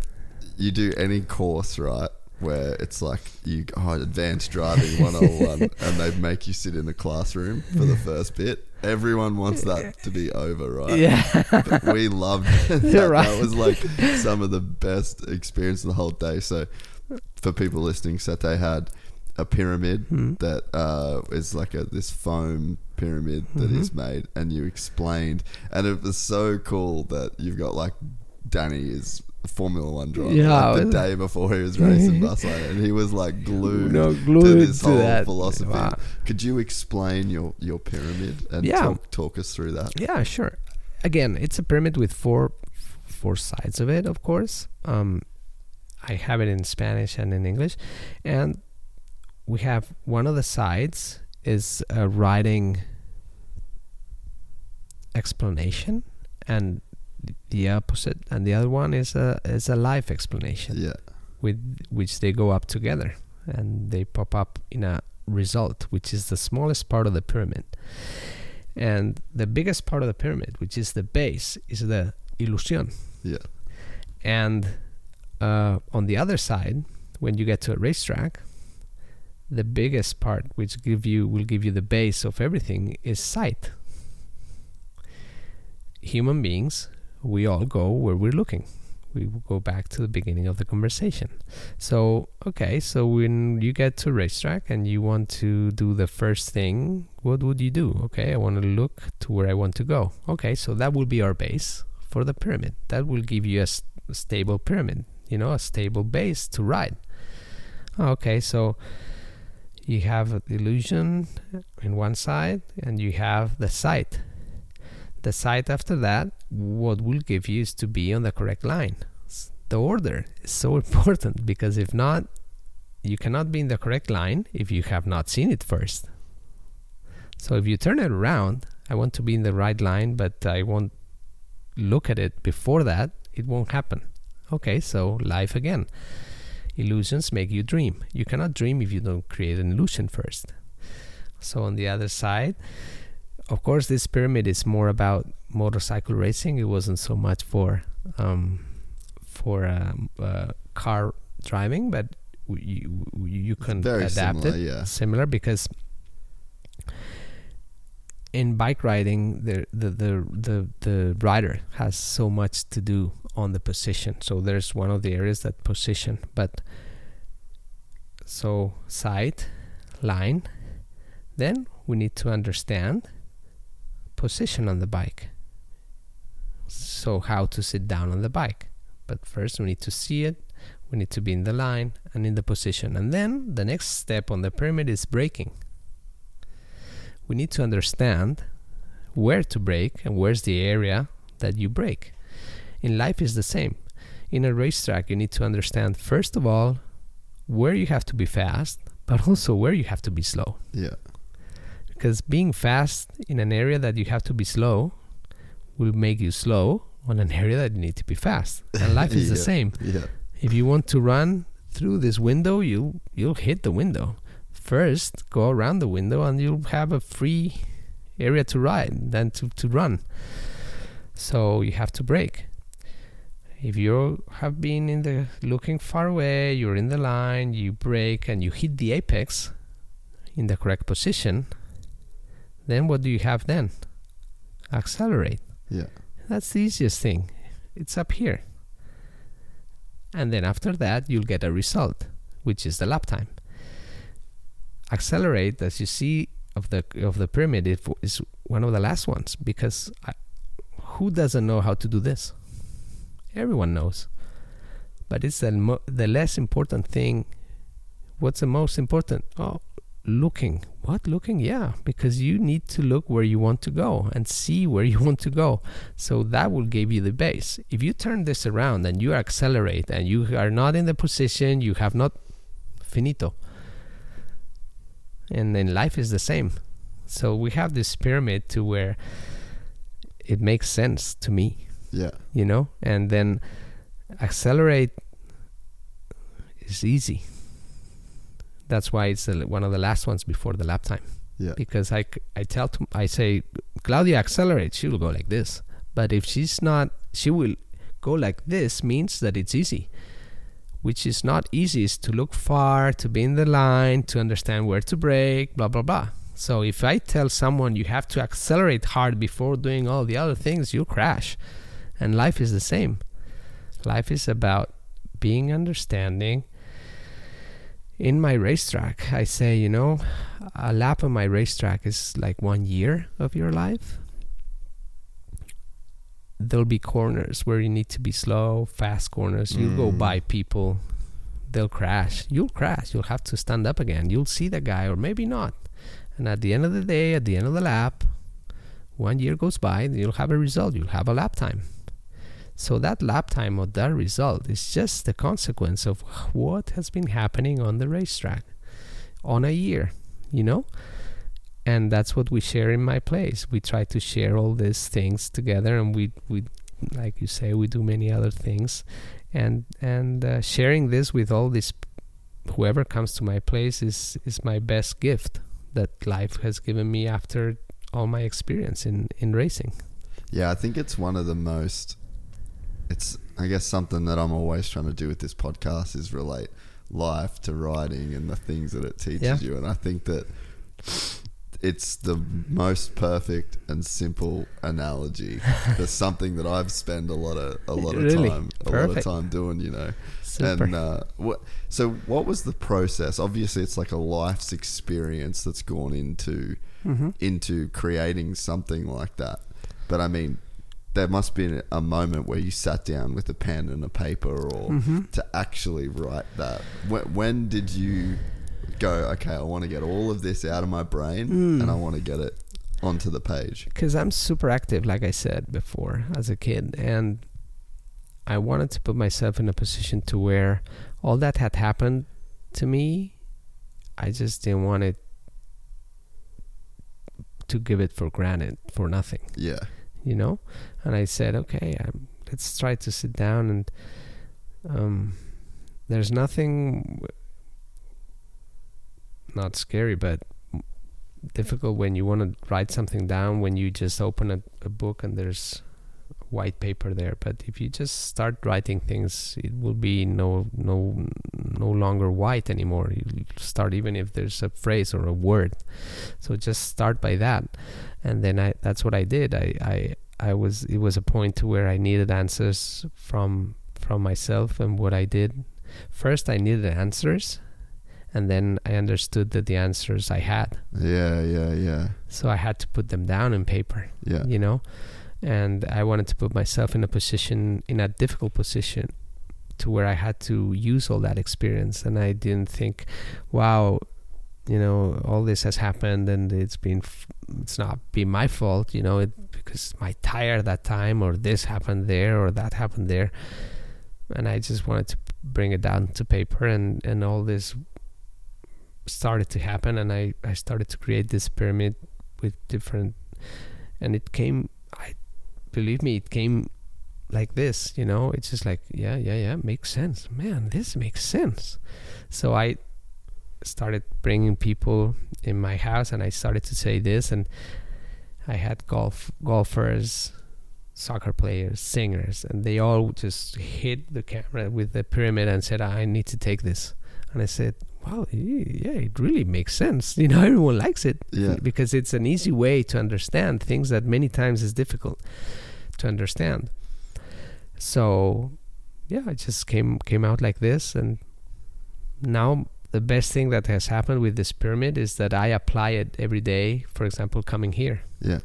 you do any course right where it's like you oh, advanced driving 101 and they make you sit in a classroom for the first bit. Everyone wants that to be over, right? yeah But we loved that. Right. That was like some of the best experience of the whole day. So for people listening, Sete had a pyramid Hmm. that uh, is like a this foam pyramid that Mm-hmm. is made, and you explained, and it was so cool that you've got like Danny is Formula One driver. Yeah, like the day before he was racing Barcelona, and he was like glued, No, to glued this to whole that. philosophy. Wow. Could you explain your your pyramid and Yeah. talk, talk us through that? Yeah, sure. Again, it's a pyramid with four four sides of it, of course. Um, I have it in Spanish and in English, and we have one of the sides is a writing explanation, and the opposite, and the other one is a is a life explanation Yeah, with which they go up together and they pop up in a result which is the smallest part of the pyramid. And the biggest part of the pyramid which is the base is the illusion yeah, and uh, on the other side when you get to a racetrack the biggest part which give you will give you the base of everything is sight. Human beings we all go where we're looking. We will go back to the beginning of the conversation. So okay so when you get to racetrack and you want to do the first thing what would you do? Okay i want to look to where i want to go. Okay so that will be our base for the pyramid. That will give you a stable pyramid you know a stable base to ride. Okay so you have the illusion in one side and you have the sight the sight after that what will give you is to be on the correct line. The order is so important because if not you cannot be in the correct line if you have not seen it first. So if you turn it around i want to be in the right line but i won't look at it before that it won't happen. Okay so life again. Illusions make you dream. You cannot dream if you don't create an illusion first. So on the other side of course this pyramid is more about motorcycle racing. It wasn't so much for um, for um, uh, car driving but you, you can very adapt similar, it. yeah. similar because in bike riding the, the the the the rider has so much to do on the position. So there's one of the areas that position but so sight line then we need to understand position on the bike. So how to sit down on the bike. But first we need to see it we need to be in the line and in the position. And then the next step on the pyramid is braking. We need to understand where to brake and where's the area that you brake. In life is the same. In a racetrack you need to understand first of all where you have to be fast but also where you have to be slow. Yeah, because being fast in an area that you have to be slow will make you slow on an area that you need to be fast and life is the same. yeah, if you want to run through this window you you'll hit the window. First go around the window and you'll have a free area to ride than to, to run. So you have to brake. If you have been in the looking far away you're in the line you brake and you hit the apex in the correct position then what do you have then? Accelerate. Yeah, that's the easiest thing. It's up here. and then after that you'll get a result which is the lap time. Accelerate as you see of the of the pyramid it is one of the last ones because I, who doesn't know how to do this? Everyone knows. But it's the, mo- the less important thing. What's the most important? Oh looking. What? Looking? Yeah because you need to look where you want to go and see where you want to go. So that will give you the base. If you turn this around and you accelerate and you are not in the position you have not finito. And then life is the same. So we have this pyramid to where it makes sense to me Yeah. you know? And then accelerate is easy that's why it's the, one of the last ones before the lap time. Yeah. because I tell to, I say Claudia accelerate. She will go like this. But if she's not she will go like this means that it's easy which is not easy is to look far to be in the line to understand where to brake blah blah blah. So if I tell someone you have to accelerate hard before doing all the other things you'll crash. And life is the same. Life is about being understanding in my racetrack i say you know a lap on my racetrack is like one year of your life. There'll be corners where you need to be slow fast corners. You'll go Mm. by people. They'll crash. You'll crash. You'll have to stand up again. You'll see the guy or maybe not. And at the end of the day at the end of the lap one year goes by and you'll have a result. You'll have a lap time so that lap time or that result is just the consequence of what has been happening on the racetrack on a year, you know? And that's what we share in my place. We try to share all these things together and we we like you say we do many other things and and uh, sharing this with all this whoever comes to my place is is my best gift that life has given me after all my experience in in racing. Yeah, I think it's one of the most. It's I guess something that I'm always trying to do with this podcast is relate life to riding and the things that it teaches Yeah. you, and I think that it's the most perfect and simple analogy for something that I've spent a lot of a lot of Really? time a lot of time doing. You know, Super. and uh, what? So, what was the process? Obviously, it's like a life's experience that's gone into Mhm. into creating something like that. But I mean, there must be a moment where you sat down with a pen and a paper, or Mhm. to actually write that. When, when did you go? Okay, I want to get all of this out of my brain, Mm. and I want to get it onto the page. because I'm super active, like I said before, as a kid, and I wanted to put myself in a position to where all that had happened to me, I just didn't want it to give it for granted for nothing, Yeah, you know. And I said, okay, um, let's try to sit down and um, there's nothing not scary, but difficult when you want to write something down when you just open a, a book and there's white paper there but if you just start writing things it will be no no no longer white anymore. You start even if there's a phrase or a word. So just start by that. And then i that's what i did. I i i was it was a point to where i needed answers from from myself and what i did. First i needed answers and then i understood that the answers i had. Yeah, yeah, yeah, so I had to put them down in paper, yeah, you know, and I wanted to put myself in a position, in a difficult position, to where I had to use all that experience, and I didn't think, wow, you know, all this has happened, and it's been, f- it's not been my fault, you know, it, because my tire that time, or this happened there, or that happened there, and I just wanted to bring it down to paper, and and all this started to happen and I, I started to create this pyramid with different and it came believe me it came like this you know? It's just like yeah yeah yeah makes sense. Man this makes sense. So I started bringing people in my house and I started to say this and I had golf golfers soccer players singers and they all just hit the camera with the pyramid and said I need to take this. And I said wow yeah it really makes sense you know everyone likes it Yeah. because it's an easy way to understand things that many times is difficult to understand so yeah, it just came came out like this, and now the best thing that has happened with this pyramid is that I apply it every day. For example, coming here, Yeah.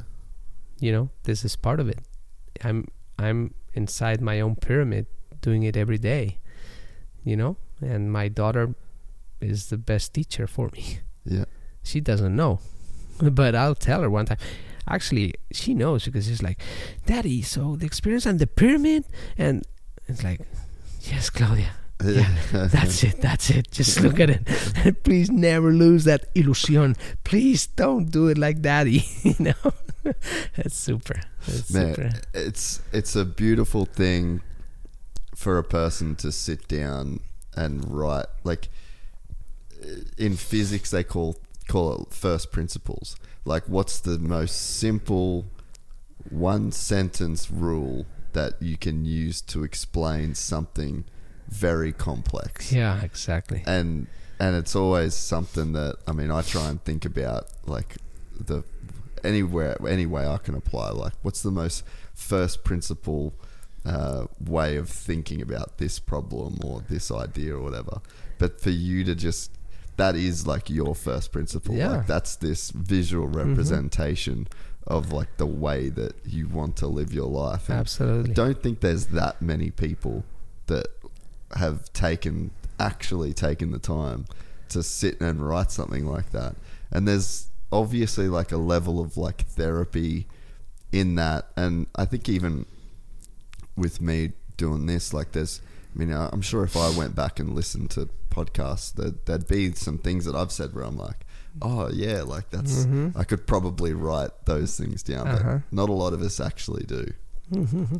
you know, this is part of it. I'm I'm inside my own pyramid, doing it every day, you know, and my daughter is the best teacher for me. Yeah. She doesn't know, but I'll tell her one time. Actually, she knows because she's like, "Daddy, so the experience on the pyramid," and it's like, "Yes, Claudia, yeah, that's it, that's it. Just look at it. Please never lose that illusion. Please don't do it like daddy. you know, that's super. That's Man, super. it's it's a beautiful thing for a person to sit down and write. Like in physics, they call call it first principles. Like, what's the most simple one sentence rule that you can use to explain something very complex? Yeah, exactly. and and it's always something that I mean I try and think about like the anywhere any way I can apply like what's the most first principle uh, way of thinking about this problem or this idea or whatever but for you to just that is like your first principle Yeah. like that's this visual mm-hmm. representation of like the way that you want to live your life And Absolutely. I don't think there's that many people that have taken actually taken the time to sit and write something like that. And there's obviously like a level of like therapy in that and I think even with me doing this like there's I mean I'm sure if I went back and listened to podcasts that there'd be some things that I've said where I'm like oh yeah like that's I could probably write those things down Uh-huh. but not a lot of us actually do.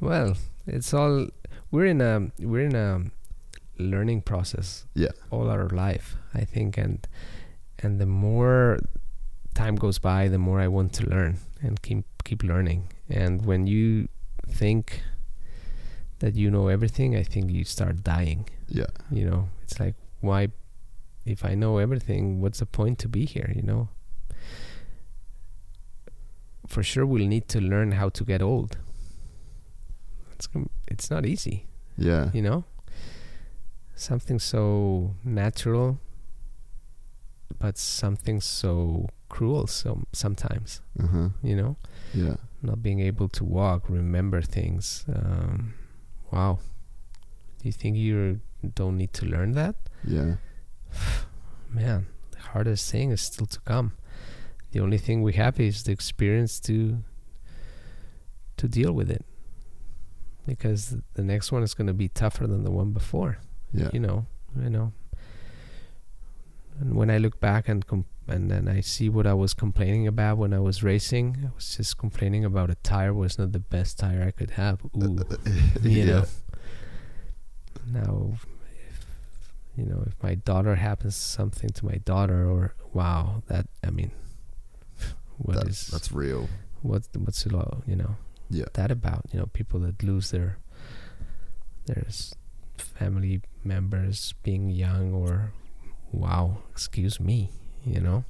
well, it's all we're in a we're in a learning process Yeah. all our life, I think, and and the more time goes by, the more I want to learn and keep keep learning. And when you think that you know everything, I think you start dying. Yeah. You know, it's like why, if I know everything, what's the point to be here? You know. For sure, we'll need to learn how to get old. It's it's not easy Yeah. you know something so natural but something so cruel so sometimes Uh-huh. you know Yeah. not being able to walk remember things um, wow do you think you don't need to learn that. Yeah. man the hardest thing is still to come. The only thing we have is the experience to to deal with it. Because the next one is going to be tougher than the one before Yeah. you know you know. And when i look back and com- and then i see what i was complaining about when i was racing i was just complaining about a tire was not the best tire i could have. Ooh you know. Now you know if my daughter happens something to my daughter or wow that i mean what That- is that's real. what's what's it all you know Yeah. that about you know people that lose their their family members being young or wow excuse me you know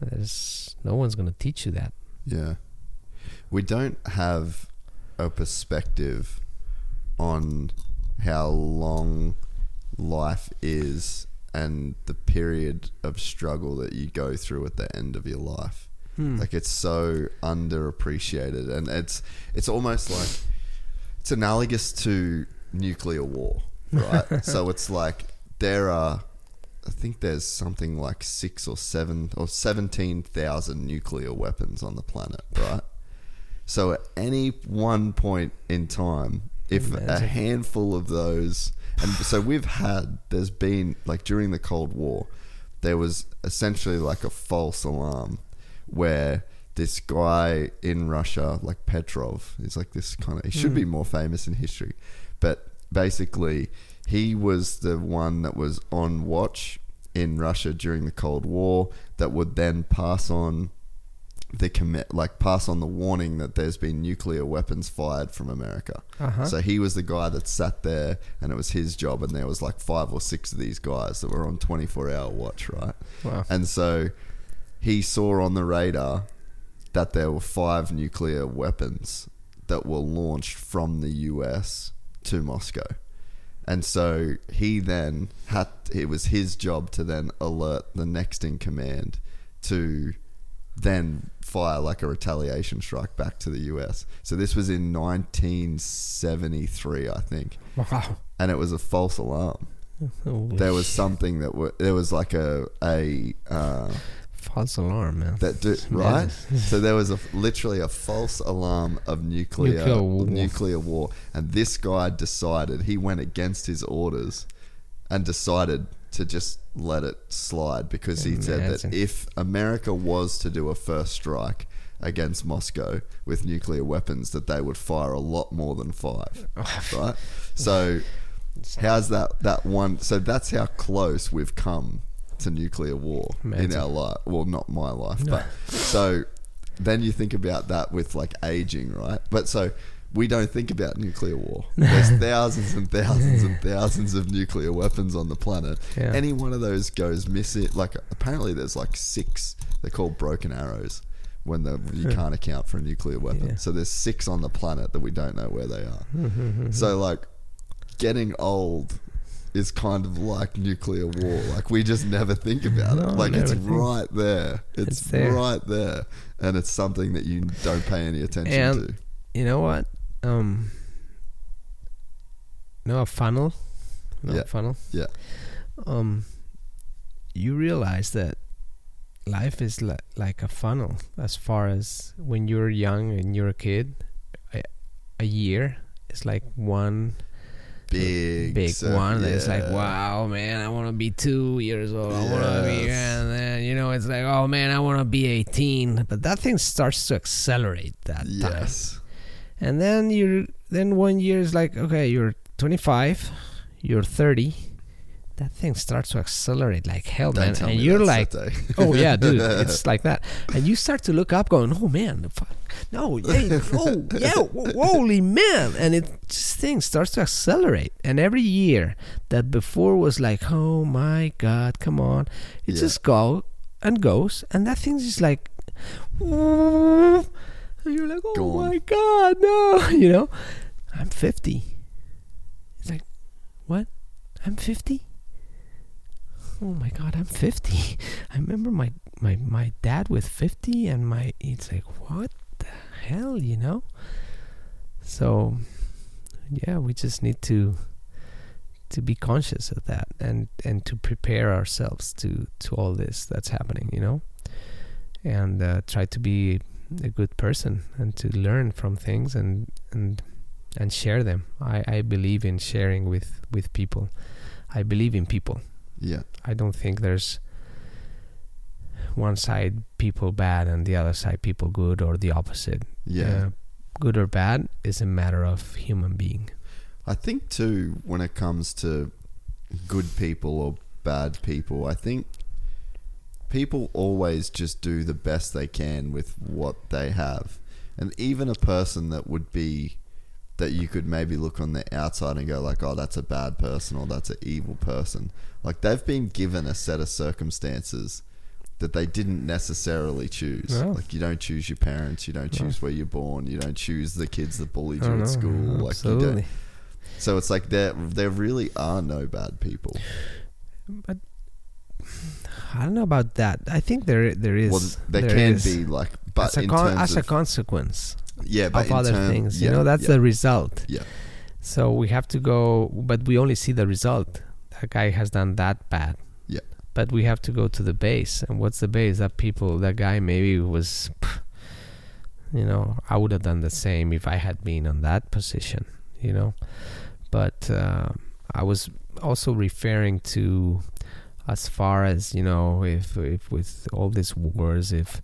there's no one's gonna teach you that Yeah. We don't have a perspective on how long life is and the period of struggle that you go through at the end of your life. Hmm. Like it's so underappreciated and it's it's almost like it's analogous to nuclear war, right? so it's like there are I think there's something like six or seven or seventeen thousand nuclear weapons on the planet, right? So at any one point in time, if a handful of those, and so we've had, there's been like during the Cold War, there was essentially like a false alarm where this guy in Russia, like Petrov, is like this kind of, he should be hmm. more famous in history, but basically he was the one that was on watch in Russia during the Cold War that would then pass on the commit like pass on the warning that there's been nuclear weapons fired from America. Uh-huh. So he was the guy that sat there and it was his job and there was like five or six of these guys that were on 24 hour watch, right? Wow. And so he saw on the radar that there were five nuclear weapons that were launched from the US to Moscow. And so he then had it was his job to then alert the next in command to then fire like a retaliation strike back to the US. So this was in 1973, I think. Wow. And it was a false alarm. Holy There was something that w- there was like a a uh, false alarm, man. that do, right. so there was a literally a false alarm of nuclear Nuclear war. nuclear war, and this guy decided he went against his orders and decided to just let it slide because he said that if America was to do a first strike against Moscow with nuclear weapons, that they would fire a lot more than five, right? So how's that that one? So that's how close we've come to nuclear war in our life. Well, not my life, but so then you think about that with like aging, right? But so we don't think about nuclear war. There's thousands and thousands and thousands of nuclear weapons on the planet. Yeah. Any one of those goes missing. Like apparently, there's like six. They're called broken arrows when the, you hmm. can't account for a nuclear weapon. Yeah. So there's six on the planet that we don't know where they are. Hmm, hmm, so like getting old is kind of like nuclear war. Like we just never think about No, it. Like it's right there. It's, It's there. right there, and it's something that you don't pay any attention And- to. You know what? Um. no a funnel. Know Yeah. funnel. Yeah. Um. You realize that life is li- like a funnel. As far as when you're young and you're a kid, a, a year is like one Big, big so- one. that It's like, wow, man, I want to be two years old. I want to be, and then you know, it's like, oh man, I want to be eighteen. But that thing starts to accelerate that time, Yes. And then you're then one year is like, okay, you're 25, you're 30. That thing starts to accelerate like hell, Don't man, and you're like, oh yeah, dude, it's like that, and you start to look up, going, oh man, the fuck, no, yeah, oh yeah, holy man, and it just thing starts to accelerate, and every year that before was like, oh my god, come on, it Yeah. just go and goes, and that thing's just like, you're like, oh Gone. my god, no, you know, I'm 50. It's like, what? I'm 50 oh my god i'm 50 i remember my my my dad with 50 and my it's like what the hell you know so yeah we just need to to be conscious of that and and to prepare ourselves to to all this that's happening you know and uh, try to be a good person and to learn from things and and and share them i i believe in sharing with with people i believe in people Yeah. I don't think there's one side people bad and the other side people good or the opposite. Yeah. Uh, good or bad is a matter of human being. I think too when it comes to good people or bad people, I think people always just do the best they can with what they have. And even a person that would be that you could maybe look on the outside and go like, "Oh, that's a bad person or that's an evil person." Like they've been given a set of circumstances that they didn't necessarily choose. Like you don't choose your parents, you don't choose where you're born, you don't choose the kids that bullied you at know, school. Like you don't, so it's like there there really are no bad people. But I don't know about that. I think there there is. well, there, there can is. be like, but as a, in con- as a consequence yeah, but of other term- things. yeah, you know, that's yeah, the result. yeah, So we have to go, but we only see the result. That guy has done that bad. Yeah. But we have to go to the base. And what's the base? That people, that guy maybe was, you know, I would have done the same if I had been on that position, you know. But uh, I was also referring to as far as, you know, if, if with all these wars, if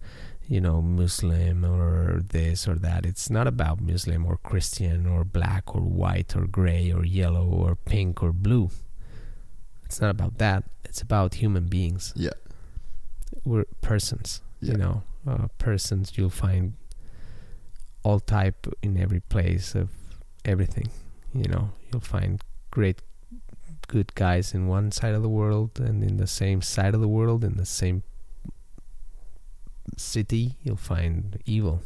you know, Muslim or this or that. It's not about Muslim or Christian or black or white or gray or yellow or pink or blue. It's not about that. It's about human beings. yeah, We're persons. Yeah. You know, uh, persons. You'll find all type in every place of everything. You know, you'll find great, good guys in one side of the world and in the same side of the world in the same city you'll find evil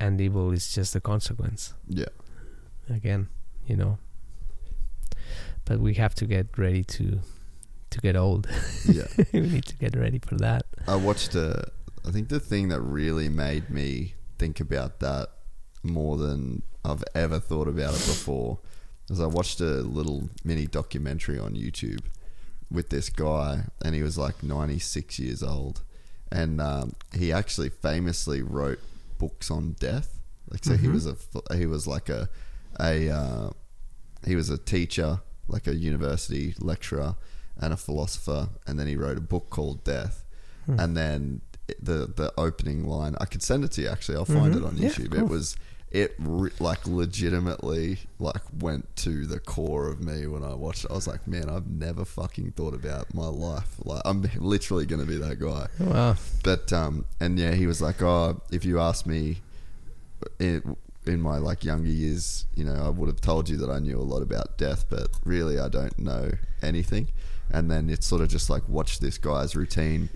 and evil is just a consequence. Yeah. Again, you know. But we have to get ready to to get old. Yeah. we need to get ready for that. I watched a. I think the thing that really made me think about that more than I've ever thought about it before is I watched a little mini documentary on YouTube with this guy, and he was like 96 years old, and um, he actually famously wrote books on death. Like, so he Mhm. was a he was like a a uh, he was a teacher, like a university lecturer, and a philosopher, and then he wrote a book called Death, Hmm. and then the the opening line I could send it to you actually. I'll find Mhm. it on YouTube. cool. It was it re- like legitimately like went to the core of me when I watched it. I was like, man, I've never fucking thought about my life. Like I'm literally gonna be that guy. Wow. But um, and yeah, he was like, oh, if you asked me in, in my like younger years, you know, I would have told you that I knew a lot about death, but really I don't know anything. And then it's sort of just like watch this guy's routine.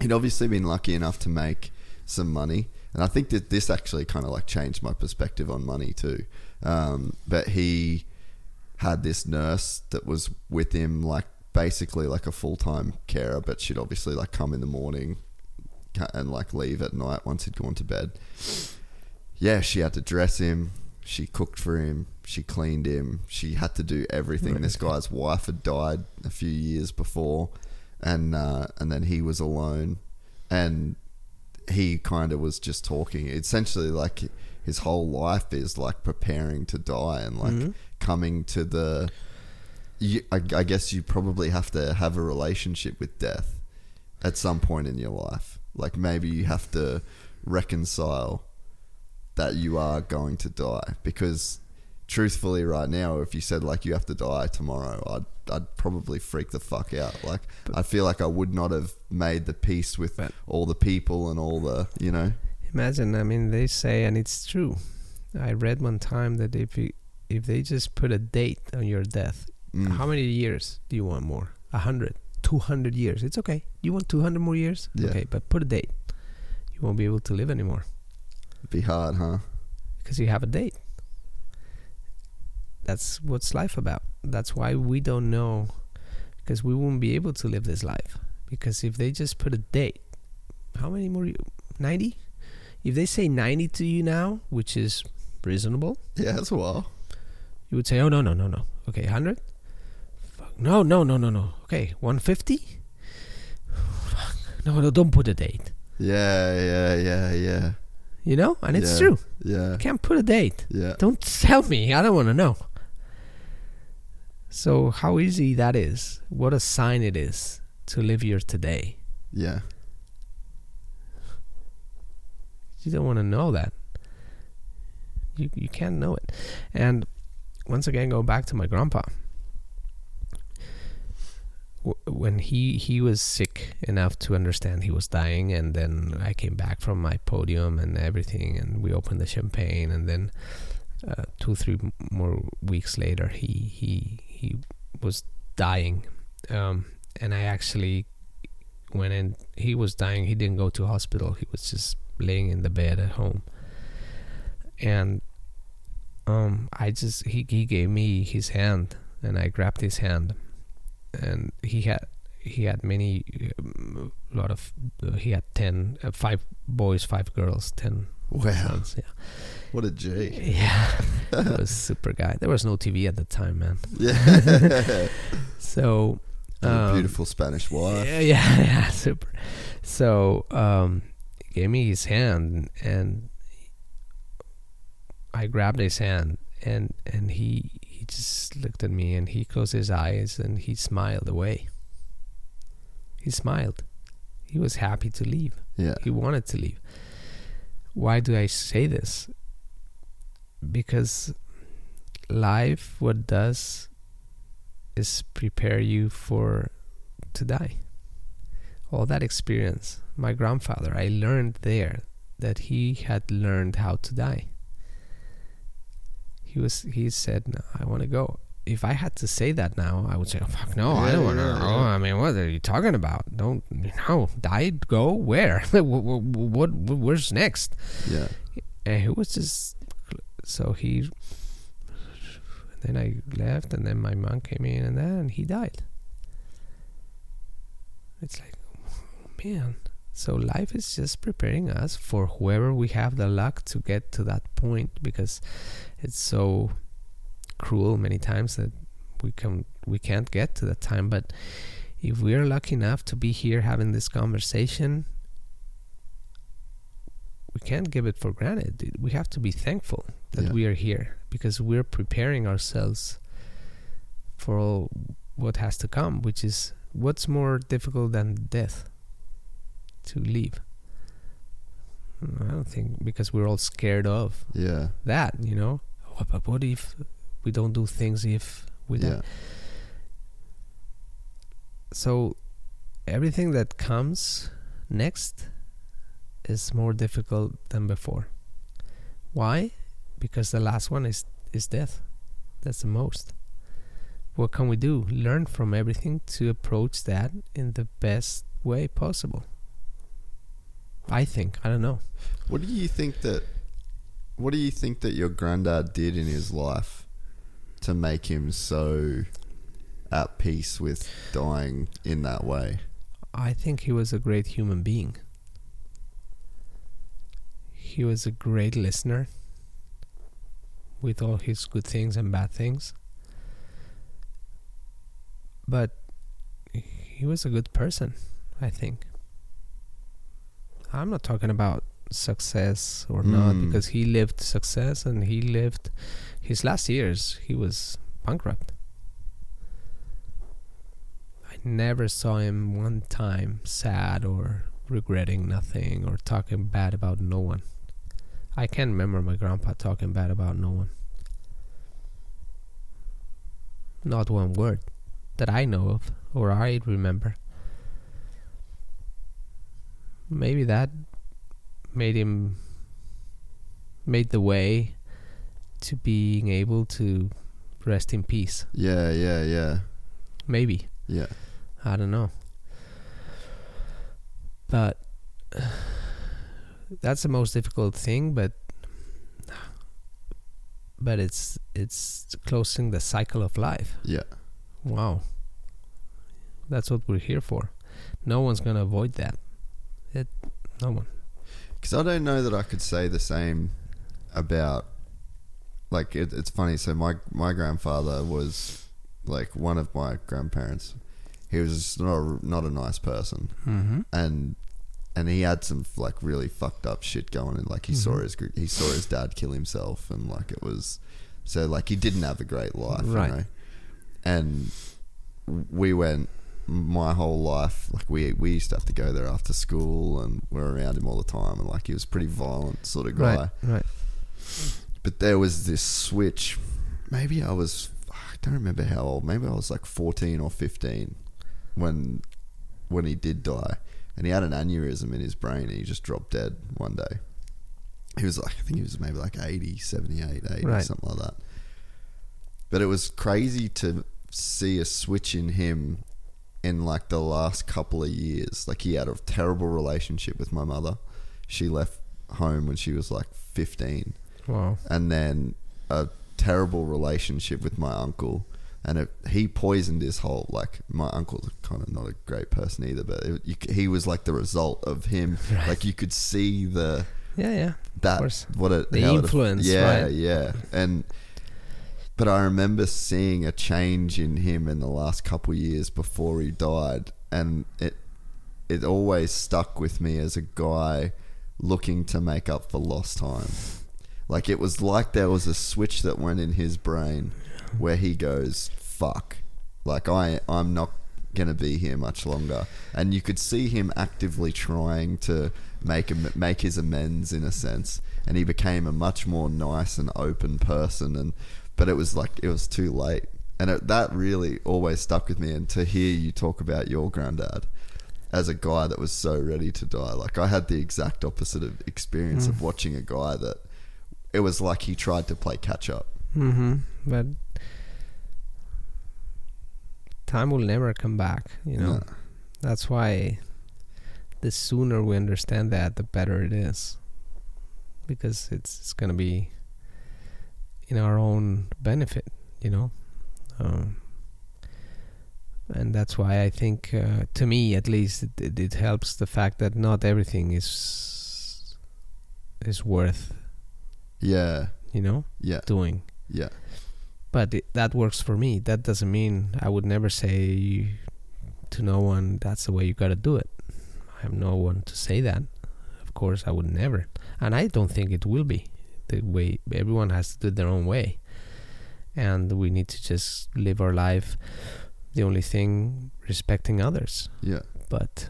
He'd obviously been lucky enough to make some money, and I think that this actually kind of like changed my perspective on money too. Um, but he had this nurse that was with him, like basically like a full time carer, but she'd obviously like come in the morning and like leave at night once he'd gone to bed. Yeah, she had to dress him. She cooked for him. She cleaned him. She had to do everything. This guy's wife had died a few years before, and uh, and then he was alone, and he kind of was just talking. Essentially, like his whole life is like preparing to die and like Mhm. coming to the. You, I, I guess you probably have to have a relationship with death at some point in your life. Like maybe you have to reconcile that you are going to die because truthfully right now if you said like you have to die tomorrow I'd I'd probably freak the fuck out like I feel like I would not have made the peace with all the people and all the you know Imagine, I mean, they say, and it's true. I read one time that if you, if they just put a date on your death, Mm. how many years do you want more? A hundred, two hundred years. It's okay. You want two hundred more years? Yeah. Okay, but put a date. You won't be able to live anymore it'd be hard huh because you have a date. That's what's life about. That's why we don't know, because we won't be able to live this life. Because if they just put a date, how many more? Ninety? If they say ninety to you now, which is reasonable, yeah that's a while you would say, "Oh no, no, no, no. Okay, hundred. No, no, no, no, no. Okay, one fifty. No, no, don't put a date. yeah yeah yeah yeah You know, and it's Yeah. true. yeah You can't put a date. yeah Don't tell me. I don't want to know. So how easy that is. What a sign it is to live your today. yeah You don't want to know that. You you can't know it. And once again, go back to my grandpa. W- When he he was sick enough to understand he was dying, and then I came back from my podium and everything, and we opened the champagne, and then uh, two three more weeks later, he he he was dying, um, and I actually went in. He was dying. He didn't go to hospital. He was just laying in the bed at home, and um, I just he he gave me his hand, and I grabbed his hand, and he had he had many um, lot of uh, he had ten uh, five boys five girls ten wow sons yeah what a G yeah that was super guy there was no TV at the time man yeah so um, beautiful Spanish wife yeah, yeah, yeah, super. So, um, he gave me his hand, and I grabbed his hand, and and he he just looked at me, and he closed his eyes, and he smiled away. He smiled. He was happy to leave. yeah He wanted to leave. Why do I say this? Because life, what does is prepare you for to die. All that experience, my grandfather, I learned there that he had learned how to die. He was he said, no, I want to go. If I had to say that now, I would say, oh, fuck no, I don't want to yeah, yeah. I mean, what are you talking about? Don't, you know, die, go where? what, what, what, where's next? yeah and he was just so he. Then I left, and then my mom came in, and then he died. It's like, man. So life is just preparing us for whoever we have the luck to get to that point because it's so cruel many times that we can we can't get to that time. But if we are lucky enough to be here having this conversation, we can't give it for granted. We have to be thankful that Yeah. we are here because we're preparing ourselves for all what has to come, which is what's more difficult than death to leave. I don't think because we're all scared of Yeah. that, you know. What if we don't do things if we Yeah. die? So everything that comes next is more difficult than before. Why? Because the last one is is death. That's the most. What can we do? Learn from everything to approach that in the best way possible. I think. I don't know. What do you think that? What do you think that your granddad did in his life to make him so at peace with dying in that way? I think he was a great human being. He was a great listener with all his good things and bad things. But he was a good person, I think. I'm not talking about success or not Mm. because he lived success and he lived his last years he was bankrupt. I never saw him one time sad or regretting nothing or talking bad about no one. I can't remember my grandpa talking bad about no one. Not one word that I know of or I remember. Maybe that made him made the way to being able to rest in peace. Yeah, yeah, yeah, Maybe. yeah. I don't know. But that's the most difficult thing, but but it's it's closing the cycle of life. Yeah. Wow. That's what we're here for. No one's going to avoid that. It no one. Because I don't know that I could say the same about. Like it, it's funny. So my my grandfather was like one of my grandparents. He was not a, not a nice person, Mm-hmm. and and he had some like really fucked up shit going. And like he saw Mhm. his he saw his dad kill himself, and like it was so like he didn't have a great life, Right. You know? And we went my whole life like we we used to have to go there after school and we're around him all the time and like he was a pretty violent sort of guy Right, right. But there was this switch maybe i was i don't remember how old maybe i was like 14 or 15 when when he did die and he had an aneurysm in his brain and he just dropped dead one day he was like i think he was maybe like 80 78 80 Right. something like that but it was crazy to see a switch in him in like the last couple of years. Like he had a terrible relationship with my mother. She left home when she was like 15. Wow. And then a terrible relationship with my uncle. And it, he poisoned his whole like my uncle's kind of not a great person either, but it, you, he was like the result of him. Like you could see the Yeah, yeah. that what it The how it- influence, yeah right? yeah and but I remember seeing a change in him in the last couple of years before he died and it it always stuck with me as a guy looking to make up for lost time like it was like there was a switch that went in his brain where he goes fuck. Like I I'm not going to be here much longer. And you could see him actively trying to make am- make his amends in a sense. And he became a much more nice and open person. And but it was like it was too late. And it, that really always stuck with me. And to hear you talk about your granddad as a guy that was so ready to die. Like I had the exact opposite of experience of mm. watching a guy that it was like he tried to play catch up Mm-hmm. But time will never come back, you know. No. That's why the sooner we understand that, the better it is. because it's it's gonna be in our own benefit, you know. Um, and that's why I think, uh, to me at least, it, it, it helps the fact that not everything is is worth, Yeah. you know, Yeah. doing. Yeah. But it, that works for me. That doesn't mean I would never say to no one that's the way you got to do it. I have no one to say that. Of course, I would never, and I don't think it will be the way. Everyone has to do it their own way, and we need to just live our life. The only thing, respecting others. Yeah. But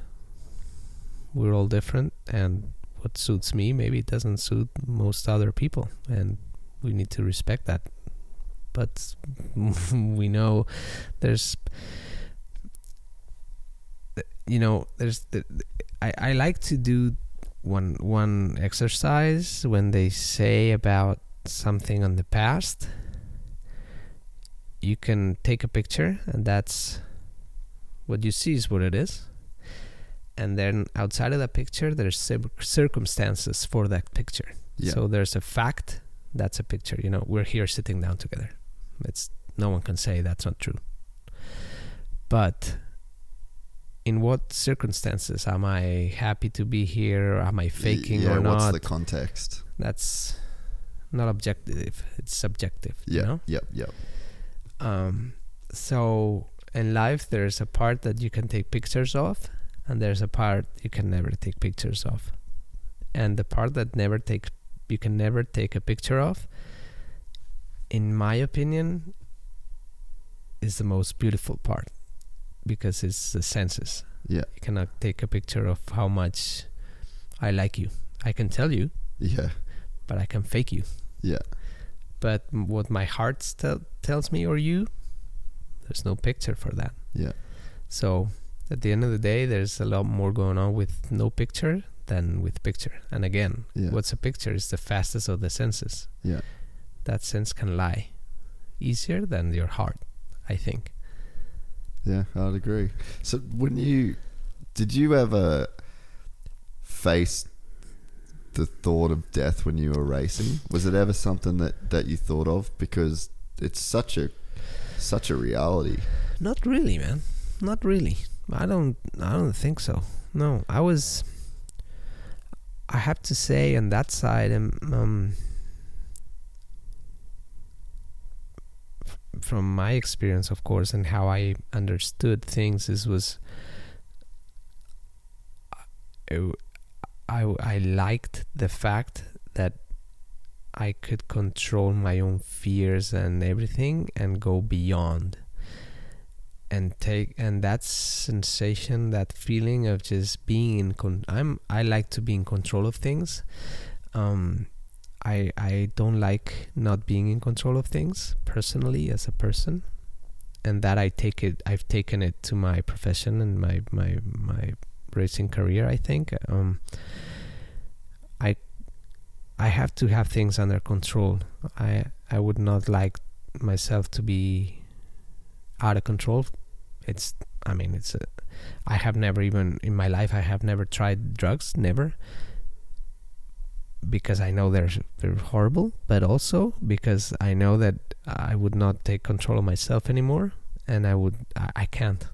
we're all different, and what suits me maybe it doesn't suit most other people, and we need to respect that. But we know there's, you know, there's the, I I like to do one one exercise when they say about something on the past. You can take a picture, and that's what you see is what it is and then outside of that picture there's circumstances for that picture Yeah. so there's a fact that's a picture you know we're here sitting down together it's no one can say that's not true but in what circumstances am i happy to be here am i faking yeah, or what's not the context? that's not objective it's subjective Yeah. you know Yep. Yep. um, so in life, there's a part that you can take pictures of, and there's a part you can never take pictures of. And the part that never take you can never take a picture of, in my opinion, is the most beautiful part because it's the senses. Yeah. You cannot take a picture of how much I like you. I can tell you, Yeah. but I can fake you. Yeah. But what my heart tell tells me or you, there's no picture for that. Yeah. So at the end of the day, there's a lot more going on with no picture than with picture. And again, Yeah. what's a picture is the fastest of the senses. Yeah. That sense can lie easier than your heart, I think. Yeah, I'd agree. So, when you did you ever face the thought of death when you were racing? Was it ever something that that you thought of? Because it's such a such a reality. Not really, man. Not really. I don't. I don't think so. No, I was. I have to say, on that side, um, um from my experience, of course, and how I understood things, this was. I, I, I liked the fact that I could control my own fears and everything and go beyond and take and that sensation that feeling of just being in con- I'm I like to be in control of things um I I don't like not being in control of things personally as a person and that I take it I've taken it to my profession and my my my racing career I think um I I have to have things under control. I I would not like myself to be out of control. It's I mean it's a, I have never even in my life I have never tried drugs, never. Because I know they're they're horrible, but also because I know that I would not take control of myself anymore, and I would I, I can't.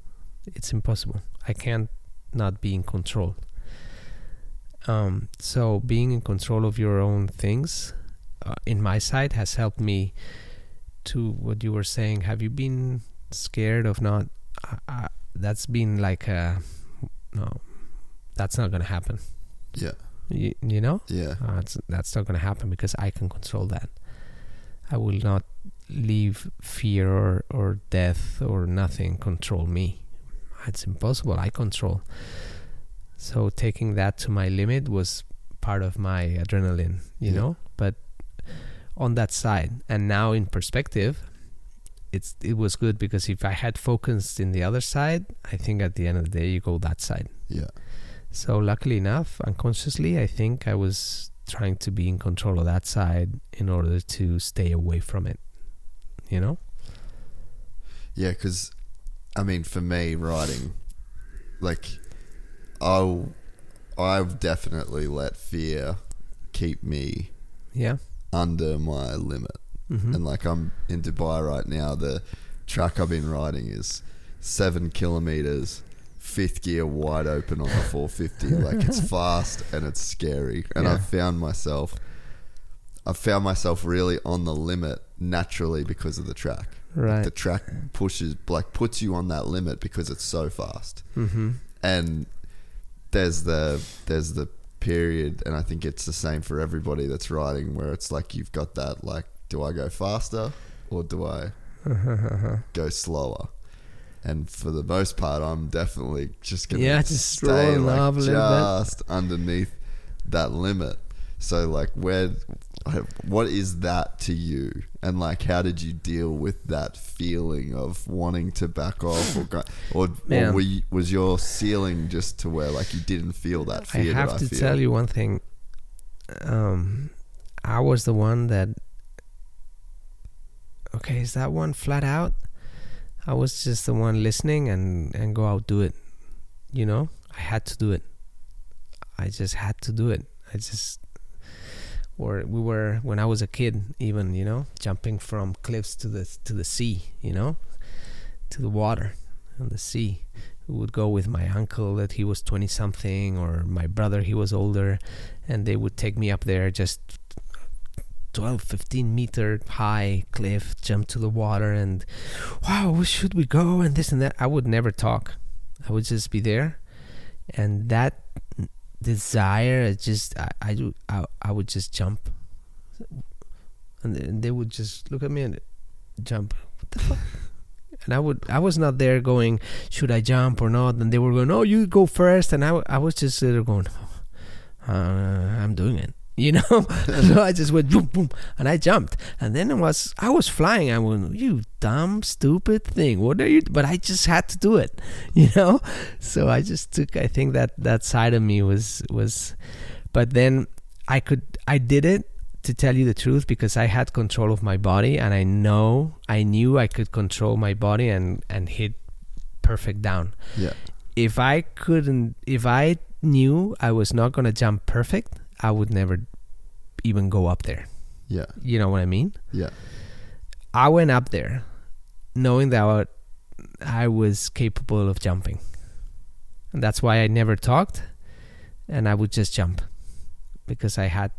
It's impossible. I can't not be in control. Um, so being in control of your own things, uh, in my side, has helped me to what you were saying. Have you been scared of not? That's been like a no. That's not gonna happen. Yeah. You, you know, Yeah. uh, that's not gonna happen because I can control that. I will not leave fear or, or death or nothing control me. It's impossible. I control. So taking that to my limit was part of my adrenaline, you Yeah. know. But on that side, and now in perspective, it's it was good because if I had focused in the other side, I think at the end of the day you go that side. Yeah. So luckily enough, unconsciously, I think I was trying to be in control of that side in order to stay away from it. You know? Yeah, because I mean, for me, riding, like, I, I've definitely let fear keep me Yeah. under my limit. Mhm. And like I'm in Dubai right now, the track I've been riding is seven kilometers, fifth gear wide open on the 450. like it's fast and it's scary. And Yeah. I've found myself, I've found myself really on the limit naturally because of the track. Like, Right. the track pushes, like puts you on that limit because it's so fast Mm-hmm. and there's the there's the period and i think it's the same for everybody that's riding where it's like you've got that like do i go faster or do i go slower and for the most part i'm definitely just gonna Yeah, just stay like off a little just underneath that limit so like where what is that to you and like how did you deal with that feeling of wanting to back off or go, or, or Man. were you, was your ceiling just to where like you didn't feel that I have that to I feel? tell you one thing. Um, I was the one that. Okay, is that one flat out? I was just the one listening and and go out do it. You know, I had to do it. I just had to do it. I just. Or we were when I was a kid, even you know, jumping from cliffs to the to the sea, you know, to the water and the sea we would go with my uncle that he was 20 something or my brother he was older and they would take me up there just 12 15 meter high cliff jump to the water and wow where should we go? and this and that. I would never talk. I would just be there. And that desire it just i i, do- I, I would just jump. And they- would just look at me and jump. What the fuck? And I would I was not there going should I jump or not? And they were going oh you go first. And I, I was just there going uh, I'm doing it you know? So I just went boom boom and I jumped. And then it was I was flying. I went you dumb stupid thing. What are you but I just had to do it you know? So I just took I think that that side of me was was but then I could I did it to tell you the truth because I had control of my body and I know I knew I could control my body and and hit perfect down. yeah. If I couldn't if I knew I was not going to jump perfect, I would never even go up there. yeah You know what I mean? yeah I went up there knowing that I would- I was capable of jumping. And that's why I never talked and I would just jump because I had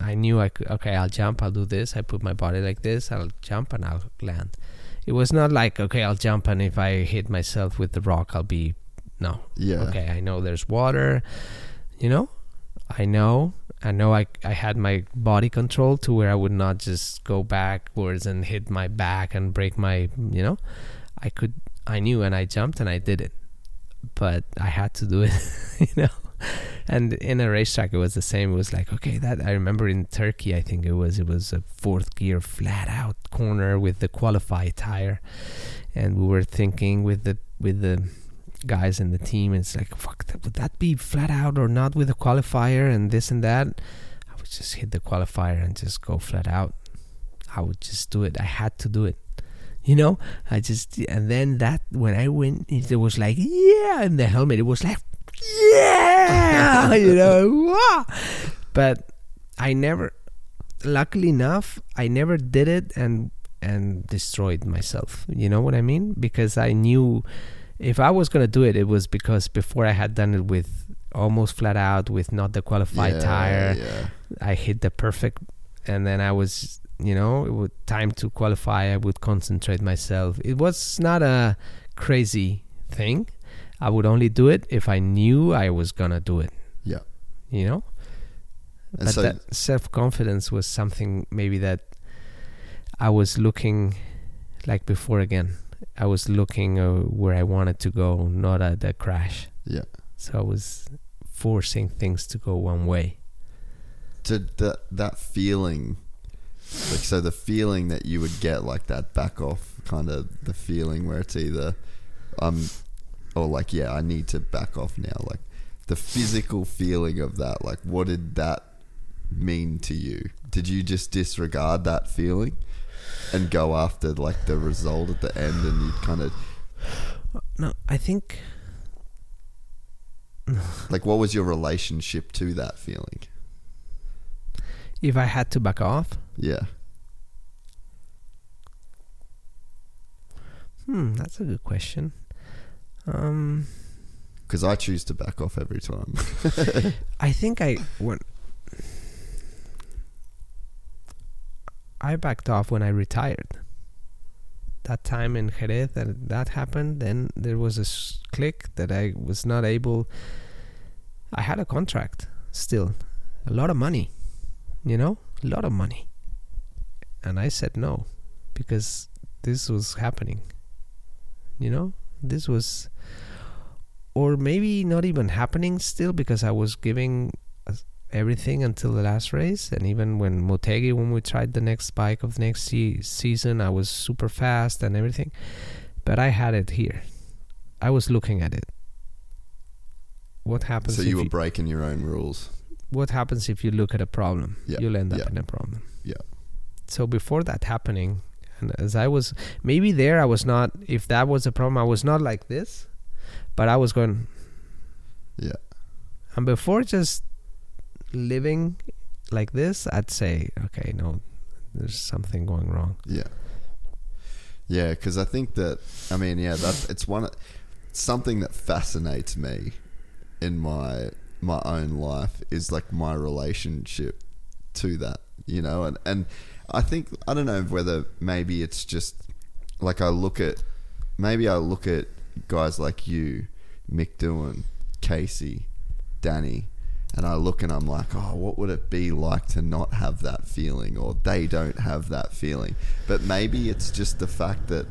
I knew I could okay, I'll jump, I'll do this, I put my body like this, I'll jump and I'll land. It was not like okay, I'll jump and if I hit myself with the rock, I'll be no. yeah Okay, I know there's water, you know? I know I know I, I had my body control to where I would not just go backwards and hit my back and break my, you know, I could, I knew and I jumped and I did it, but I had to do it, you know. And in a racetrack, it was the same. It was like, okay, that I remember in Turkey, I think it was, it was a fourth gear flat out corner with the qualify tire. And we were thinking with the, with the, guys in the team. It's like, fuck, would that be flat out or not with the qualifier and this and that? I would just hit the qualifier and just go flat out. I would just do it. I had to do it. You know, I just, and then that, when I went, it was like, yeah, in the helmet, it was like, yeah, you know, but I never, luckily enough, I never did it and, and destroyed myself. You know what I mean? Because I knew if I was gonna do it, it was because before I had done it with almost flat out with not the qualified yeah, tire, yeah I hit the perfect, and then I was, you know, it would time to qualify. I would concentrate myself. It was not a crazy thing. I would only do it if I knew I was gonna do it. yeah You know, and but so that self confidence was something maybe that I was looking like before again. I was looking uh, where I wanted to go, not at the crash. yeah So I was forcing things to go one way. to that that feeling like so the feeling that you would get like that back off kind of the feeling where it's either um or like yeah i need to back off now like the physical feeling of that like what did that mean to you did you just disregard that feeling and go after like the result at the end and you kind of No, I think like what was your relationship to that feeling If I had to back off, Yeah. hmm, that's a good question. Um, Because I choose to back off every time. I think I when I backed off when I retired. That time in Jerez that that happened, then there was a click that I was not able. I had a contract still, a lot of money, you know, a lot of money, and I said no because this was happening. You know, this was or maybe not even happening still because I was giving everything until the last race. And even when Motegi, when we tried the next bike of the next se- season, I was super fast and everything. But I had it here. I was looking at it. What happens? so if you were breaking your own rules. what happens if you look at a problem? Yeah, You'll end up yeah. in a problem. Yeah. So before that happening, and as I was maybe there, I was not. If that was a problem, I was not like this, but I was going. Yeah. And before just living like this, I'd say, okay, no, there's something going wrong. Yeah. Yeah, because I think that I mean, yeah, that it's one something that fascinates me in my my own life is like my relationship to that, you know, and and I think I don't know whether maybe it's just like I look at maybe I look at guys like you, Mick Doohan, Casey, Dani, and I look and I'm like, oh, what would it be like to not have that feeling, or they don't have that feeling? But maybe it's just the fact that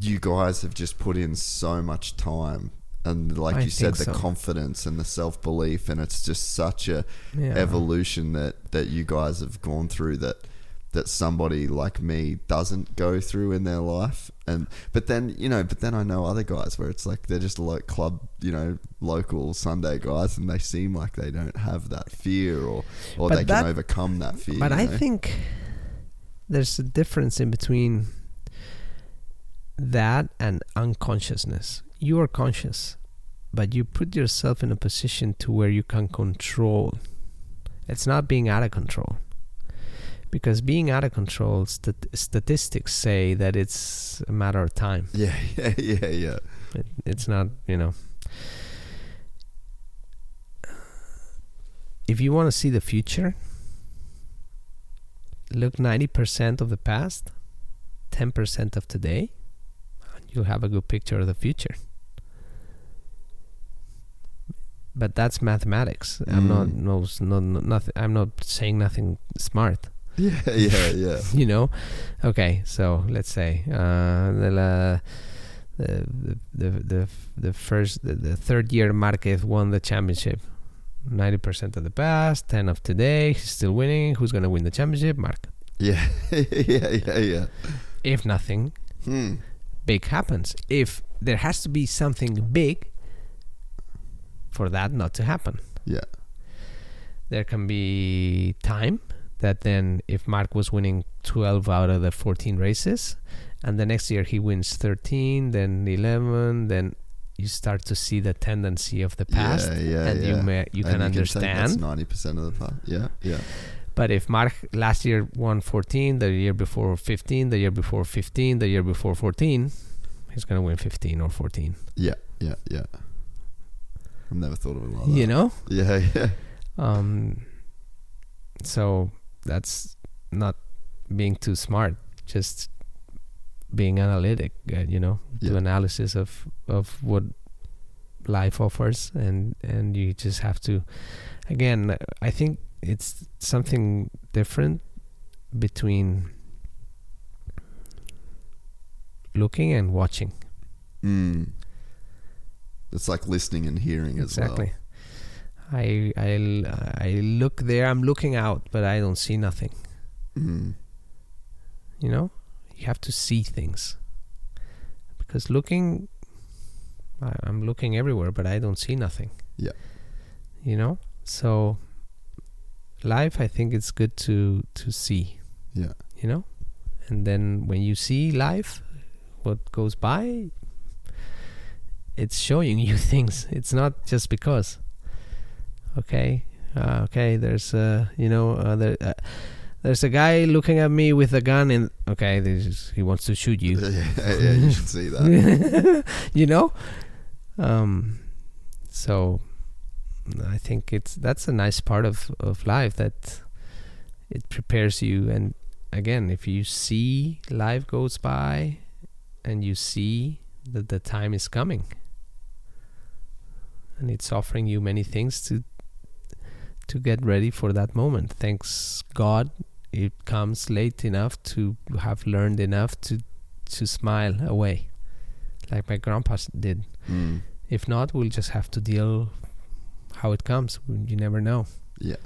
you guys have just put in so much time. And like I you said, the so. confidence and the self belief, and it's just such a Yeah. evolution that that you guys have gone through that that somebody like me doesn't go through in their life and but then you know but then I know other guys where it's like they're just like club you know local Sunday guys and they seem like they don't have that fear or or But they that- can overcome that fear But I know? think there's a difference in between that and unconsciousness. You are conscious, but you put yourself in a position to where you can control. It's not being out of control. Because being out of control, stat- statistics say that it's a matter of time. yeah yeah yeah yeah It, it's not, you know. If you want to see the future, look 90% of the past, 10% of today, and you'll have a good picture of the future. But that's mathematics. I'm not Mm. no, no nothing. I'm not saying nothing smart yeah yeah yeah. You know? Okay so let's say uh, the, the, the the the first the, the third year Marquez won the championship. 90% of the past 10 of today he's still winning. Who's going to win the championship? Marc. Yeah yeah yeah yeah. If nothing hmm. big happens. If there has to be something big for that not to happen. Yeah. There can be time that then if Marc was winning 12 out of the 14 races and the next year he wins 13 then 11 then you start to see the tendency of the past yeah, yeah, and yeah. you may, you And can say that's 90% of the past yeah yeah. But if Marc last year won 14 the year before 15 the year before 15 the year before 14 he's going to win 15 or 14 yeah yeah yeah. I've never thought of it like that. you know? Yeah yeah. Um so that's not being too smart just being analytic uh, you know do analysis of of what life offers and and you just have to again i think it's something different between looking and watching Mm. It's like listening and hearing as well. exactly I, I i look there i'm looking out but i don't see nothing. Mm. you know you have to see things because looking I, i'm looking everywhere but i don't see nothing Yeah. you know so life i think it's good to to see Yeah. you know and then when you see life what goes by it's showing you things it's not just because okay Uh, okay, there's uh, you know, uh, there, uh, there's a guy looking at me with a gun, and okay, this is, he wants to shoot you. yeah, yeah, you should see that. you know, um, so I think it's that's a nice part of of life that it prepares you. And again, if you see life goes by, and you see that the time is coming, and it's offering you many things to to get ready for that moment. Thanks God, it comes late enough to have learned enough to to smile away, like my grandpa did. Mm. If not, we'll just have to deal how it comes. You never know. Yeah.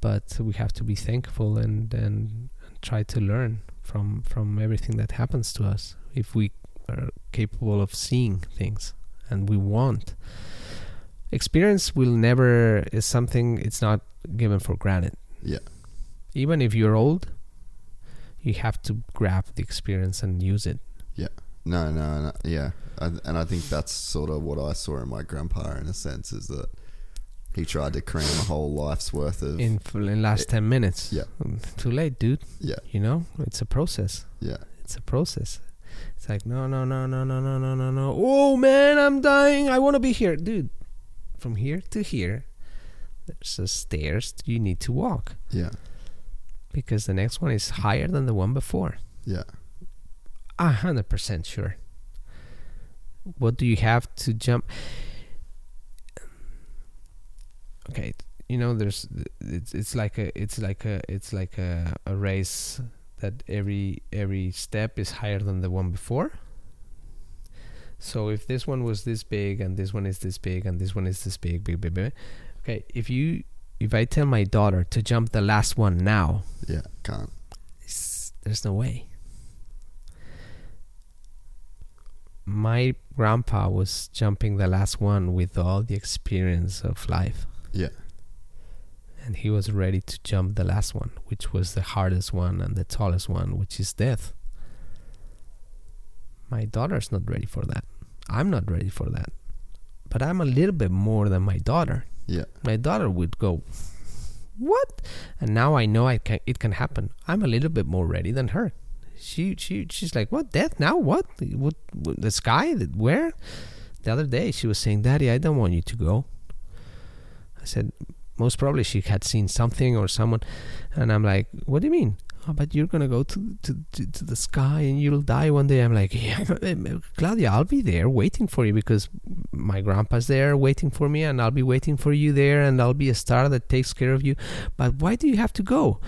But we have to be thankful and and try to learn from from everything that happens to us. If we are capable of seeing things and we want experience will never is something it's not given for granted Yeah. even if you're old you have to grab the experience and use it Yeah. No, no, no. Yeah. I, and I think that's sort of what I saw in my grandpa in a sense is that he tried to cram a whole life's worth of. in in last eh, 10 minutes Yeah. Too late dude Yeah. you know it's a process Yeah. it's a process it's like no no no no no no no no no oh man i'm dying i want to be here dude from here to here there's a stairs you need to walk Yeah. because the next one is higher than the one before Yeah. a hundred percent sure. What do you have to jump? Okay, you know, there's it's it's like a it's like a it's like a, a race that every every step is higher than the one before. So if this one was this big and this one is this big and this one is this big, big, big, big. Okay, if you if I tell my daughter to jump the last one now, Yeah. Can't. there's no way. My grandpa was jumping the last one with all the experience of life, Yeah. and he was ready to jump the last one, which was the hardest one and the tallest one, which is death. My daughter's not ready for that. I'm not ready for that. But I'm a little bit more than my daughter. Yeah. My daughter would go, "What?" And now I know I can. It can happen. I'm a little bit more ready than her. She she she's like, "What? Death now? What? What? what the sky? Where?" The other day she was saying, "Daddy, I don't want you to go." I said, "Most probably she had seen something or someone," and I'm like, "What do you mean?" Oh, but you're gonna go to, to to to the sky and you'll die one day. I'm like, yeah, eh, Claudia, I'll be there waiting for you because my grandpa's there waiting for me, and I'll be waiting for you there, and I'll be a star that takes care of you. But why do you have to go?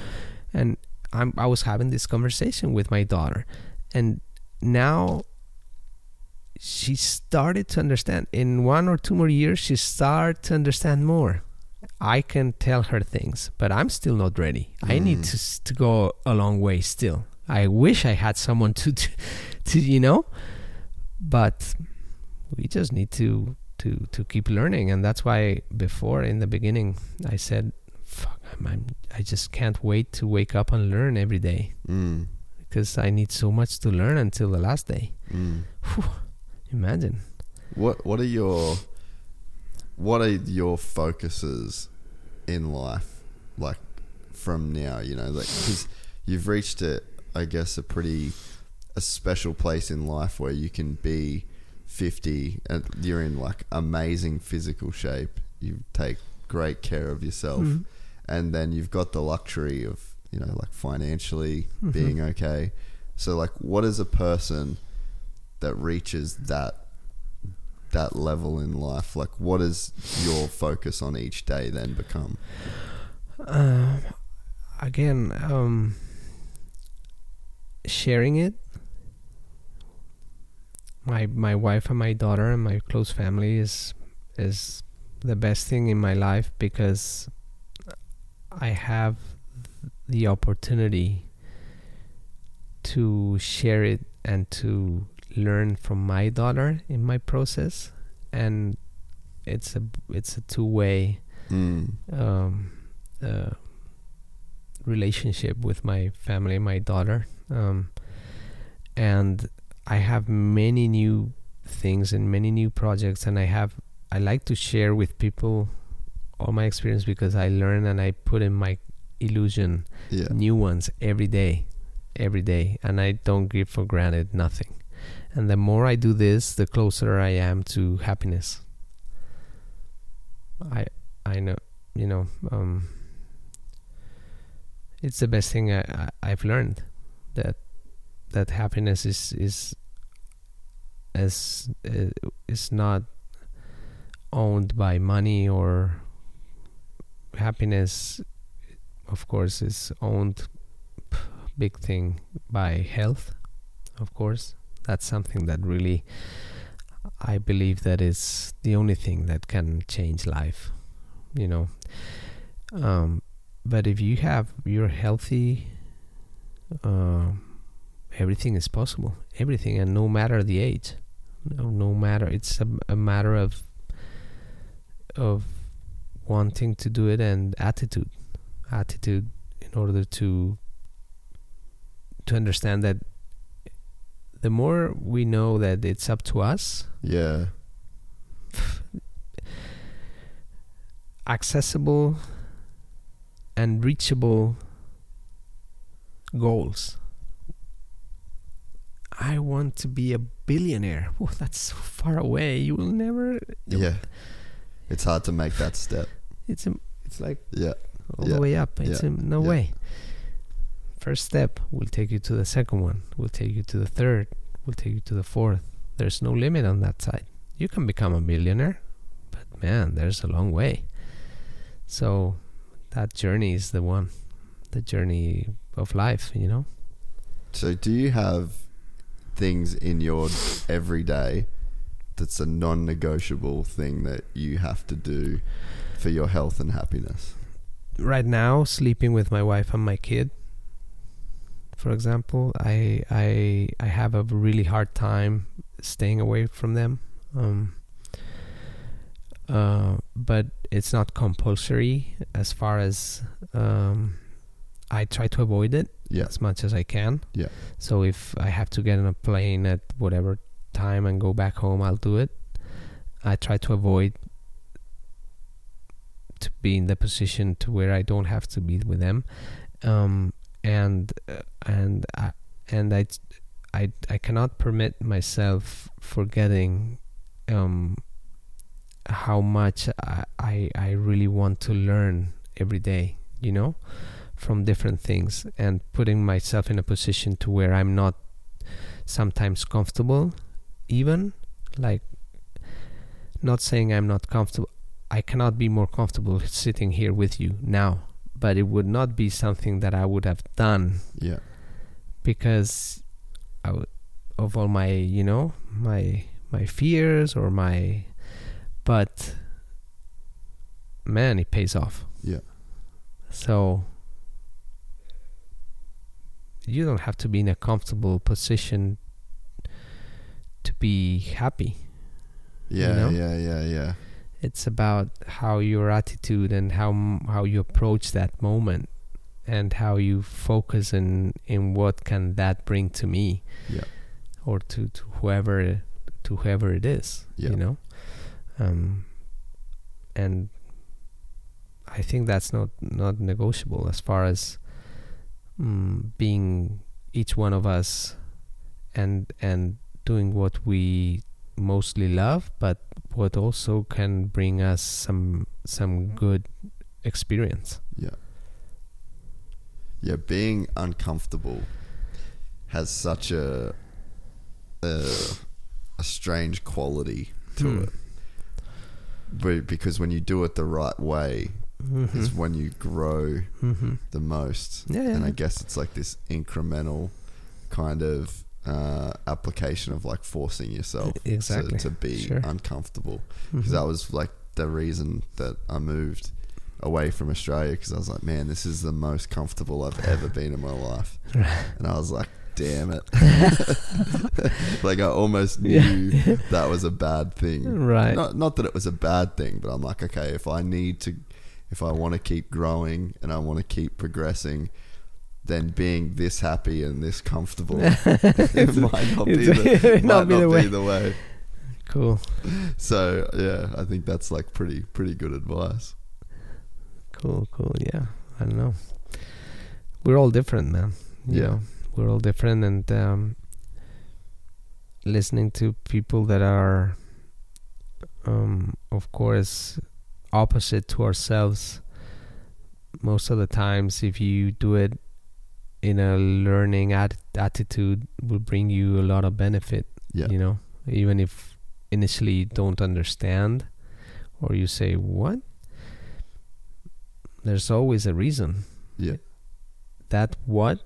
And I'm I was having this conversation with my daughter, and now she started to understand. In one or two more years, she started to understand more. I can tell her things, but I'm still not ready. I need to to go a long way still. I wish I had someone to to, to you know, but we just need to to to keep learning, and that's why before in the beginning I said, "Fuck, I'm, I'm I just can't wait to wake up and learn every day Mm. because I need so much to learn until the last day." Mm. Imagine. What What are your What are your focuses in life like from now? You know, like because you've reached a, I guess, a pretty a special place in life where you can be fifty and you're in like amazing physical shape. You take great care of yourself, Mhm. and then you've got the luxury of you know like financially Mhm. being okay. So like, what is a person that reaches that that level in life? Like, what does your focus on each day then become? um, again um, sharing it my my wife and my daughter and my close family is is the best thing in my life because I have the opportunity to share it and to learn from my daughter in my process and it's a it's a two way Mm. um, uh, relationship with my family, my daughter, um, and I have many new things and many new projects, and I have I like to share with people all my experience because I learn and I put in my illusion Yeah. new ones every day, every day, and I don't give for granted nothing. And the more I do this, the closer I am to happiness. I I know you know um, it's the best thing I, I I've learned that that happiness is is is uh, is not owned by money or happiness of course is owned big thing by health of course that's something that really i believe that is the only thing that can change life you know? Um, but if you have you're healthy uh, everything is possible. Everything and no matter the age no, no matter it's a, a matter of of wanting to do it and attitude. Attitude in order to to understand that the more we know that it's up to us Yeah. accessible and reachable goals i want to be a billionaire oh that's so far away you will never Yeah. It's hard to make that step. it's a, it's like Yeah. all Yeah. the way up. It's Yeah. a, no Yeah. way. First step will take you to the second one. Will take you to the third. Will take you to the fourth. There's no limit on that side. You can become a millionaire, but man, there's a long way. So that journey is the one, the journey of life. You know. So, do you have things in your everyday that's a non negotiable thing that you have to do for your health and happiness? right now sleeping with my wife and my kid for example i i i have a really hard time staying away from them um uh but it's not compulsory as far as um i try to avoid it Yeah. as much as i can Yeah. so if i have to get on a plane at whatever time and go back home i'll do it i try to avoid to be in the position to where I don't have to be with them, um, and and I, and I, I I cannot permit myself forgetting um, how much I, I I really want to learn every day. You know, from different things and putting myself in a position to where I'm not sometimes comfortable, even like not saying I'm not comfortable. I cannot be more comfortable sitting here with you now, but it would not be something that I would have done Yeah. because I w- of all my, you know, my my fears or my, but man, it pays off. Yeah. So you don't have to be in a comfortable position to be happy. Yeah. know? Yeah. Yeah. Yeah. It's about how your attitude and how how you approach that moment and how you focus in in what can that bring to me Yeah. or to, to whoever to whoever it is Yeah. you know um and i think that's not not negotiable as far as mm, being each one of us and and doing what we mostly love but what also can bring us some some good experience Yeah. Yeah, being uncomfortable has such a a, a strange quality to Hmm. it. But because when you do it the right way is when you grow mm-hmm. the most. Yeah, yeah, And I guess it's like this incremental kind of uh, application of like forcing yourself exactly. to, to be Sure. uncomfortable. Because Mhm. that was like the reason that I moved away from Australia because I was like, man, this is the most comfortable I've ever been in my life. And I was like, damn it. like I almost knew Yeah. that was a bad thing. Right. Not not that it was a bad thing, but I'm like, okay, if I need to if I want to keep growing and I want to keep progressing, then being this happy and this comfortable it might not be the, might not be the not way. be the way. cool So yeah, I think that's like pretty pretty good advice. Cool, cool. Yeah, I don't know. We're all different, man. You Yeah. know, we're all different, and um, listening to people that are, um, of course, opposite to ourselves. Most of the times, if you do it in a learning at- attitude, will bring you a lot of benefit. Yeah. You know, even if initially you don't understand, or you say what, there's always a reason Yeah. that what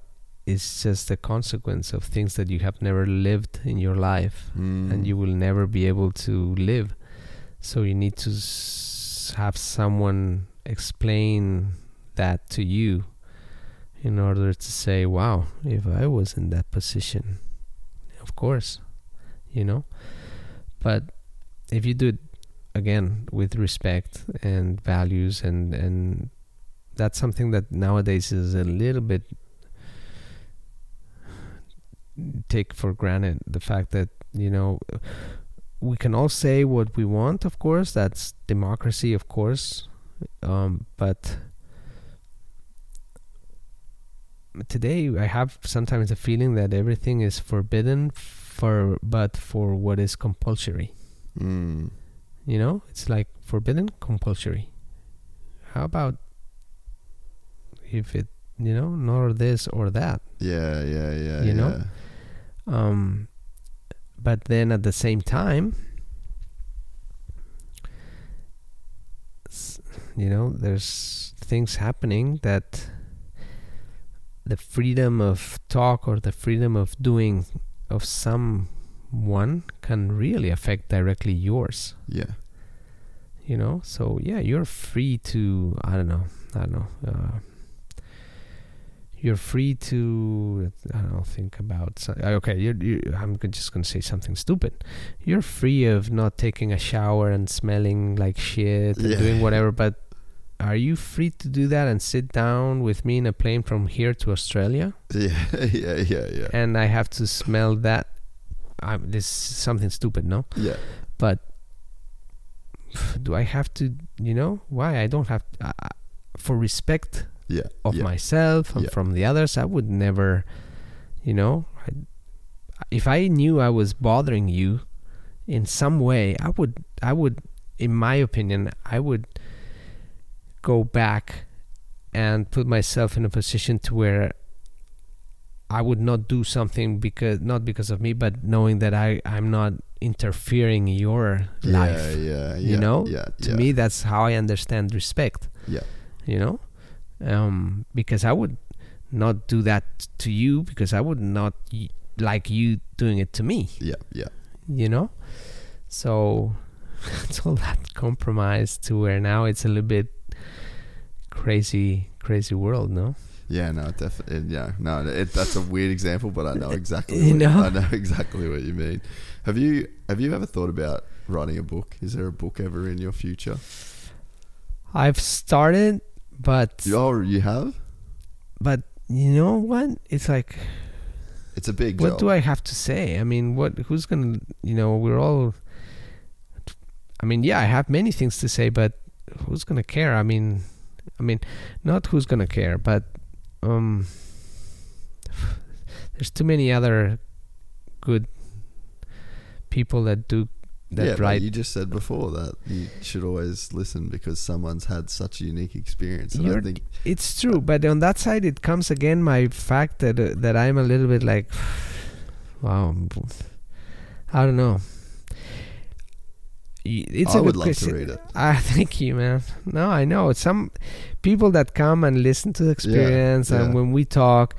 is just a consequence of things that you have never lived in your life Mm. and you will never be able to live so you need to s- have someone explain that to you in order to say wow if i was in that position of course you know? But if you do it again with respect and values and and that's something that nowadays is a little bit take for granted the fact that you know we can all say what we want of course that's democracy of course um, but today i have sometimes the feeling that everything is forbidden for but for what is compulsory Mm. you know it's like forbidden compulsory how about if it you know nor this or that Yeah, yeah, yeah. You know? yeah. um but then at the same time you know there's things happening that the freedom of talk or the freedom of doing of someone can really affect directly yours Yeah. you know so yeah you're free to i don't know i don't know uh, you're free to i don't know think about so- uh, okay you're, you i'm just gonna say something stupid you're free of not taking a shower and smelling like shit and Yeah. doing whatever but are you free to do that and sit down with me in a plane from here to australia Yeah, yeah, yeah, yeah. and i have to smell that I'm, this is something stupid no Yeah. but do I have to, you know, why I don't have uh, for respect Yeah. of yeah. myself and Yeah. from the others, I would never, you know, I, if I knew I was bothering you in some way, I would, I would, in my opinion, I would go back and put myself in a position to where I would not do something because not because of me, but knowing that I I'm not interfering in your yeah, life. Yeah, yeah, you know, yeah, to yeah. me that's how I understand respect. Yeah. You know, um, because I would not do that to you because I would not y- like you doing it to me. Yeah, yeah. You know, so it's all that compromise to where now it's a little bit crazy, crazy world. No. Yeah, no, definitely. Yeah, no, it, that's a weird example, but I know exactly. You what, know? I know exactly what you mean. Have you Have you ever thought about writing a book? Is there a book ever in your future? I've started, but Oh, you have. but you know what? It's like It's a big. what job. do I have to say? I mean, what? Who's gonna? You know, we're all. I mean, yeah, I have many things to say, but who's gonna care? I mean, I mean, not who's gonna care, but um, there's too many other good people that do that yeah, write. you just said before that you should always listen because someone's had such a unique experience. And I think It's true, but on that side, it comes again my fact that uh, that I'm a little bit like, wow, I don't know. It's I a would love to read it. Ah, thank you, man. No, I know some people that come and listen to the experience, and yeah. when we talk,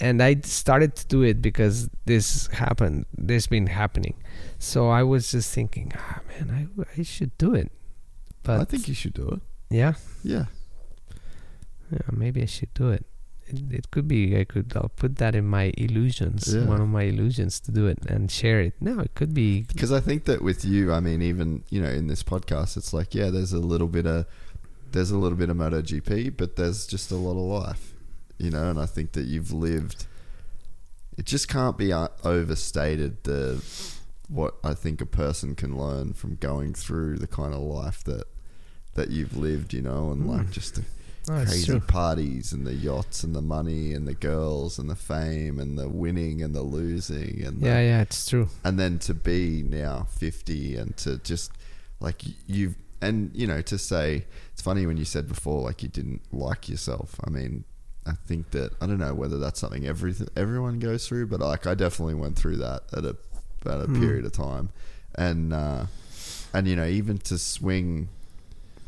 and I started to do it because this happened. This been happening, so I was just thinking, ah, man, I I should do it. But I think you should do it. yeah, Yeah, yeah, maybe I should do it. It, it could be I could I'll put that in my illusions, Yeah. one of my illusions to do it and share it. No, it could be because I think that with you, I mean, even you know, in this podcast, it's like yeah, there's a little bit of there's a little bit of MotoGP, but there's just a lot of life, you know. And I think that you've lived. It just can't be uh, overstated the what I think a person can learn from going through the kind of life that that you've lived, you know, and like just the Oh, crazy parties and the yachts and the money and the girls and the fame and the winning and the losing and the, Yeah, yeah, it's true. and then to be now 50 and to just like you've and you know to say funny when you said before like you didn't like yourself i mean i think that i don't know whether that's something every everyone goes through but like i definitely went through that at a at a Hmm. period of time and uh and you know even to swing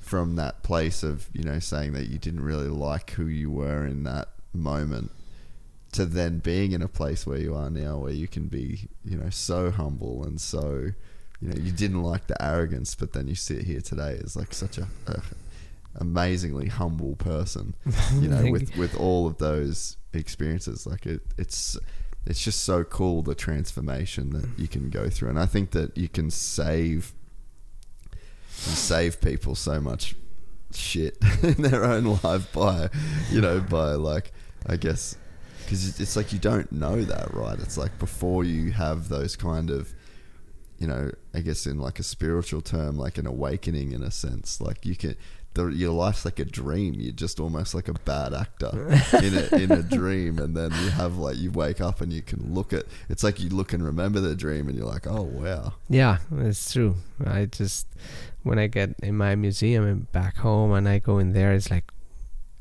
from that place of you know saying that you didn't really like who you were in that moment to then being in a place where you are now where you can be you know so humble and so you know you didn't like the arrogance but then you sit here today as like such a, a amazingly humble person you know with with all of those experiences. Like it it's it's just so cool the transformation that you can go through. And i think that you can save you save people so much shit in their own life by you know by like i guess because it's like you don't know that right? It's like before you have those kind of you know i guess in like a spiritual term like an awakening in a sense. Like you can the, your life's like a dream you're just almost like a bad actor in a in a dream and then you have like you wake up and you can look at it's like you look and remember the dream and you're like oh wow Yeah, it's true. I just when I get in my museum and back home and I go in there, it's like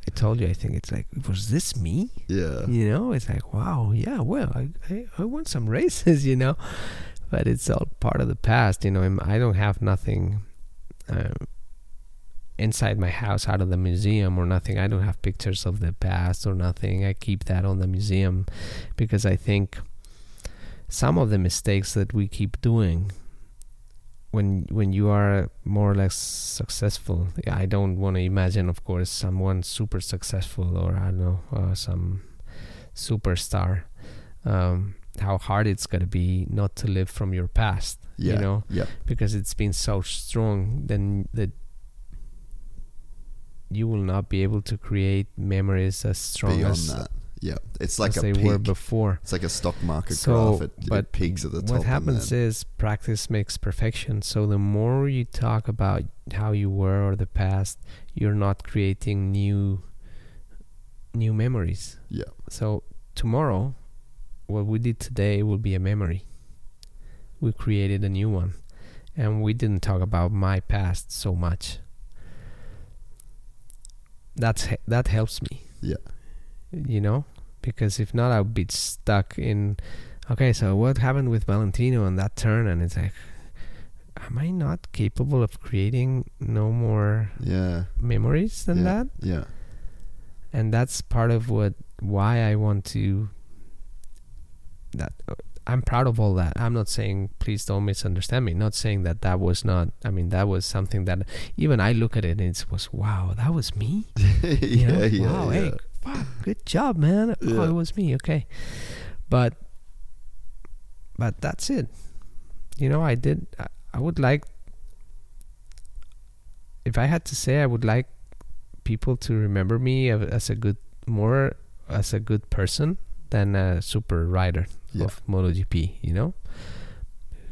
I told you. I think it's like was this me? yeah You know, it's like wow, yeah. Well, I I, I won some races, you know, but it's all part of the past. You know, I'm- I don't have nothing. Uh, inside my house out of the museum or nothing. I don't have pictures of the past or nothing. I keep that on the museum because i think some of the mistakes that we keep doing when when you are more or less successful i don't want to imagine of course someone super successful or i don't know uh, some superstar um, how hard it's going to be not to live from your past yeah you know? yep because it's been so strong then that you will not be able to create memories as strong beyond as, that. Yeah. It's like as a they were before. It's like a stock market So, graph. It, but it peaks at the top. what happens is practice makes perfection. So the more you talk about how you were or the past you're not creating new new memories. Yeah, so tomorrow what we did today will be a memory. We created a new one. And we didn't talk about my past so much that's that helps me. Yeah, you know? Because if not i would be stuck in okay so what happened with valentino on that turn? And it's like am i not capable of creating no more yeah, memories than yeah, that? Yeah, and that's part of what why I want to that uh, I'm proud of all that. I'm not saying please don't misunderstand me. Not saying that that was not. I mean that was something that even I look at it and it was wow that was me. Yeah, know? yeah, wow, yeah. hey, fuck, good job, man. Oh, it was me. Okay, but but that's it. You know, I did. I, I would like if I had to say, I would like people to remember me as a good, more as a good person than a super rider Yeah. of MotoGP. You know,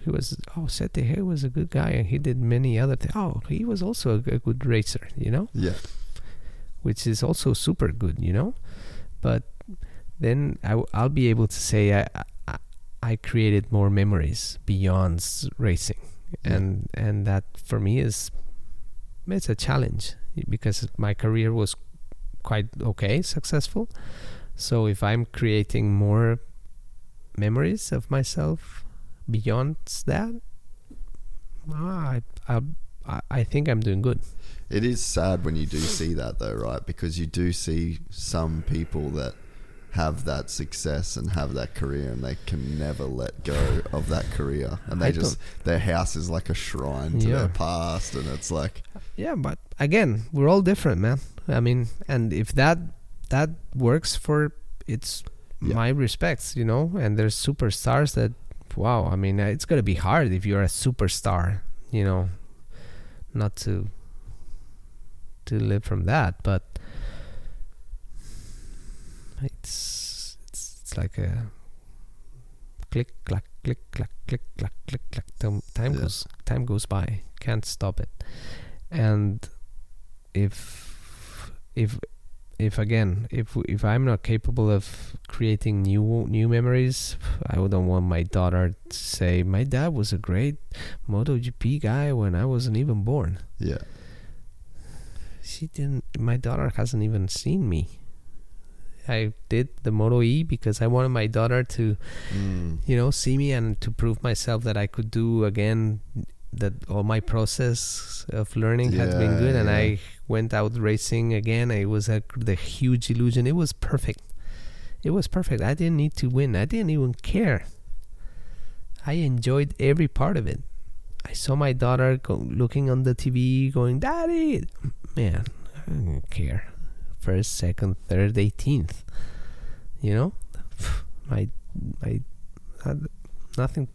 he was oh Sete he was a good guy and he did many other things. Oh, he was also a good racer. You know, yeah, which is also super good. You know, but then I, w- I'll be able to say I, I I created more memories beyond racing, Yeah. and and that for me is it's a challenge because my career was quite okay, successful. So if I'm creating more memories of myself beyond that, ah, I I I, think I'm doing good. It is sad when you do see that, though, right? Because you do see some people that have that success and have that career, and they can never let go of that career, and they I just their house is like a shrine to Yeah. their past, and it's like, Yeah, but again, we're all different, man. I mean, and if that that works for it's Yeah. my respects, you know. And there's superstars that, wow. I mean, uh, it's gonna be hard if you're a superstar, you know, not to to live from that. But it's it's, it's like a click clack click clack click clack click clack. Time, time Yeah. goes time goes by. Can't stop it and if if if again if if I'm not capable of creating new new memories, I wouldn't want my daughter to say my dad was a great MotoGP guy when I wasn't even born. Yeah. She didn't. My daughter hasn't even seen me. I did the Moto E because I wanted my daughter to, Mm. you know, see me and to prove myself that I could do again. That all my process of learning had been Yeah, good, and. I went out racing again. It was a, the huge illusion. It was perfect. It was perfect. I didn't need to win. I didn't even care. I enjoyed every part of it. I saw my daughter go, looking on the TV, going, "Daddy, man, I don't care." First, second, third, eighteenth. You know, my my uh, nothing,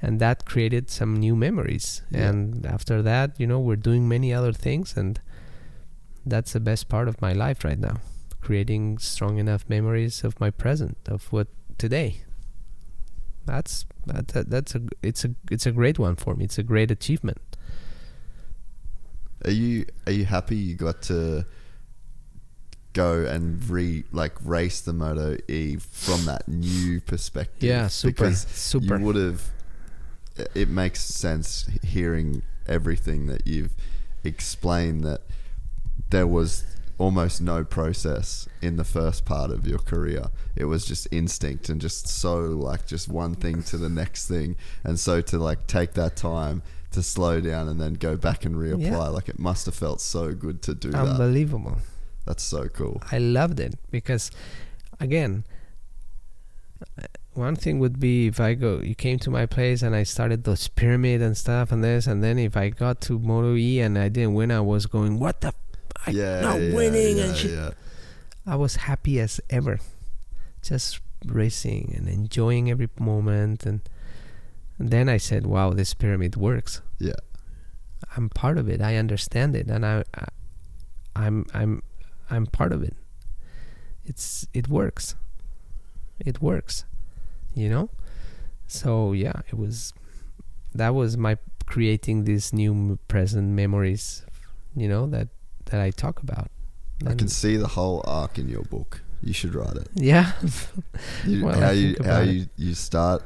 and that created some new memories. Yeah. And after that, you know, we're doing many other things, and that's the best part of my life right now. Creating strong enough memories of my present, of what today. That's that, that that's a it's a it's a great one for me. It's a great achievement. Are you are you happy you got to go and re like race the Moto E from that new perspective? Yeah, super, Because super. You would have. It makes sense hearing everything that you've explained that there was almost no process in the first part of your career. It was just instinct and just so like just one thing to the next thing. And so to like take that time to slow down and then go back and reapply, Yeah. like it must have felt so good to do that. Unbelievable. That's so cool. I loved it because, again, one thing would be if I go, you came to my place and I started those pyramid and stuff and this, and then if I got to Moto E and I didn't win, I was going, what the, I yeah, not yeah, winning yeah, and shit. yeah. I was happy as ever, just racing and enjoying every moment, and, and then I said, wow, this pyramid works. Yeah. I'm part of it. I understand it, and I, I I'm I'm I'm part of it. It's it works. It works. You know? So yeah, it was that was my creating these new present memories, you know, that that I talk about. I can see the whole arc in your book. You should write it. yeah. You, Well, how you how you, you start.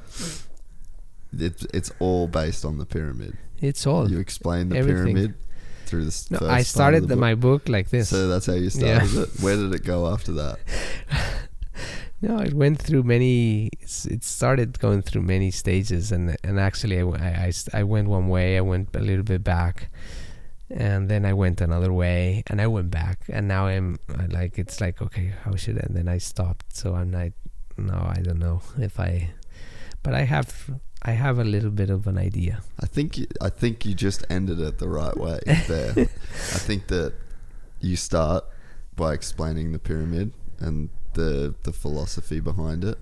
It's it's all based on the pyramid. it's all You explain the everything. pyramid through this. No, first I started the the, book. my book like this. So that's how you Yeah. started it. Where did it go after that? No, it went through many. It started going through many stages, and and actually, I, I- I went one way, I went a little bit back, and then I went another way, and I went back, and now I'm I like it's like okay, how should I? And then I stopped, so I'm like, no, I don't know if I, but I have I have a little bit of an idea. I think you, I think you just ended it the right way there. I think that you start by explaining the pyramid and the the philosophy behind it.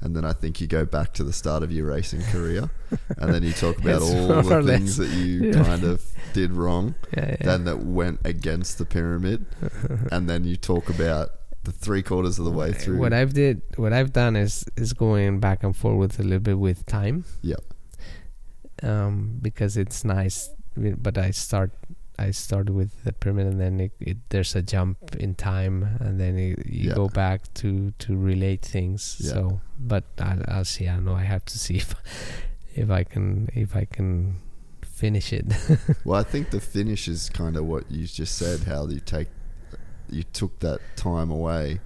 And then I think you go back to the start of your racing career, and then you talk about all the things that you yeah. kind of did wrong, Yeah, yeah. then that went against the pyramid, and then you talk about the three quarters of the way through. What I've did, what I've done is is going back and forth a little bit with time. Yep. Um, because it's nice, but I start, I start with the pyramid, and then it, it there's a jump in time, and then it, you Yeah. go back to to relate things. Yeah. So, but I'll, I'll see. I know. I have to see if if I can if I can finish it. Well, I think the finish is kind of what you just said. How you take, you took that time away,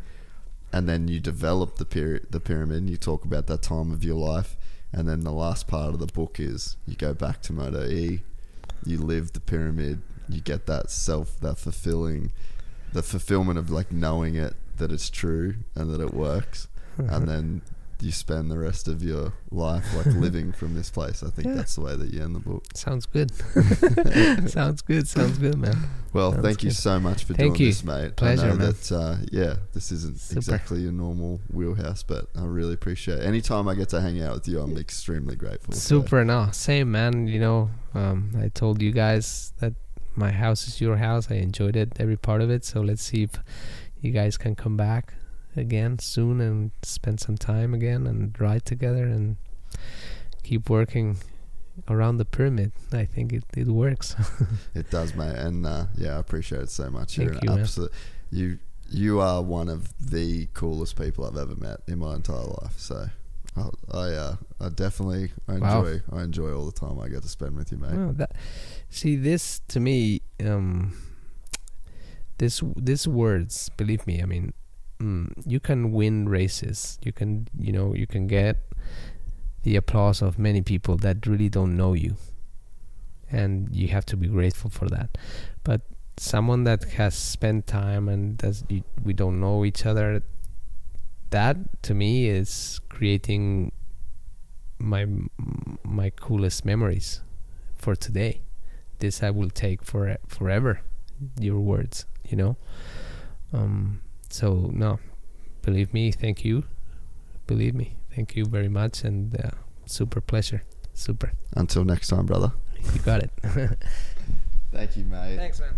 and then you develop the pyra- the pyramid. You talk about that time of your life, and then the last part of the book is you go back to Moto E, you live the pyramid, you get that self, that fulfilling, the fulfillment of like knowing it that it's true and that it works, and then you spend the rest of your life like living from this place. I think Yeah. that's the way that you end the book. sounds good. sounds good. Sounds good, man. Well, Sounds thank you so much for Thank doing you. this, mate. Pleasure, I know man. that, uh, yeah, this isn't Super. exactly your normal wheelhouse, but I really appreciate it. Anytime I get to hang out with you, I'm extremely grateful. So, Super, no, same man. You know, um, I told you guys that my house is your house. I enjoyed it, every part of it. So let's see if you guys can come back again soon and spend some time again and ride together and keep working around the pyramid. I think it, it works. It does, mate, and uh, yeah, I appreciate it so much. Thank You're you, an man. absolute you. You are one of the coolest people I've ever met in my entire life. So, I, I, uh, I definitely I Wow. enjoy. I enjoy all the time I get to spend with you, mate. That, see, this to me, um, this these words, believe me, I mean, mm, you can win races. You can, you know, you can get the applause of many people that really don't know you, and you have to be grateful for that. But someone that has spent time and does we don't know each other, that to me is creating my my coolest memories for today. This I will take for forever. Your words, you know. Um. So no, believe me. Thank you. Believe me. Thank you very much, and uh, super pleasure. Super. Until next time, brother. You got it. Thank you, mate. Thanks, man.